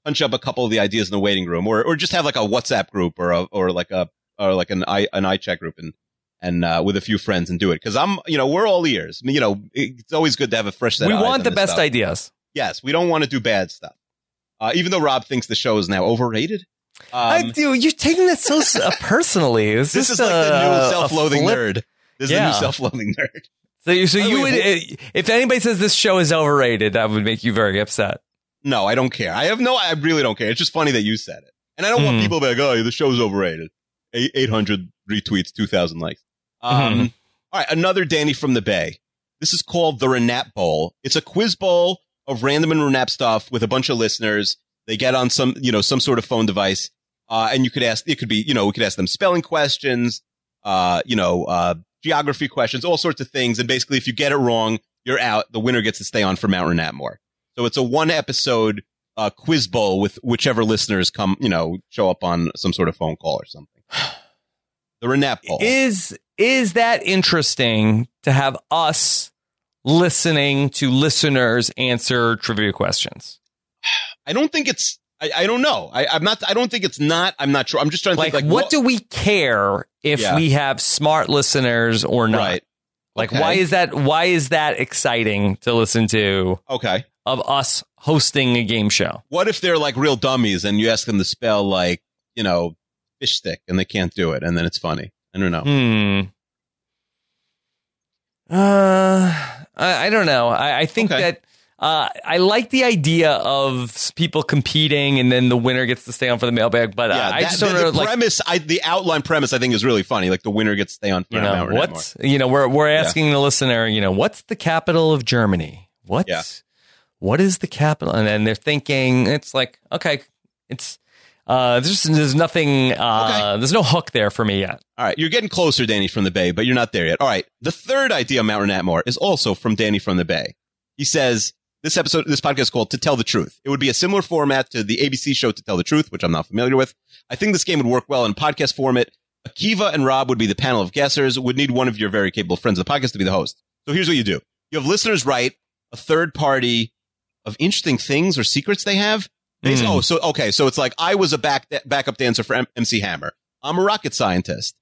punch up a couple of the ideas in the waiting room, or or just have like a WhatsApp group or a or like a or like an i an iChat group and and uh, with a few friends and do it because I'm you know we're all ears. I mean, you know, it's always good to have a fresh set. we want the best stuff. ideas. Yes, we don't want to do bad stuff. Uh, even though Rob thinks the show is now overrated. I Um, do. You're taking this so uh, personally. It's this is like the a- new self-loathing nerd. This is Yeah. the new self-loving nerd. So, you, so you would, if anybody says this show is overrated, that would make you very upset. No, I don't care. I have no. I really don't care. It's just funny that you said it, and I don't want Mhm. people to be like, "Oh, the show's overrated." Eight eight hundred retweets, two thousand likes. Um, Mhm. all right, another Danny from the Bay. This is called the Renap Bowl. It's a quiz bowl of random and Renap stuff with a bunch of listeners. They get on some, you know, some sort of phone device, uh, and you could ask. It could be, you know, we could ask them spelling questions, uh, you know, uh, geography questions, all sorts of things. And basically, if you get it wrong, you're out. The winner gets to stay on for Mount Renap more. So it's a one episode uh, quiz bowl with whichever listeners come, you know, show up on some sort of phone call or something. The Renap Bowl. Is is that interesting to have us listening to listeners answer trivia questions? I don't think it's. I, I don't know. I, I'm not. I don't think it's not. I'm not sure. I'm just trying to Like, think. Like, what, do we care if Yeah. we have smart listeners or not? Right. Like, Okay. why is that? Why is that exciting to listen to Okay. of us hosting a game show? What if they're like real dummies and you ask them to spell like you know fish stick and they can't do it and then it's funny? I don't know. Hmm. Uh, I, I don't know. I, I think Okay. that uh, I like the idea of people competing and then the winner gets to stay on for the mailbag. But Yeah, uh, I that- just the, don't the know, like premise. I, the outline premise, I think, is really funny. Like the winner gets to stay on for you an know more. what you know we're we're asking the listener. You know what's the capital of Germany? What? Yeah. What is the capital? And then they're thinking it's like okay, it's uh there's there's nothing uh there's no hook there for me yet. All right, you're getting closer, Danny from the Bay, but you're not there yet. All right, the third idea, Mount Renatmore, is also from Danny from the Bay. He says this episode, this podcast is called "To Tell the Truth." It would be a similar format to the ABC show "To Tell the Truth," which I'm not familiar with. I think this game would work well in podcast format. Akiva and Rob would be the panel of guessers. Would need one of your very capable friends of the podcast to be the host. So here's what you do: you have listeners write a third party of interesting things or secrets they have. Basi- Hmm. Oh, so okay, so it's like I was a back backup dancer for M- MC Hammer. I'm a rocket scientist,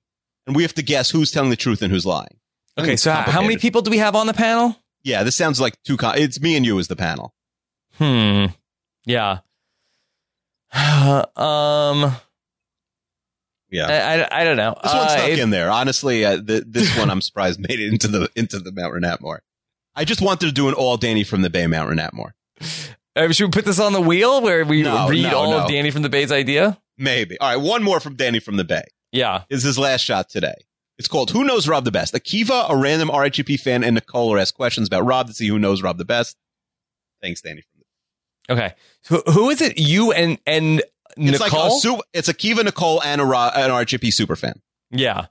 and we have to guess who's telling the truth and who's lying. Okay, so how many people do we have on the panel? Yeah, this sounds like too. Com- it's me and you as the panel. Hmm. Yeah. um. Yeah, I, I, I don't know. this one Uh, it- in there. Honestly, uh, th- this one I'm surprised made it into the into the Mount Renatmore. I just wanted to do an all Danny from the Bay Mount Renatmore. Uh, should we put this on the wheel where we No, read no, all no. of Danny from the Bay's idea? Maybe. All right, one more from Danny from the Bay. Yeah. is his last shot today. It's called Who Knows Rob the Best? Akiva, a random RHAP fan, and Nicole are asked questions about Rob to see who knows Rob the best. Thanks, Danny. Okay. Who, who is it? You and and It's Nicole. like a su- it's Akiva, Nicole, and a Ro- an RHAP super fan. yeah.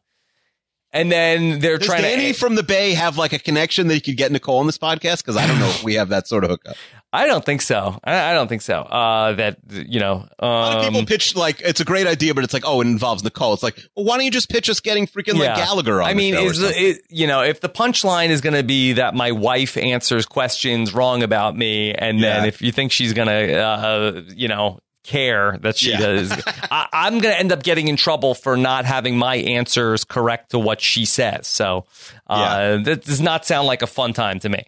And then they're Does trying Danny to. Danny from the Bay have like a connection that he could get Nicole on this podcast? Because I don't know if we have that sort of hookup. I don't think so. I, I don't think so. Uh, that you know. A lot of Um, people pitch like it's a great idea, but it's like oh, it involves Nicole. It's like well, why don't you just pitch us getting freaking like Gallagher on? I mean, the show is the, it, you know, if the punchline is going to be that my wife answers questions wrong about me, and then if you think she's going to, uh, you know, care that she Yeah. does, I, I'm going to end up getting in trouble for not having my answers correct to what she says. So uh, that does not sound like a fun time to me.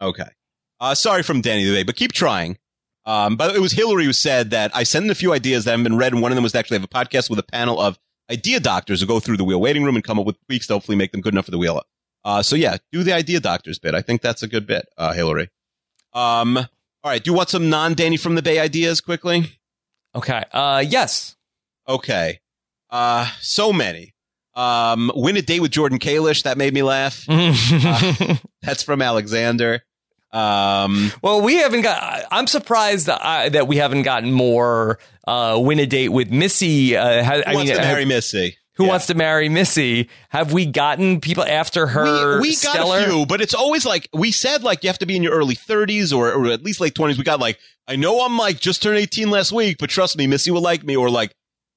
Okay. Uh, sorry from Danny the today, but keep trying. Um, but it was Hillary who said that I sent in a few ideas that haven't been read, and one of them was to actually have a podcast with a panel of idea doctors who go through the wheel waiting room and come up with tweaks to hopefully make them good enough for the wheel. Uh, so yeah, do the idea doctors bit. I think that's a good bit, uh, Hillary. Um, all right. Do you want some non Danny from the Bay ideas quickly? Okay. Uh, yes. Okay. Uh, so many. Um, win a date with Jordan Kalish. That made me laugh. That's from Alexander. Um, Well, we haven't got. I'm surprised that, I, that we haven't gotten more uh, win a date with Missy. Uh, ha- who I wants mean, to have- marry Missy? who Yeah. wants to marry Missy? Have we gotten people after her? we, we got stellar? a few, but it's always like we said, like you have to be in your early 30s or, or at least late 20s. We got like, I know I'm like just turned 18 last week, but trust me, Missy will like me, or like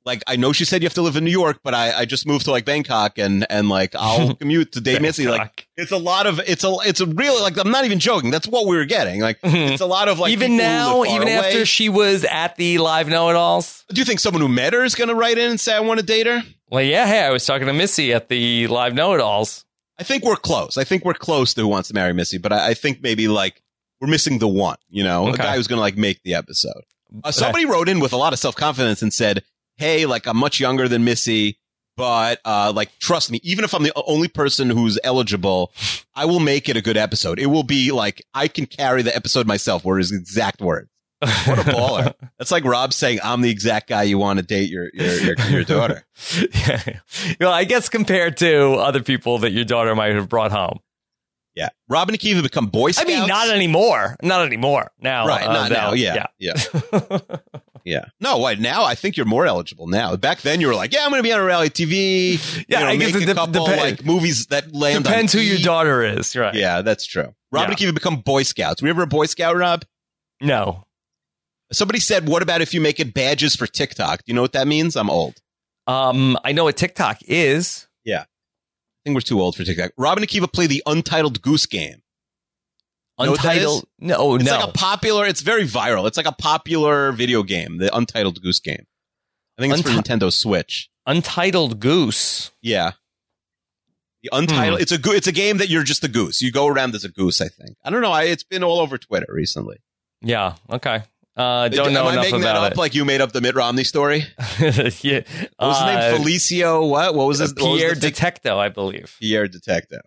like I know she said you have to live in New York, but I, I just moved to like Bangkok and and like I'll commute to date Missy. Like it's a lot of it's a it's a real like I'm not even joking. That's what we were getting. Like Mhm. it's a lot of like even now, even away. after she was at the live know it alls. Do you think someone who met her is going to write in and say I want to date her? Well, yeah, hey, I was talking to Missy at the live know it alls. I think we're close. I think we're close to who wants to marry Missy, but I, I think maybe like we're missing the one. You know, Okay. the guy who's going to like make the episode. Uh, somebody wrote in with a lot of self confidence and said, "Hey, like I'm much younger than Missy, but uh, like trust me, even if I'm the only person who's eligible, I will make it a good episode. It will be like I can carry the episode myself." Were his exact words. What a baller! That's like Rob saying, "I'm the exact guy you want to date your your your, your daughter." yeah. Well, I guess compared to other people that your daughter might have brought home. Yeah, Rob and Akiva become Boy scouts. I mean, not anymore. Not anymore. Now, right, uh, not now. Yeah, yeah. Yeah. No, what now? I think you're more eligible now. Back then, you were like, "Yeah, I'm going to be on a reality TV." Yeah, you know, I guess make it a dep- couple depen- like movies that land. Depends who your E! daughter is, right? Yeah, that's true. Rob and Akiva become Boy Scouts. Were you ever a Boy Scout, Rob? No. Somebody said, "What about if you make it badges for TikTok?" Do you know what that means? I'm old. Um, I know what TikTok is. Yeah, I think we're too old for TikTok. Rob and Akiva play the Untitled Goose Game. That Untitled. No, It's no. like a popular. It's very viral. It's like a popular video game, the Untitled Goose Game. I think it's for Nintendo Switch. Untitled Goose. Yeah. The untitled. Hmm. It's a go- it's a game that you're just a goose. You go around as a goose. I think. I don't know. I, it's been all over Twitter recently. Yeah. Okay. Uh, don't know Am I enough making that about up? Like you made up the Mitt Romney story. yeah. What was his Uh, name? Felicio. What? What was his? what was Pierre Detecto, I believe. Pierre Detective.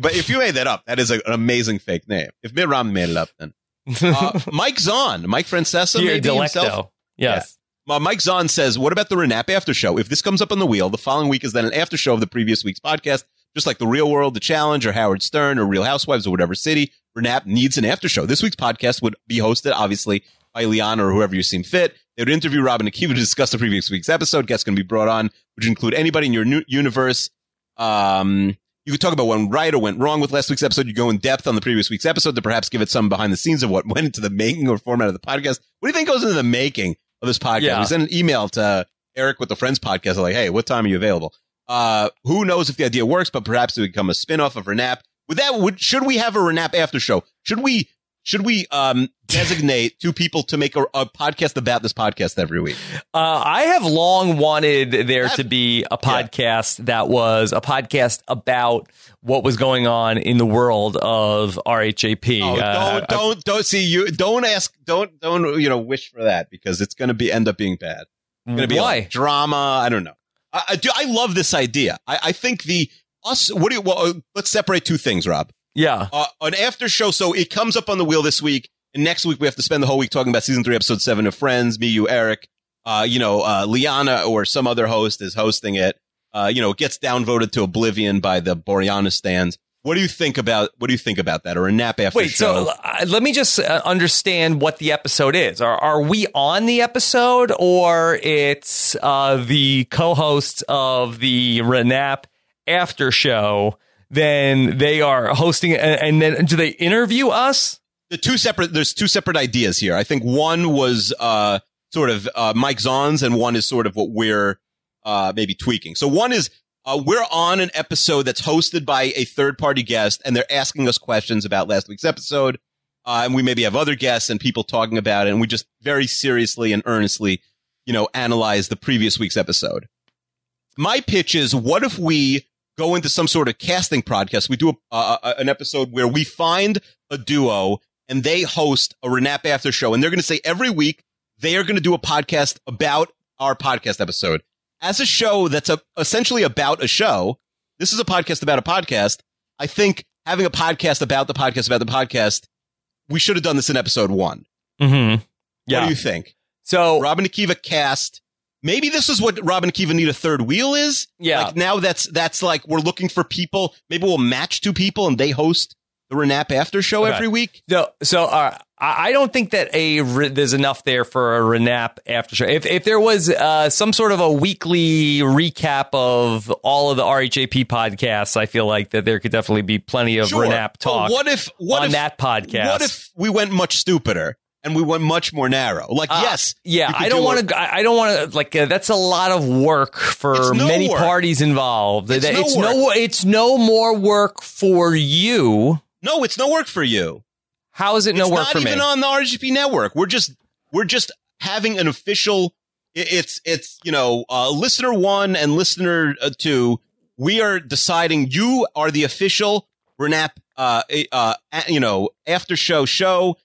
But if you made that up, that is a, an amazing fake name. If Mitt Romney made it up, then uh, Mike Zahn, Mike Francesa, Pierre maybe himself. Yes. Uh, Mike Zahn says, "What about the Renap after show? If this comes up on the wheel, the following week is then an after show of the previous week's podcast, just like the Real World, The Challenge, or Howard Stern, or Real Housewives, or whatever city. Renap needs an after show. This week's podcast would be hosted, obviously, by Liana or whoever you seem fit. They would interview Rob and Akiva to discuss the previous week's episode. Guests going to be brought on, which include anybody in your new universe. Um, you could talk about what went right or went wrong with last week's episode. You go in depth on the previous week's episode to perhaps give it some behind the scenes of what went into the making or format of the podcast. What do you think goes into the making of this podcast? Yeah. We sent an email to Eric with the Friends podcast. Like, hey, what time are you available? Uh, who knows if the idea works, but perhaps it would become a spin-off of Renap. With that, would, should we have a Renap after show? Should we, should we, um, designate two people to make a, a podcast about this podcast every week? Uh, I have long wanted there That- to be a podcast that was a podcast about what was going on in the world of RHAP. Oh, Uh, don't, don't, don't see you. Don't ask. Don't, don't, you know, wish for that because it's going to be, end up being bad. It's going to be why? like drama. I don't know. I, I do. I love this idea. I, I think the us. What do you? Well, let's separate two things, Rob. Yeah. Uh, an after show. So it comes up on the wheel this week, and next week we have to spend the whole week talking about season three, episode seven of Friends. Me, you, Eric. Uh, you know, uh, Liana or some other host is hosting it. Uh, you know, it gets downvoted to oblivion by the Boreanaz stands. What do you think about? What do you think about that? Or a nap after Wait, show? so uh, let me just uh, understand what the episode is. Are, are we on the episode or it's uh, the co hosts of the Renap after show? Then they are hosting and, and then do they interview us? the two separate there's two separate ideas here. I think one was uh sort of uh Mike Zahn's and one is sort of what we're uh maybe tweaking. So one is uh we're on an episode that's hosted by a third party guest and they're asking us questions about last week's episode. Uh, and we maybe have other guests and people talking about it and we just very seriously and earnestly, you know, analyze the previous week's episode. My pitch is what if we go into some sort of casting podcast? We do a, uh, an episode where we find a duo and they host a Renap after show. And they're going to say every week they are going to do a podcast about our podcast episode. As a show that's a, essentially about a show, this is a podcast about a podcast. I think having a podcast about the podcast about the podcast, we should have done this in episode one. Mm-hmm. What Yeah. do you think? so Rob and Akiva cast. Maybe this is what Rob and Akiva need a third wheel is. yeah. Like now that's that's like we're looking for people. Maybe we'll match two people and they host the Renap after show Okay. every week. So, so uh, I don't think that a re- there's enough there for a Renap after show. If if there was uh, some sort of a weekly recap of all of the RHAP podcasts, I feel like that there could definitely be plenty of Sure. Renap But talk what if what on if that podcast. what if we went much stupider? And we went much more narrow. Like, Uh, yes, Yeah, I don't do want to. I I don't want to. Like, uh, that's a lot of work for no many work. parties involved. It's That- no it's no. It's no more work for you. No, it's no work for you. How is it no it's work for me? not even on the RHAP network. We're just we're just having an official. It's it's you know uh, listener one and listener uh, two. We are deciding you are the official Renap uh, uh you know after show show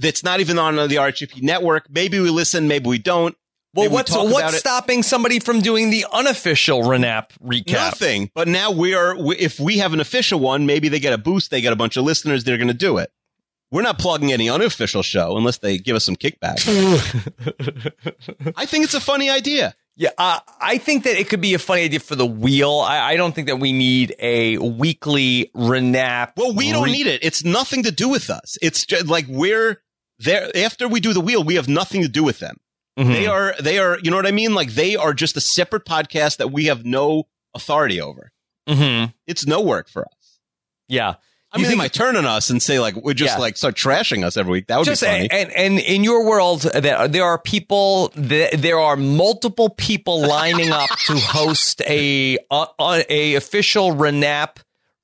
that's not even on the RHAP network. Maybe we listen, maybe we don't. well, Maybe we what's about what's stopping somebody from doing the unofficial Renap recap? Nothing. But now we are. If we have an official one, maybe they get a boost. They get a bunch of listeners. They're going to do it. We're not plugging any unofficial show unless they give us some kickback. I think it's a funny idea. Yeah, uh, I think that it could be a funny idea for the wheel. I, I don't think that we need a weekly Renap. Well, we don't need it. It's nothing to do with us. It's just like we're there. After we do the wheel, we have nothing to do with them. Mhm. They are. They are. You know what I mean? Like they are just a separate podcast that we have no authority over. Mhm. It's no work for us. Yeah. I You mean, they might turn on us and say like we just Yeah. like start trashing us every week. That would just be funny. and and in your world that there are people that there are multiple people lining up to host a uh, a official renap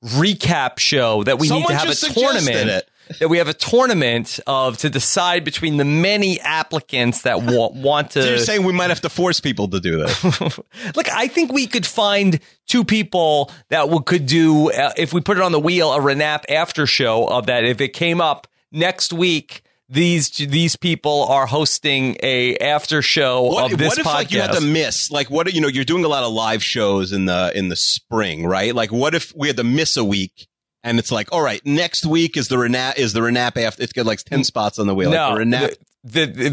recap show that we Someone need to have a tournament it. That we have a tournament of to decide between the many applicants that wa- want to So you're saying we might have to force people to do this? Look, I think we could find two people that we could do uh, if we put it on the wheel a Renap after show of that. If it came up next week, these these people are hosting a after show What, of this what if podcast. like you had to miss like what you know you're doing a lot of live shows in the in the spring right like what if we had to miss a week and it's like all right next week is the renap is the renap after it's got like 10 spots on the wheel no, like the renap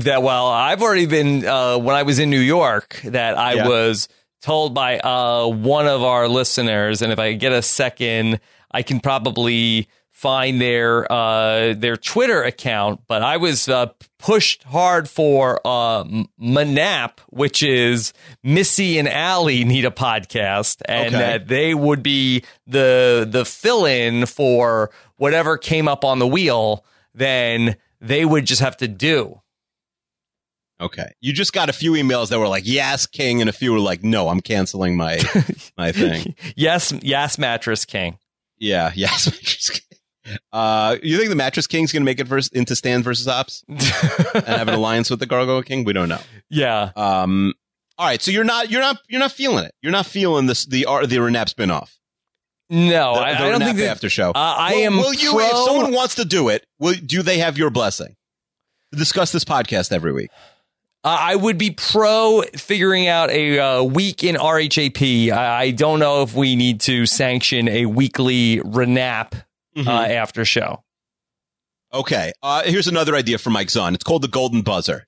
that well, I've already been uh, when I was in New York that I Yeah. was told by uh, one of our listeners, and if I get a second, I can probably find their uh, their Twitter account. But I was uh, pushed hard for uh, Manap, which is Missy and Allie need a podcast, and Okay. that they would be the the fill in for whatever came up on the wheel. Then they would just have to do. okay you just got a few emails that were like yes king and a few were like no i'm canceling my my thing Yes, yes, mattress king. yeah yes Mattress King. Uh you think the mattress king's gonna make it vers- into stand versus ops and have an alliance with the gargoyle king we don't know yeah, Um. All right. So you're not you're not you're not feeling it. You're not feeling this the art the Renap spinoff. no, The, I, the I don't Renap think that. after show. Uh, I Will- am Will you? pro- If someone wants to do it, will do they have your blessing to discuss this podcast every week? Uh, I would be pro figuring out a uh, week in RHAP. I, I don't know if we need to sanction a weekly Renap Mm-hmm. uh, after show. Okay. Uh, here's another idea for Mike Zahn. It's called the Golden Buzzer.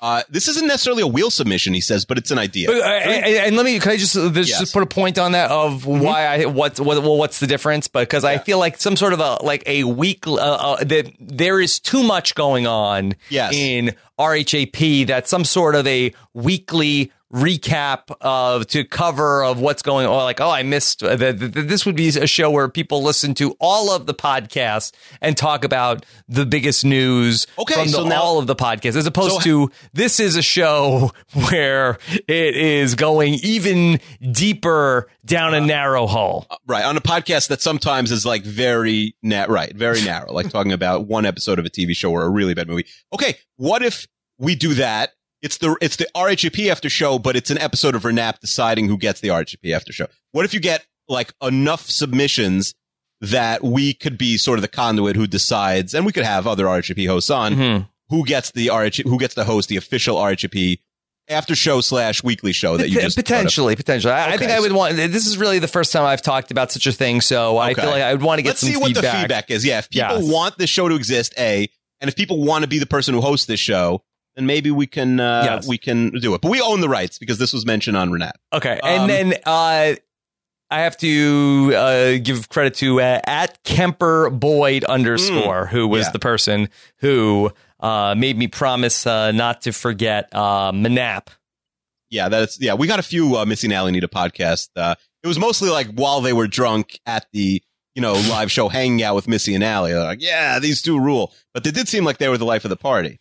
Uh, this isn't necessarily a wheel submission, he says, but it's an idea. But, uh, and, and let me can I just uh, Yes. just put a point on that of why I what what well what's the difference? Because I feel like some sort of a like a week uh, uh, that there is too much going on Yes. in RHAP that some sort of a weekly recap of to cover of what's going on like oh I missed uh, the, the, this would be a show where people listen to all of the podcasts and talk about the biggest news Okay, from the, so now- all of the podcasts as opposed So- to this is a show where it is going even deeper down a narrow hole. right. On a podcast that sometimes is like very, na- right, very narrow, like talking about one episode of a TV show or a really bad movie. Okay. What if we do that? It's the, it's the RHAP after show, but it's an episode of Renap deciding who gets the RHAP after show. What if you get like enough submissions that we could be sort of the conduit who decides, and we could have other RHAP hosts on Mhm. who gets the RH, who gets the host the official RHAP after show slash weekly show that you just potentially, potentially. I, I think I would want. This is really the first time I've talked about such a thing, so I feel like I would want to get some feedback. Let's see what feedback. the feedback is. Yeah, if people Yes. want this show to exist, a, and if people want to be the person who hosts this show, then maybe we can uh, Yes. we can do it. But we own the rights because this was mentioned on Renat. Okay, Um, and then uh, I have to uh, give credit to uh, at Kemper Boyd underscore, who was Mm. yeah. the person who uh, made me promise uh, not to forget uh, Manap. Yeah, that's yeah. We got a few uh, Missy and Allie need a podcast. Uh, it was mostly like while they were drunk at the you know live show, hanging out with Missy and Allie. They're like, yeah, these two rule. But they did seem like they were the life of the party.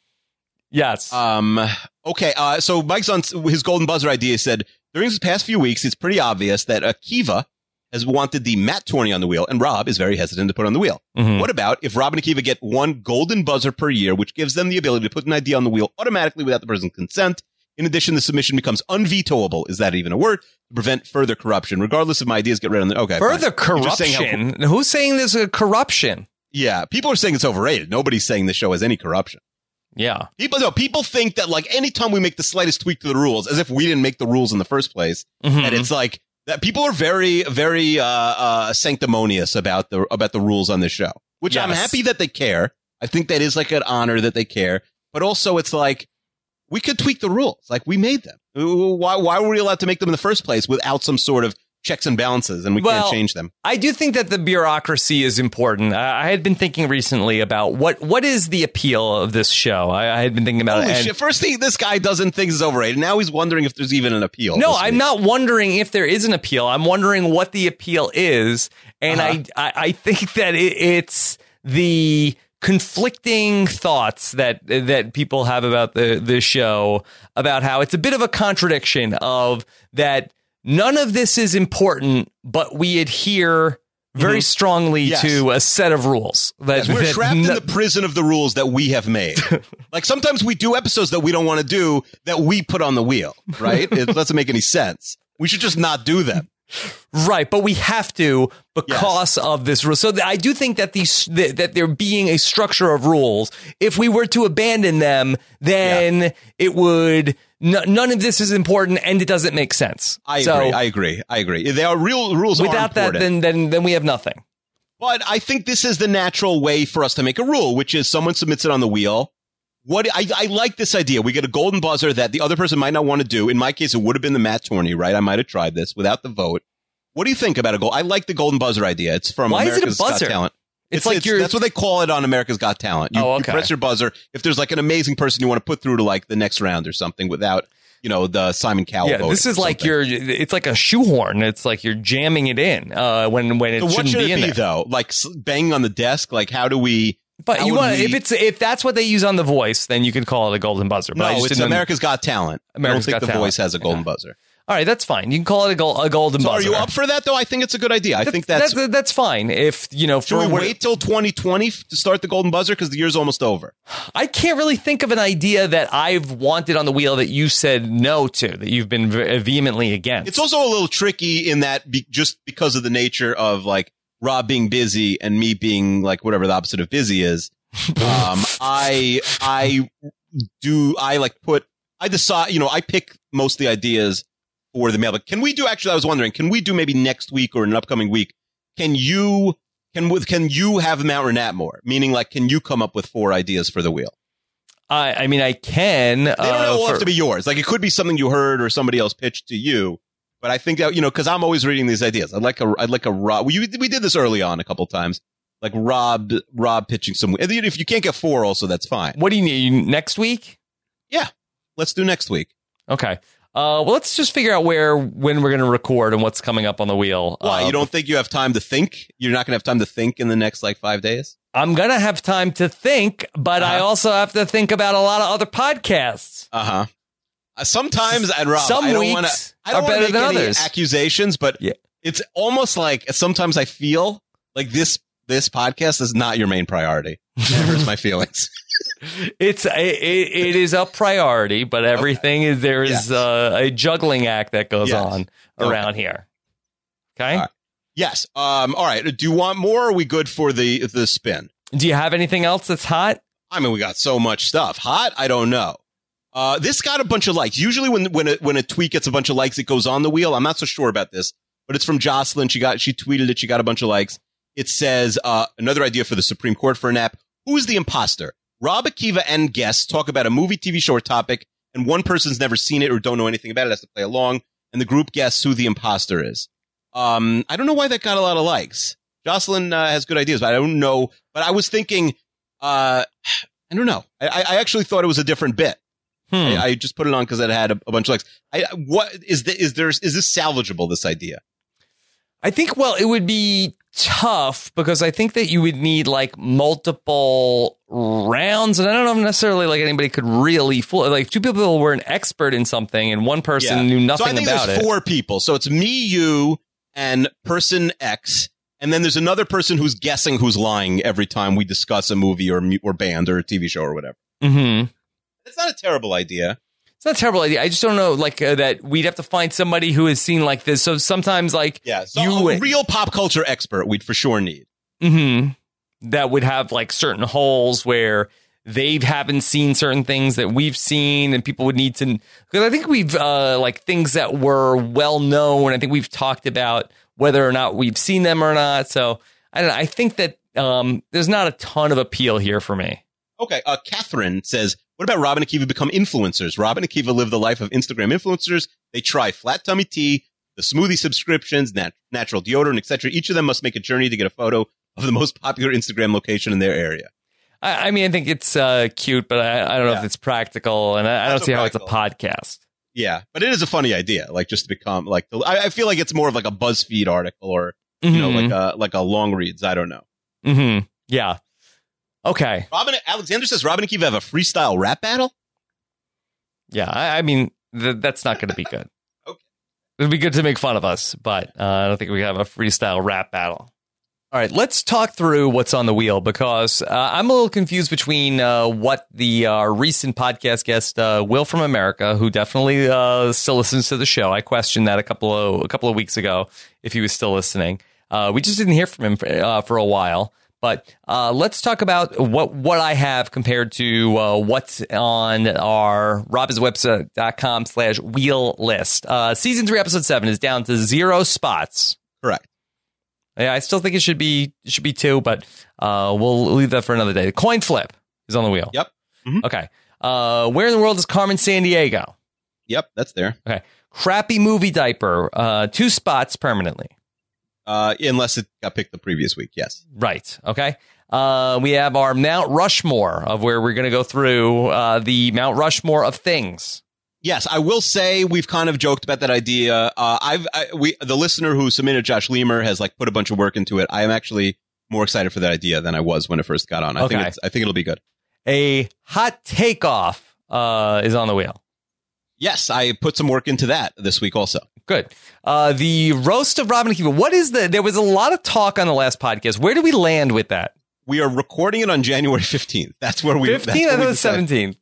Yes. Um. Okay. Uh. So Mike's on his golden buzzer idea. Said during the past few weeks, it's pretty obvious that Akiva has wanted the Matt Tourney on the wheel, and Rob is very hesitant to put on the wheel. Mhm. What about if Rob and Akiva get one golden buzzer per year, which gives them the ability to put an idea on the wheel automatically without the person's consent? In addition, the submission becomes unvetoable. Is that even a word? To prevent further corruption, regardless of my ideas get read on the okay. Further fine. You're saying corruption. Who's saying there's a corruption? yeah, people are saying it's overrated. Nobody's saying the show has any corruption. Yeah. People no, people think that like anytime we make the slightest tweak to the rules, as if we didn't make the rules in the first place, Mhm. that it's like that people are very, very uh, uh, sanctimonious about the about the rules on this show. Which I'm happy that they care. I think that is like an honor that they care. But also, it's like we could tweak the rules. Like we made them. Why why were we allowed to make them in the first place without some sort of checks and balances, and we Well, can't change them? I do think that the bureaucracy is important. I, I had been thinking recently about what what is the appeal of this show. I, I had been thinking about Holy it. shit! First thing, this guy doesn't think it's overrated. Now he's wondering if there's even an appeal. No, I'm week. not wondering if there is an appeal. I'm wondering what the appeal is, and Uh-huh. I, I I think that it, it's the conflicting thoughts that that people have about the the show about how it's a bit of a contradiction of that none of this is important, but we adhere very strongly Mm-hmm. Yes. to a set of rules. That, Yes, we're that trapped no- in the prison of the rules that we have made. like sometimes we do episodes that we don't want to do that we put on the wheel, right? it doesn't make any sense. We should just not do them. Right, but we have to because of this rule. So th- I do think that these that, that there being a structure of rules, if we were to abandon them, then it would n- none of this is important and it doesn't make sense. I so agree. I agree. I agree. They are real rules. without that, then then then we have nothing. But I think this is the natural way for us to make a rule, which is someone submits it on the wheel. What I, I like this idea. We get a golden buzzer that the other person might not want to do. In my case, it would have been the Matt Tourney, right? I might have tried this without the vote. What do you think about a goal? I like the golden buzzer idea. It's from Why is it a America's Got buzzer? Talent. It's, like you're that's what they call it on America's Got Talent. You, Oh, you okay. press your buzzer if there's like an amazing person you want to put through to like the next round or something without you know the Simon Cowell. yeah. This is like you're. It's like a shoehorn. It's like you're jamming it in uh, when when it So shouldn't should be it in be there. though? Like banging on the desk? Like how do we? But you want we- if it's if that's what they use on the voice, then you could call it a golden buzzer. But No, it's America's Got Talent. America's I don't think Got the Talent. voice has a golden Okay. buzzer. All right, that's fine. You can call it a, a golden buzzer. Are you up for that though? I think it's a good idea. I think that's. that's that's fine. If you know, should for we wait till 2020 to start the golden buzzer because the year's almost over? I can't really think of an idea that I've wanted on the wheel that you said no to, that you've been vehemently against. It's also a little tricky in that be, just because of the nature of like Rob being busy and me being like whatever the opposite of busy is. Um, I I do I like put I decide you know I pick most of the ideas for the mail. But can we do actually? I was wondering, can we do maybe next week or in an upcoming week? Can you can with can you have Mount Renat more? Meaning like, can you come up with four ideas for the wheel? I, I mean, I can. They don't uh, all for- have to be yours. Like it could be something you heard or somebody else pitched to you. But I think that you know because I'm always reading these ideas. I'd like a I'd like a Rob. We we did this early on a couple times. Like Rob Rob pitching some. If you can't get four, also that's fine. What do you need next week? Yeah, let's do next week. Okay. Uh, well, let's just figure out where when we're going to record and what's coming up on the wheel. Why Uh, you don't think you have time to think? You're not going to have time to think in the next like five days. I'm going to have time to think, but I Uh-huh. also have to think about a lot of other podcasts. Uh-huh. Uh Sometimes, and Rob, Some I don't weeks want to. I don't want better to make than any others. accusations, but Yeah. it's almost like sometimes I feel like this this podcast is not your main priority. It hurts my feelings. It's it, it, it is a priority, but everything is there is Yes. uh, a juggling act that goes Yes. on Okay. around here. Okay. All right. Yes. Um. All right. Do you want more? Or are we good for the the spin? Do you have anything else that's hot? I mean, we got so much stuff. Hot? I don't know. Uh, this got a bunch of likes. Usually, when when a, when a tweet gets a bunch of likes, it goes on the wheel. I'm not so sure about this, but it's from Jocelyn. She got she tweeted it. She got a bunch of likes. It says uh, another idea for the Supreme Court for an app. Who is the imposter? Rob Akiva and guests talk about a movie, TV show, or topic, and one person's never seen it or don't know anything about it has to play along, and the group guesses who the imposter is. Um, I don't know why that got a lot of likes. Jocelyn uh, has good ideas, but I don't know. But I was thinking, uh, I don't know. I, I actually thought it was a different bit. Hmm. I, I just put it on because it had a, a bunch of likes. I, what is the, is there is this salvageable? This idea? I think well, it would be tough because I think that you would need like multiple rounds, and I don't know if necessarily like anybody could really fool. Like two people were an expert in something, and one person Yeah. knew nothing so I think about it. four people. So it's me, you, and person X, and then there's another person who's guessing who's lying every time we discuss a movie or or band or a TV show or whatever. Mm-hmm. It's not a terrible idea. It's not a terrible idea. I just don't know, like uh, that we'd have to find somebody who has seen like this. So sometimes, like Yeah, so You- a real pop culture expert we'd for sure need. hmm that would have like certain holes where they haven't seen certain things that we've seen, and people would need to. Because I think we've uh, like things that were well known. I think we've talked about whether or not we've seen them or not. So I don't know. I think that um, there's not a ton of appeal here for me. Okay, uh, Catherine says, "What about Robin and Akiva become influencers? Robin and Akiva live the life of Instagram influencers. They try flat tummy tea, the smoothie subscriptions, nat- natural deodorant, etc. Each of them must make a journey to get a photo of the most popular Instagram location in their area." I, I mean, I think it's uh, cute, but I, I don't know Yeah. if it's practical, and I, I don't see so how it's a podcast. Yeah, but it is a funny idea, like just to become like the. I, I feel like it's more of like a BuzzFeed article or you know like a like a long reads. I don't know. hmm Yeah. Okay. Robin Alexander says Robin and Akiva have a freestyle rap battle. Yeah. I, I mean, th- that's not going to be good. Okay. It'd be good to make fun of us, but uh, I don't think we have a freestyle rap battle. All right, let's talk through what's on the wheel because uh, I'm a little confused between uh, what the uh, recent podcast guest uh, Will from America, who definitely uh, still listens to the show. I questioned that a couple of a couple of weeks ago if he was still listening. Uh, we just didn't hear from him for, uh, for a while. But uh, let's talk about what what I have compared to uh, what's on our robhasawebsite.com slash wheel list. Uh, season three, episode seven is down to zero spots. Correct. Yeah, I still think it should be it should be two, but uh, we'll leave that for another day. The coin flip is on the wheel. Yep. Mhm. Okay. Uh, where in the world is Carmen Sandiego? Yep, that's there. Okay. Crappy movie diaper. Uh, two spots permanently. Uh, unless it got picked the previous week. Yes. Right. Okay. Uh, we have our Mount Rushmore of where we're going to go through uh, the Mount Rushmore of things. Yes, I will say we've kind of joked about that idea. Uh, I've I, we the listener who submitted Josh Leamer has like put a bunch of work into it. I am actually more excited for that idea than I was when it first got on. I think Okay. it's, I think it'll be good. A hot takeoff uh, is on the wheel. Yes, I put some work into that this week also. Good. Uh, the roast of Robin Akiva. What is the? There was a lot of talk on the last podcast. Where do we land with that? We are recording it on January 15th. That's where we that's Fifteen. I thought it was decided. seventeen.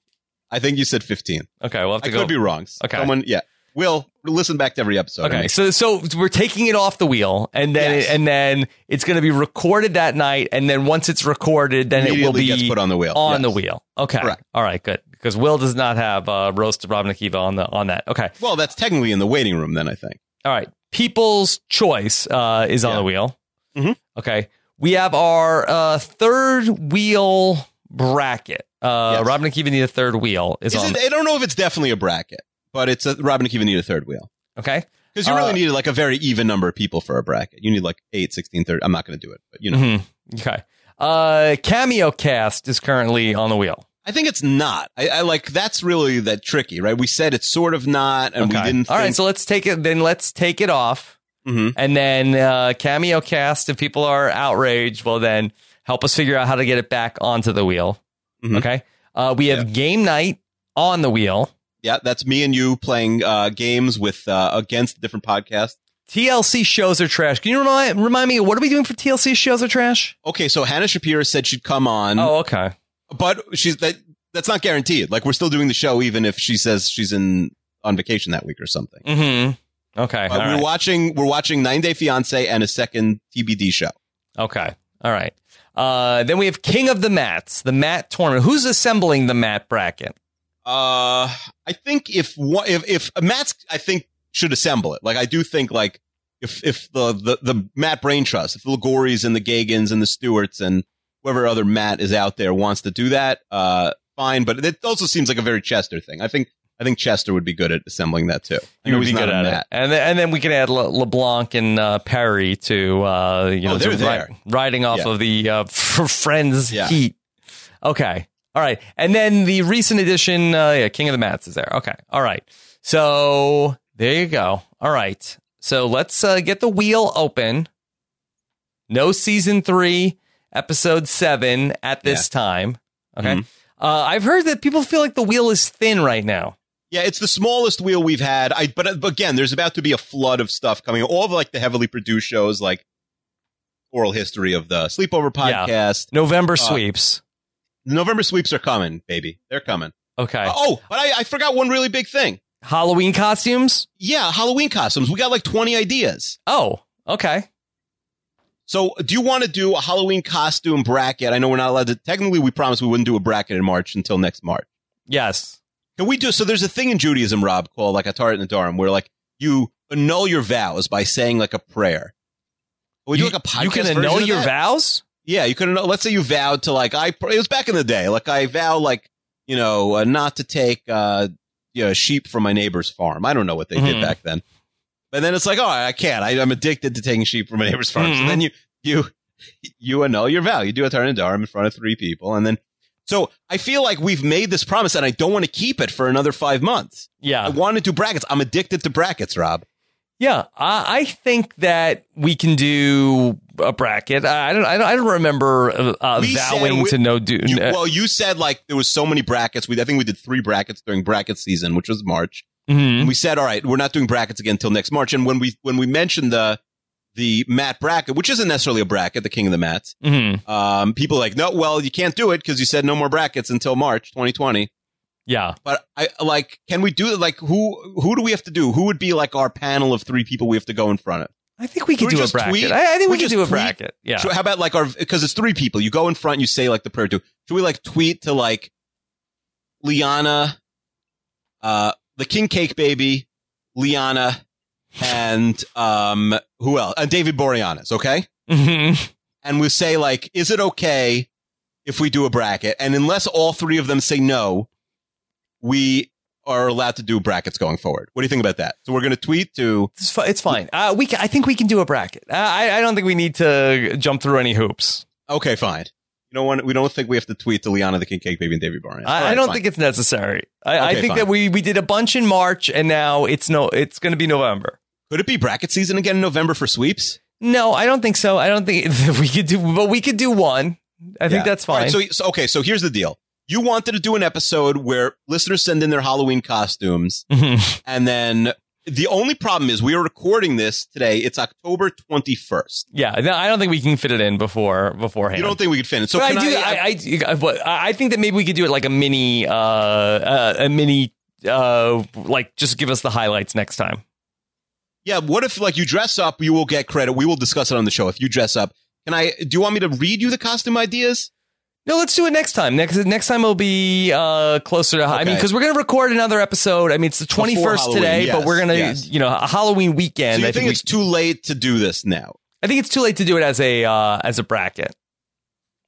I think you said 15. Okay, we'll have I to could be wrong. Okay. Someone, yeah. We'll listen back to every episode. Okay, so so we're taking it off the wheel, and then Yes. and then it's going to be recorded that night, and then once it's recorded, then it will be put on the wheel. on Yes. the wheel. Okay, Correct. All right, good because Will does not have uh, roast of Robin Akiva on the on that. Okay, Well, that's technically in the waiting room then, I think. all right. People's choice uh, is on Yeah. the wheel. Mhm. Okay, we have our uh, third wheel bracket. Uh, Yes. Robin Akiva need a third wheel is, Is on. it, I don't know if it's definitely a bracket, but it's a Robin Akiva need a third wheel. okay, Because you really Uh, needed like a very even number of people for a bracket. You need like 8, 16, 30. I'm not going to do it, but you know. Mhm. okay. Uh, Cameo Cast is currently on the wheel. I think it's not. I, I like that's really that tricky, right? We said it's sort of not, and we didn't. All right, think- so let's take it. Then let's take it off, Mhm. and then uh, cameo cast. If people are outraged, well, then help us figure out how to get it back onto the wheel. Mhm. Okay. Uh, we have game night on the wheel. Yeah, that's me and you playing uh, games with uh, against different podcasts. TLC shows are trash. Can you remind remind me what are we doing for TLC shows are trash? Okay, so Hannah Shapiro said she'd come on, Oh, okay. But she's that that's not guaranteed. Like we're still doing the show even if she says she's in on vacation that week or something. Mm-hmm. Okay. But we're right. watching we're watching 90 Day Fiance and a second TBD show. Okay. All right. Uh, then we have King of the Mats, the mat tournament. Who's assembling the mat bracket? Uh, I think if one, if if Matt's, I think should assemble it. Like I do think like if if the the the Matt Brain Trust, if the Ligoris and the Gagans and the Stewarts and whoever other Matt is out there wants to do that, uh, fine. But it also seems like a very Chester thing. I think I think Chester would be good at assembling that too. You would be good at it. And then, and then we can add Le- LeBlanc and uh, Perry to, uh, you know, Oh, they're to ri- riding off Yeah. of the uh, Friends Yeah. heat. Okay. All right. And then the recent edition, uh, yeah, King of the Mats is there. Okay. All right. So there you go. All right. So let's uh, get the wheel open. No season three, episode seven at this time. Okay. Mhm. Uh, I've heard that people feel like the wheel is thin right now. Yeah, it's the smallest wheel we've had. I but, but again, there's about to be a flood of stuff coming. All of like the heavily produced shows, like oral history of the sleepover Yeah. podcast. November Uh, sweeps. November sweeps are coming, baby. They're coming. Okay. Uh, oh, but I, I forgot one really big thing. Halloween costumes. Yeah, Halloween costumes. We got like 20 ideas. Oh, okay. So, do you want to do a Halloween costume bracket? I know we're not allowed to. Technically, we promised we wouldn't do a bracket in March until next March. Yes. Can we do? So, there's a thing in Judaism, Rob, called like a Tarat Nadarim, where like you annul your vows by saying like a prayer. We do you, like a podcast. you can annul your vows. Yeah, you could annul. Let's say you vowed to like I. It was back in the day. Like I vow like you know uh, not to take uh you know sheep from my neighbor's farm. I don't know what they did Mhm. back then. But then it's like, oh, I can't. I, I'm addicted to taking sheep from my neighbor's farm. So Mhm. then you you you annul your vow. You do a turn and dharm in front of three people, and then so I feel like we've made this promise, and I don't want to keep it for another five months. Yeah. I want to do brackets. I'm addicted to brackets, Rob. Yeah. I, I think that we can do a bracket. I don't. I don't, I don't remember uh, vowing we- to no do. You, uh, well, you said like there was so many brackets. We I think we did three brackets during bracket season, which was March. Mhm. And we said, all right, we're not doing brackets again until next March. And when we when we mentioned the the mat bracket, which isn't necessarily a bracket, the king of the mats, Mhm. um, people are like, no, well, you can't do it because you said no more brackets until March 2020. Yeah. But I like, can we do like who who do we have to do? Who would be like our panel of three people we have to go in front of? I think we could Should we do a bracket. tweet? I, I think we, We could just do a tweet? bracket. Yeah. So how about like our because it's three people. You go in front, you say like the prayer to. Should we like tweet to like Liana, uh, the King Cake Baby, Liana, and um, who else? And David Boreanaz. Okay, Mhm. and we say like, is it okay if we do a bracket? And unless all three of them say no, we are allowed to do brackets going forward. What do you think about that? So we're going to tweet to It's, fi- it's fine. Uh, we. Can, I think we can do a bracket. Uh, I. I don't think we need to jump through any hoops. okay, fine. You don't want. We don't think we have to tweet to Liana, the King Cake Baby, and David Boreanaz. All I, I don't fine. think it's necessary. I, I think fine. that we we did a bunch in March, and now it's no. It's going to be November. Could it be bracket season again in November for sweeps? No, I don't think so. I don't think we could do, but we could do one. I think that's fine. right, so, so okay, so here's the deal. You wanted to do an episode where listeners send in their Halloween costumes, Mhm. and then the only problem is we are recording this today. It's October 21st. yeah, no, I don't think we can fit it in before beforehand. You don't think we could fit it? So I do. I, I, I, I, I think that maybe we could do it like a mini, uh, uh, a mini, uh, like just give us the highlights next time. yeah. What if like you dress up? You will get credit. We will discuss it on the show. If you dress up, can I? Do you want me to read you the costume ideas? No, let's do it next time. Next next time will be uh, closer to. I mean, because we're gonna record another episode. I mean, it's the twenty first today, but we're gonna, yes. you know, a Halloween So weekend. you I think, think, we- it's too late to do this now, I think it's too late to do it as a uh, as a bracket.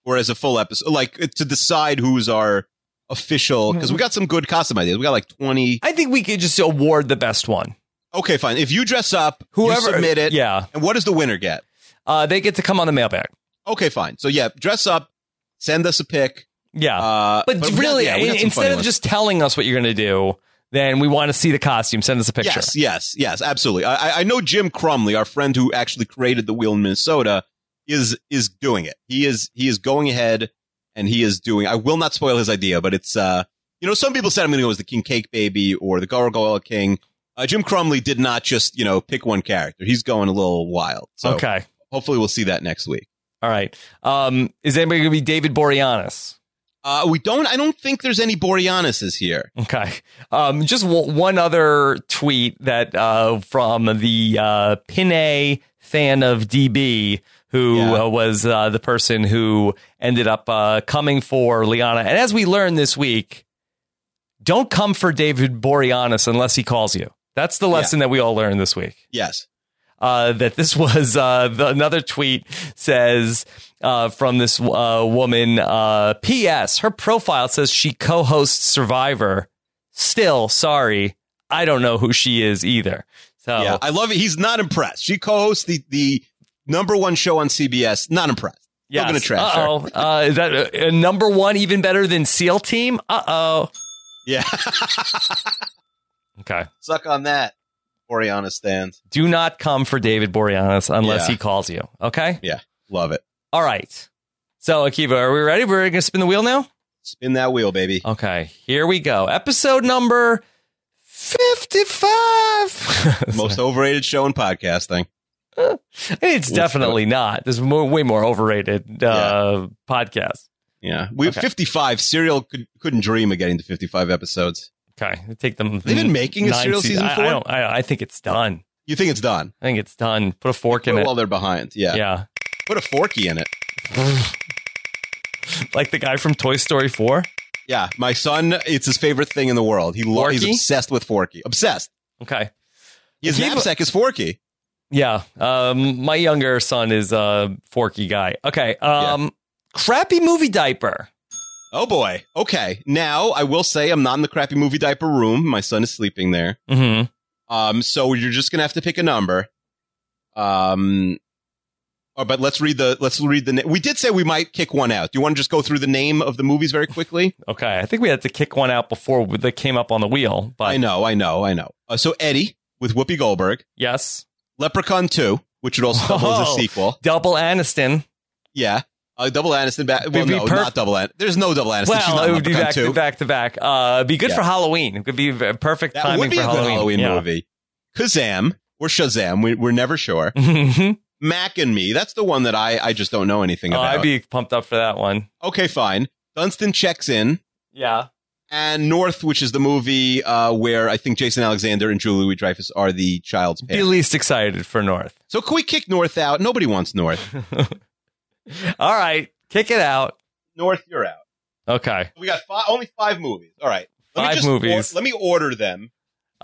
or as a full episode, like to decide who's our official? Because we got some good costume ideas. We got like 20. I think we could just award the best one. Okay, fine. If you dress up, Whoever submit it. yeah, And what does the winner get? uh, they get to come on the mailbag. Okay, fine. So yeah, dress up, send us a pic. Yeah, Uh, but, got- really, got some instead of ones. just telling us what you're gonna do, then we want to see the costume. Send us a picture. yes, yes, yes, absolutely. I, I- I know Jim Crumley, our friend who actually created the wheel in Minnesota, is is doing it. He is he is going ahead and he is doing. I will not spoil his idea, but it's uh, you know, some people said I'm going to go as the King Cake Baby or the Gargoyle King. Uh, Jim Crumley did not just you know pick one character. He's going a little wild. So okay. hopefully we'll see that next week. All right. Um, is anybody gonna be David Boreanaz? Uh, we don't. I don't think there's any Boreanases here. Okay. Um, just w- one other tweet that uh, from the uh, Pinay fan of DB, who Yeah. uh, was uh, the person who ended up uh, coming for Liana. And as we learned this week, don't come for David Boreanaz unless he calls you. That's the lesson that we all learned this week. Yes. Uh, that this was uh, the, another tweet says uh, from this uh, woman. Uh, P.S. Her profile says she co-hosts Survivor. Still, sorry, I don't know who she is either. So Yeah, I love it. He's not impressed. She co-hosts the the number one show on CBS. Not impressed. Still gonna trash her. Uh-oh. Uh, is that a, a number one even better than SEAL Team? Uh oh. Yeah, Okay. suck on that. Oriana stands. Do not come for David Boreanaz unless Yeah. he calls you. Okay. Yeah. Love it. All right. So, Akiva, are we ready? We're going to spin the wheel now? Spin that wheel, baby. Okay, here we go. Episode number 55. Most overrated show in podcasting. it's definitely not. There's more, way more overrated uh, podcasts. Yeah, we have Okay. 55. Serial could, couldn't dream of getting to 55 episodes. Okay, take them. They've been making a serial season I, four? I, don't, I, I think it's done. You think it's done? I think it's done. Put a fork in it while they're behind. Yeah. yeah, Put a forky in it. like the guy from Toy Story 4. Yeah, my son, it's his favorite thing in the world. He lo- he's obsessed with Forky. Obsessed. Okay. His Keep- knapsack is Forky. Yeah. Um, my younger son is a forky guy. Okay. Um, crappy movie diaper. Oh boy. Okay. Now I will say I'm not in the crappy movie diaper room. My son is sleeping there. Mm-hmm. Um, so you're just gonna have to pick a number. Um, oh, but let's read the let's read the. Na- we did say we might kick one out. Do you want to just go through the name of the movies very quickly? Okay. I think we had to kick one out before they came up on the wheel, but I know, I know, I know. Uh, so Eddie with Whoopi Goldberg, yes. Leprechaun Two, which would also double as a sequel. Double Aniston. Yeah. Uh, double Aniston back. Well, no, perf- not double Aniston. There's no double Aniston. She's not Well, it would be back 2. to back to back. Uh, it'd be good Yeah. for Halloween. It could be a perfect That timing would be for a good Halloween. Halloween Yeah. movie. Kazam or Shazam. We, we're never sure. Mhm. Mac and Me. That's the one that I, I just don't know anything oh, about. I'd be pumped up for that one. okay, fine. Dunston checks in. Yeah. And North, which is the movie uh, where I think Jason Alexander and Julie Louis Dreyfus are the child's Be least excited for North. So can we kick North out? Nobody wants North. All right. Kick it out. North, you're out. Okay. We got five, only five movies. All right. Let me Five movies. or- let me order them.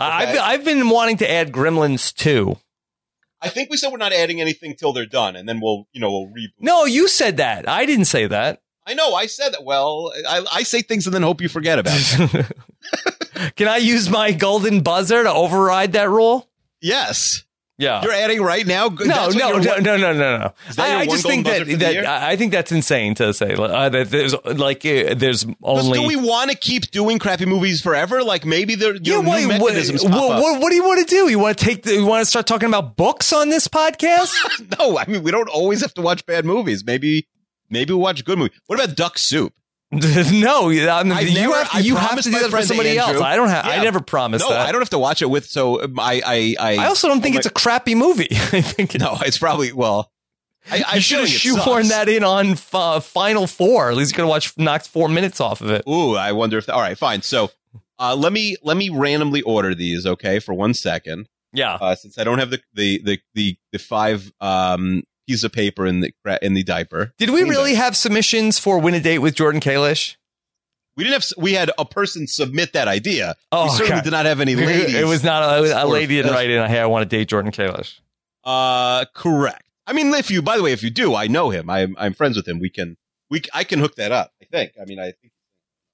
Okay. I've, I've been wanting to add Gremlins too. I think we said we're not adding anything till they're done, and then we'll, you know, we'll reboot. No, you said that. I didn't say that. I know. I said that. Well, I, I say things and then hope you forget about it. Can I use my golden buzzer to override that rule? yes. Yeah. You're adding right now? no, no, no, no, no, no, no. Is that your I, I just think that, buzzer for the that? I think that's insane to say uh, that there's like uh, there's only. do we want to keep doing crappy movies forever? Like maybe there you know, wait, what, what, what, what do you want to do? You want to take? The, you want to start talking about books on this podcast? No, I mean we don't always have to watch bad movies. Maybe maybe we watch good movies. What about Duck Soup? no, I mean, you never- have to. You have to do that for somebody Andrew. else. I don't have. I never promised No, that. I don't have to watch it with. So um, I I I, I also don't think it's a crappy movie. I think no. It's probably well. I, I should have shoehorned that in on f- uh, Final Four. At least you could have watched knocked four minutes off of it. Ooh, I wonder if. all right, fine. So uh, let me let me randomly order these. Okay, for one second. Yeah. uh, since I don't have the the the the, the five um piece of paper in the in the diaper. Did we really have submissions for Win a Date with Jordan Kalish? We didn't have. We had a person submit that idea. Oh, we certainly okay. did not have any ladies. It was not a, a lady didn't write in. Hey, I want to date Jordan Kalish. uh correct. I mean, if you, by the way, if you do, I know him. I'm I'm friends with him. We can we I can hook that up. I think. I mean, I think.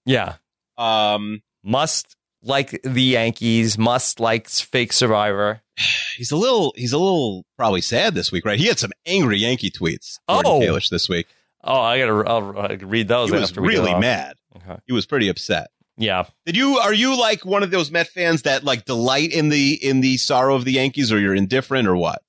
Yeah. Um, Must like the Yankees. Must like Fake Survivor. he's a little he's a little probably sad this week, right? He had some angry Yankee tweets. Jordan Oh. Kalish this week. Oh, I gotta I'll, read those. He was really mad. Okay. He was pretty upset. Yeah. Did you are you like one of those Met fans that like delight in the in the sorrow of the Yankees, or you're indifferent, or what?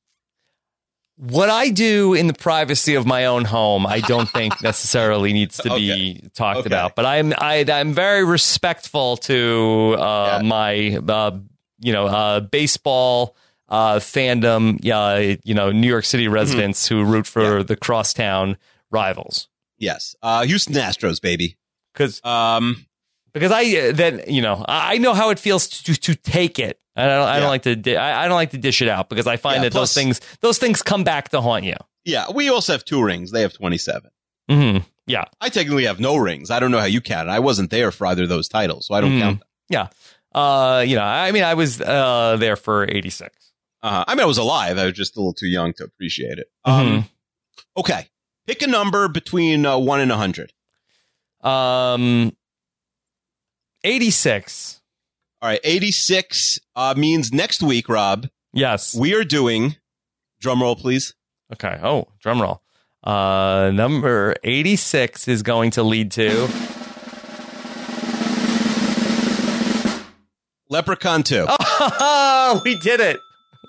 What I do in the privacy of my own home, I don't think necessarily needs to be talked Okay. about. But I'm I, I'm very respectful to uh, Yeah. my uh, you know uh, baseball uh, fandom. Yeah, you know New York City residents who root for Mm-hmm. Yeah. the crosstown rivals. Yes, uh, Houston Astros, baby. Because Um, because I uh, then you know I know how it feels to to take it. I don't I Yeah. don't like to di- I, I don't like to dish it out because I find Yeah, that plus- those things those things come back to haunt you. yeah, we also have two rings. They have 27. hmm Yeah. I technically have no rings. I don't know how you count it. I wasn't there for either of those titles, so I don't Mhm. count. Them. Yeah. Uh, you know, I mean, I was uh, there for 86. Uh, I mean, I was alive. I was just a little too young to appreciate it. Mm-hmm. Um, okay, pick a number between uh, one and a hundred. Um, 86. All right, 86 uh, means next week, Rob. Yes. We are doing. Drum roll, please. Okay. Oh, drum roll. Uh, number 86 is going to lead to. Leprechaun 2. Oh, we did it.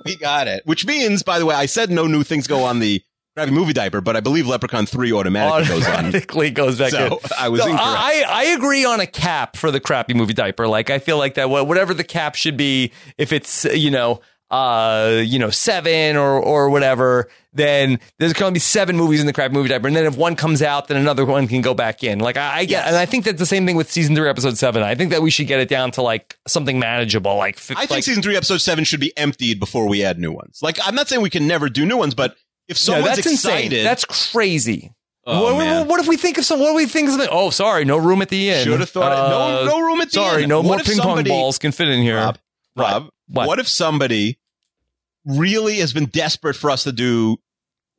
We got it. Which means, by the way, I said no new things go on the crappy movie diaper, but I believe Leprechaun three automatically goes on. goes back in. So I was So incorrect. I, I agree on a cap for the crappy movie diaper. Like I feel like that whatever the cap should be, if it's you know uh you know seven or or whatever, then there's going to be seven movies in the crappy movie diaper, and then if one comes out, then another one can go back in. Like I, I get, Yes. and I think that's the same thing with season three, episode seven. I think that we should get it down to like something manageable. Like I think like, season three, episode seven should be emptied before we add new ones. Like, I'm not saying we can never do new ones, but if no, someone's that's excited, insane. That's crazy. Oh, what, what- what if we think of some? What if we think of something? Oh, sorry, no room at the end. should have thought Uh, no, no room at the Sorry, end. Sorry, no What more ping pong balls can fit in here. Rob. Rob, What? what? if somebody really has been desperate for us to do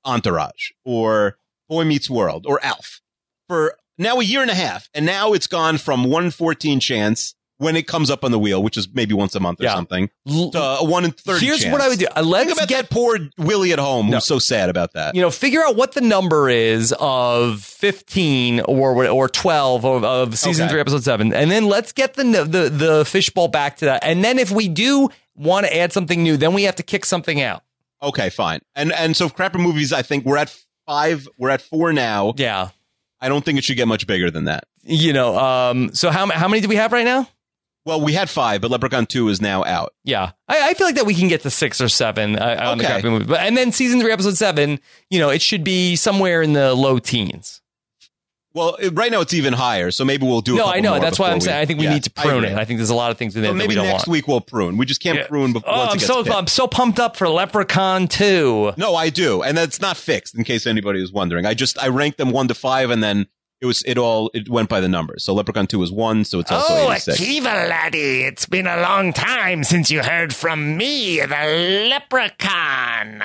Entourage or Boy Meets World or Alf for now a year and a half, and now it's gone from one fourteen chance when it comes up on the wheel, which is maybe once a month or Yeah. something, a one in thirty. Here's chance. what I would do. Uh, Let's about get poor Willie at home No. who's so sad about that. you know figure out what the number is of 15 or or 12 of, of season Okay. three episode seven and then let's get the the the fishbowl back to that and then if we do want to add something new then we have to kick something out Okay, fine. And and so crapper movies, I think we're at five. We're at four now. yeah I don't think it should get much bigger than that. you know um so how how many do we have right now Well, we had five, but Leprechaun Two is now out. yeah I, I feel like that we can get to six or seven uh, on the crappy movie but and then season three episode seven you know it should be somewhere in the low teens Well, it- right now it's even higher, so maybe we'll do. A no I know that's why I'm we- saying I think we Yeah, need to prune agree. it I think there's a lot of things in there So that maybe we don't next want week we'll prune. We just can't Yeah. prune before. Oh, I'm so picked. I'm so pumped up for Leprechaun 2. No, I do, and that's not fixed. In case anybody was wondering, I just I ranked them one to five, and then it was it all it went by the numbers. So Leprechaun Two was one, so it's also Oh, eighty six. Akiva laddie, it's been a long time since you heard from me, the leprechaun.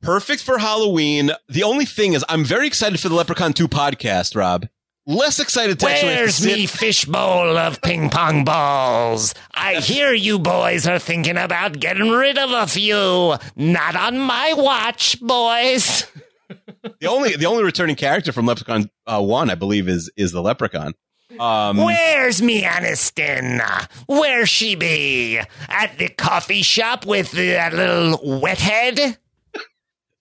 Perfect for Halloween. The only thing is, I'm very excited for the Leprechaun Two podcast, Rob. Less excited to actually have to Where's me fishbowl of ping pong balls? I hear you boys are thinking about getting rid of a few. Not on my watch, boys. The only the only returning character from Leprechaun uh, One, I believe, is is the Leprechaun. Um, Where's me Aniston? Where she be? At the coffee shop with that little wet head?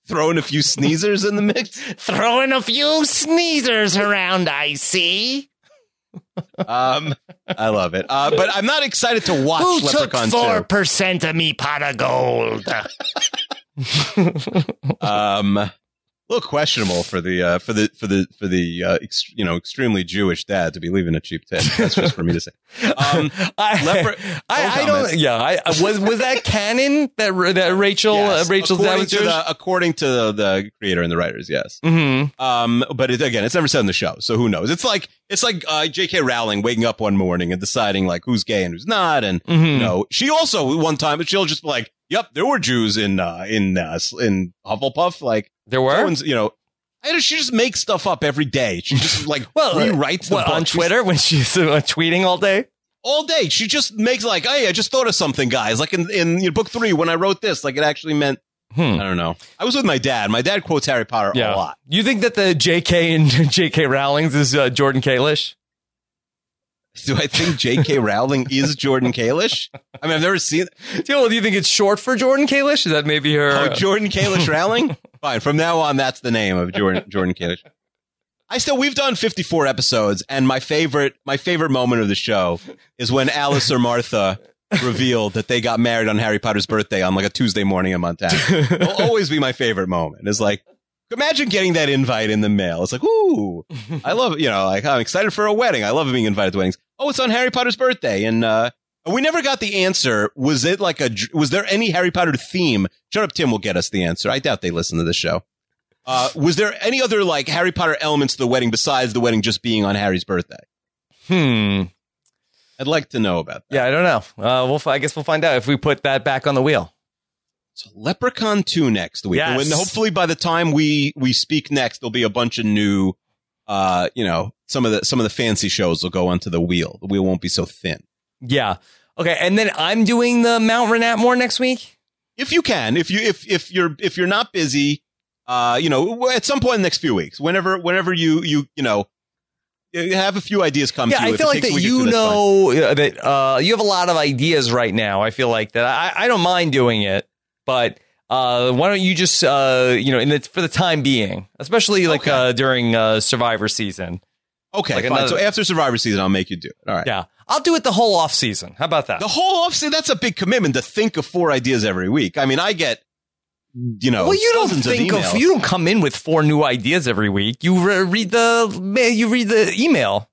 throwing a few sneezers in the mix. Throwing a few sneezers around, I see. Um, I love it. Uh, but I'm not excited to watch Who took Leprechaun four Two. percent of me pot of gold? Um, a little questionable for the uh, for the for the for the uh, ex- you know extremely Jewish dad to be leaving a cheap tip. That's just for me to say. Um, I, I, I don't. Yeah, I, was was that canon that that Rachel yes, uh, Rachel's dad according was to Jewish? the according to the, the creator and the writers, yes. mm-hmm. Um, but it, again, it's never said in the show, so who knows? It's like it's like uh, J.K. Rowling waking up one morning and deciding like who's gay and who's not, and Mm-hmm. you know she also one time she'll just be like, "Yep, there were Jews in uh, in uh, in Hufflepuff." Like There were. someone's, you know, she just makes stuff up every day. She just like Well, rewrites the What, book on Twitter when she's uh, tweeting all day. all day. She just makes like, "Hey, I just thought of something, guys." Like in in you know, book three when I wrote this, like it actually meant. Hmm. I don't know. I was with my dad. My dad quotes Harry Potter Yeah. a lot. You think that the J.K. and J.K. Rowling's is uh, Jordan Kalish? Do I think J.K. Rowling is Jordan Kalish? I mean, I've never seen. Do you, do you think it's short for Jordan Kalish? Is that maybe her? Oh, Jordan Kalish Rowling? Fine. From now on, that's the name of Jordan Jordan. I still we've done 54 episodes, and my favorite my favorite moment of the show is when Alice or Martha revealed that they got married on Harry Potter's birthday on like a Tuesday morning in Montana. It'll always be my favorite moment. It's like imagine getting that invite in the mail. It's like, ooh, I love it. You know, like I'm excited for a wedding. I love being invited to weddings. Oh, it's on Harry Potter's birthday, and uh, we never got the answer. Was it like a? Was there any Harry Potter theme? Shut up, Tim will get us the answer. I doubt they listen to this show. Uh, was there any other like Harry Potter elements to the wedding besides the wedding just being on Harry's birthday? Hmm. I'd like to know about that. Yeah, I don't know. Uh, we'll. I guess we'll find out if we put that back on the wheel. So Leprechaun 2 next week. Yes. And hopefully by the time we we speak next, there'll be a bunch of new uh, you know, some of the some of the fancy shows will go onto the wheel. The wheel won't be so thin. Yeah. Okay, and then I'm doing the Mount Renatmore next week. If you can, if you if if you're if you're not busy, uh, you know, at some point in the next few weeks, whenever whenever you you you know have a few ideas come Yeah, to you. I feel like that you two, know that uh, you have a lot of ideas right now. I feel like that I, I don't mind doing it, but Uh, why don't you just uh, you know, in the, for the time being, especially like Okay. uh, during uh, Survivor season. Okay, Like fine. another- so after Survivor season, I'll make you do it. All right. Yeah, I'll do it the whole off season. How about that? The whole off season, that's a big commitment to think of four ideas every week. I mean, I get, you know, well, you don't think of, of, you don't come in with four new ideas every week. You re- read the you read the email.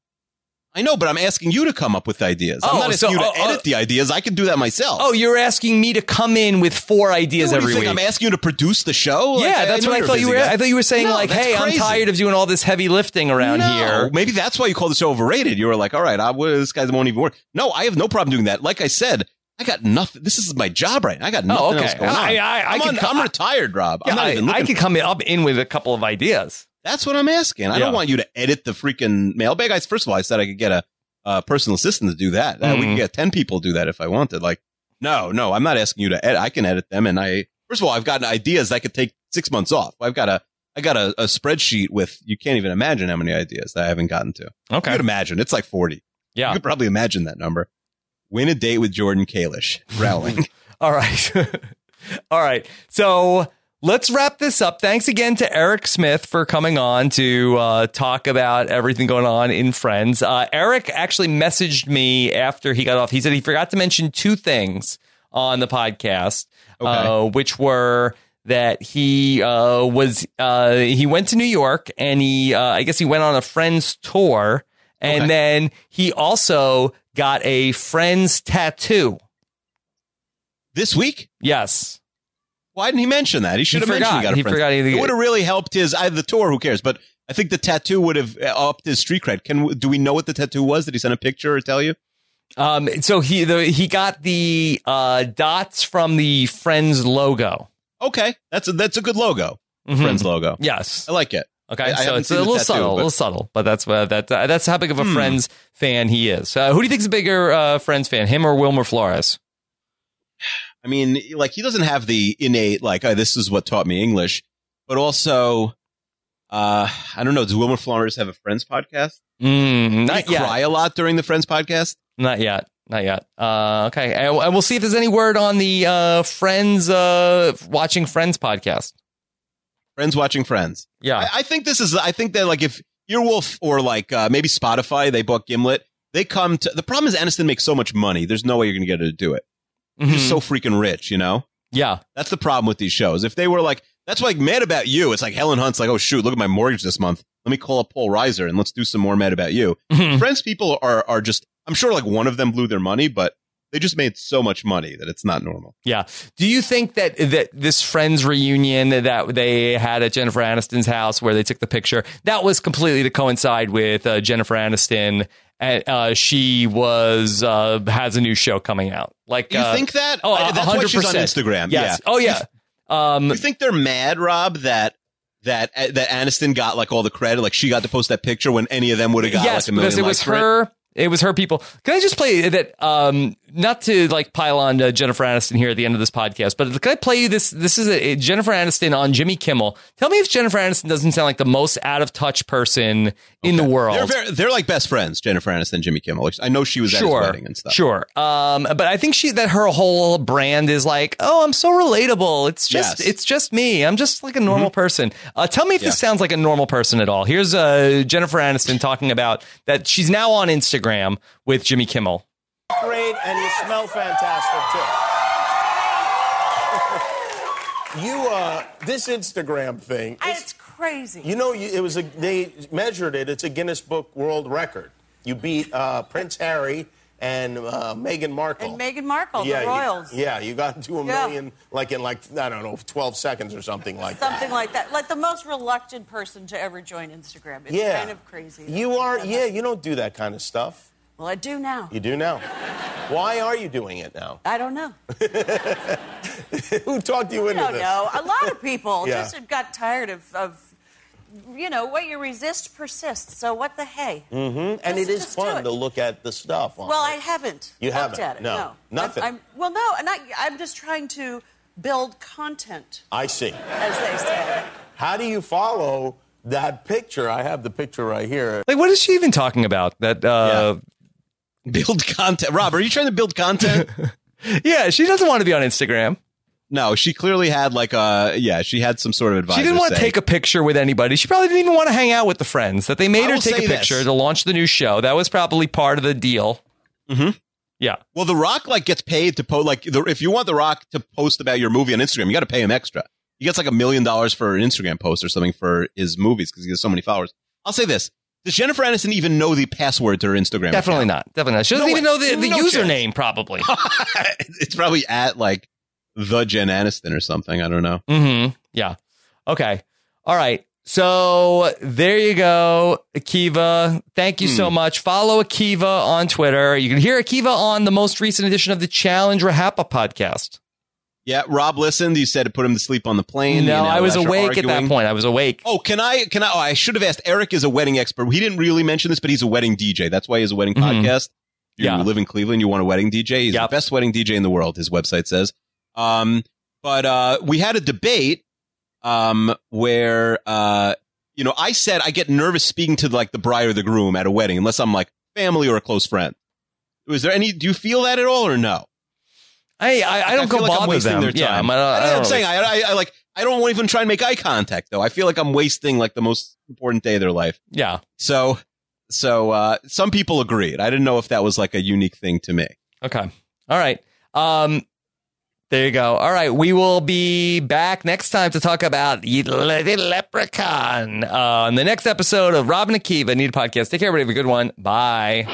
I know, but I'm asking you to come up with ideas. I'm Oh, not asking so- you to oh, oh. edit the ideas. I can do that myself. Oh, you're asking me to come in with four ideas what do you every think? week. I'm asking you to produce the show. Like, yeah, that's know what I thought you were. guy. I thought you were saying No, like, "Hey, crazy. I'm tired of doing all this heavy lifting around no, here." Maybe that's why you call the show overrated. You were like, all right, I, well, this guy won't even work. No, I have no problem doing that. Like I said, I got nothing. This is my job right now. I got oh, nothing Oh, okay. else going on. I- I- I am I'm retired, Rob. Yeah, I'm not I, even I could come up in with a couple of ideas. That's what I'm asking. I Yeah. don't want you to edit the freaking mailbag. I, first of all, I said I could get a, a personal assistant to do that. Uh, we Mhm. could get 10 people to do that if I wanted. Like, no, no, I'm not asking you to edit. I can edit them. And I, first of all, I've gotten ideas I could take six months off. I've got a, I got a, a spreadsheet with, you can't even imagine how many ideas that I haven't gotten to. Okay. You could imagine. It's like 40. Yeah. You could probably imagine that number. Win a date with Jordan Kalish. Rowling. All right. All right. So let's wrap this up. Thanks again to Eric Smith for coming on to uh, talk about everything going on in Friends. Uh, Eric actually messaged me after he got off. He said he forgot to mention two things on the podcast, uh, which were that he uh, was uh, he went to New York and he uh, I guess he went on a friend's tour and Okay. then he also got a friend's tattoo. this week? Yes. Why didn't he mention that? He should have mentioned he got a He friend. forgot he- It would have really helped his I, the tour. Who cares? But I think the tattoo would have uh, upped his street cred. Can do we know what the tattoo was? Did he send a picture or tell you? Um, so he the, he got the uh, dots from the Friends logo. Okay, that's a, that's a good logo. Mhm. Friends logo. Yes. I like it. Okay. I- I so haven't it's a little tattoo, subtle, a but- little subtle, but that's uh, that uh, that's how big of a Hmm. Friends fan he is. Uh, who do you think is a bigger uh, Friends fan, him or Wilmer Flores? I mean, like he doesn't have the innate like oh, this is what taught me English, but also, uh, I don't know. Does Wilmer Flores have a Friends podcast? Mm, not yet. cry a lot during the Friends podcast? Not yet. Not yet. Uh, okay. And and we'll see if there's any word on the uh, Friends uh, watching Friends podcast. Friends watching Friends. Yeah. I, I think this is. I think that like if Earwolf or like uh, maybe Spotify, they bought Gimlet. They come to the problem is Aniston makes so much money. There's no way you're going to get her to do it. She's Mhm. so freaking rich, you know. yeah. That's the problem with these shows. If they were like, that's like Mad About You. It's like Helen Hunt's like, oh shoot, look at my mortgage this month. Let me call up Paul Reiser and let's do some more Mad About You. Mhm. Friends people are are just. I'm sure like one of them blew their money, but they just made so much money that it's not normal. Yeah. Do you think that that this friends reunion that they had at Jennifer Aniston's house where they took the picture that was completely to coincide with uh, Jennifer Aniston and uh, she was uh, has a new show coming out. Like You uh, think that? Oh, I- that's why she's on 100%. Instagram. Yes. Yeah. Oh yeah. Um, You think they're mad, Rob, that that uh, that Aniston got like all the credit, like she got to post that picture when any of them would have got yes, like a million because it was her. It was her people. Can I just play that? Um, not to like pile on uh, Jennifer Aniston here at the end of this podcast, but can I play you this? This is a, Jennifer Aniston on Jimmy Kimmel. Tell me if Jennifer Aniston doesn't sound like the most out of touch person in the world. They're very, they're like best friends, Jennifer Aniston Jimmy Kimmel. I know she was at his sure, wedding and stuff. sure. Um, but I think she that her whole brand is like, oh, I'm so relatable. It's just, Yes. Mm-hmm. it's just me. I'm just like a normal person. Uh, tell me if Yeah. this sounds like a normal person at all. Here's uh, Jennifer Aniston talking about that she's now on Instagram with Jimmy Kimmel. Great and you smell fantastic too. you uh this Instagram thing. I- is- It's crazy. you know you, it was a they measured it. It's a Guinness Book World Record. You beat uh, Prince Harry and uh, Meghan Markle. and Meghan Markle, yeah, the you- royals. yeah, you got to a Yeah. million like in like I don't know, 12 seconds or something like that. Something like that. Like the most reluctant person to ever join Instagram. It's Yeah. kind of crazy. You are yeah, you don't do that kind of stuff. Well, I do now. You do now. Why are you doing it now? I don't know. Who talked you I into don't know. A lot of people Yeah. just got tired of, of, you know, what you resist persists. So what the hey? Mm-hmm. And it is fun it. to look at the stuff. On Well, I haven't. You looked haven't? At it. No. no. Nothing. I'm, I'm, well, no, and I, I'm just trying to build content, I see. as they say. How do you follow that picture? I have the picture right here. Like, what is she even talking about? That, uh, Build content. Rob, are you trying to build content? yeah, she doesn't want to be on Instagram. No, she clearly had like a yeah. She had some sort of advice. She didn't want to take a picture with anybody. She probably didn't even want to hang out with the friends that they made I her take a say this. picture to launch the new show. That was probably part of the deal. Mhm. Yeah. Well, The Rock like gets paid to post like the, if you want The Rock to post about your movie on Instagram, you got to pay him extra. He gets like a million dollars for an Instagram post or something for his movies because he has so many followers. I'll say this: Does Jennifer Aniston even know the password to her Instagram? Definitely account? not. Definitely not. She doesn't No even way. know the, the No username, probably. it's probably at like the Jen Aniston or something. I don't know. Mm-hmm. Yeah. Okay. All right. So there you go, Akiva. Thank you Hmm. so much. Follow Akiva on Twitter. You can hear Akiva on the most recent edition of the Challenge RHAP podcast. Yeah, Rob listened. You said to put him to sleep on the plane. no, I was awake at that point. I was awake. Oh, can I? Can I? Oh, I should have asked. Eric is a wedding expert. He didn't really mention this, but he's a wedding DJ. That's why he has a wedding Mhm. podcast. You Yeah. live in Cleveland, you want a wedding DJ. He's Yep. the best wedding DJ in the world. His website says. Um, but uh, we had a debate um, where uh, you know I said I get nervous speaking to like the bride or the groom at a wedding unless I'm like family or a close friend. Was there any? Do you feel that at all or no? I I, I don't go like bother them. their Yeah, time. I'm, I don't, I I, don't am saying I, I, I like I don't even try and make eye contact though. I feel like I'm wasting like the most important day of their life. yeah. So so uh some people agreed. I didn't know if that was like a unique thing to me. Okay. All right. Um, there you go. All right. We will be back next time to talk about the leprechaun uh, on the next episode of Rob and Akiva Need a Podcast. Take care, everybody. Have a good one. Bye.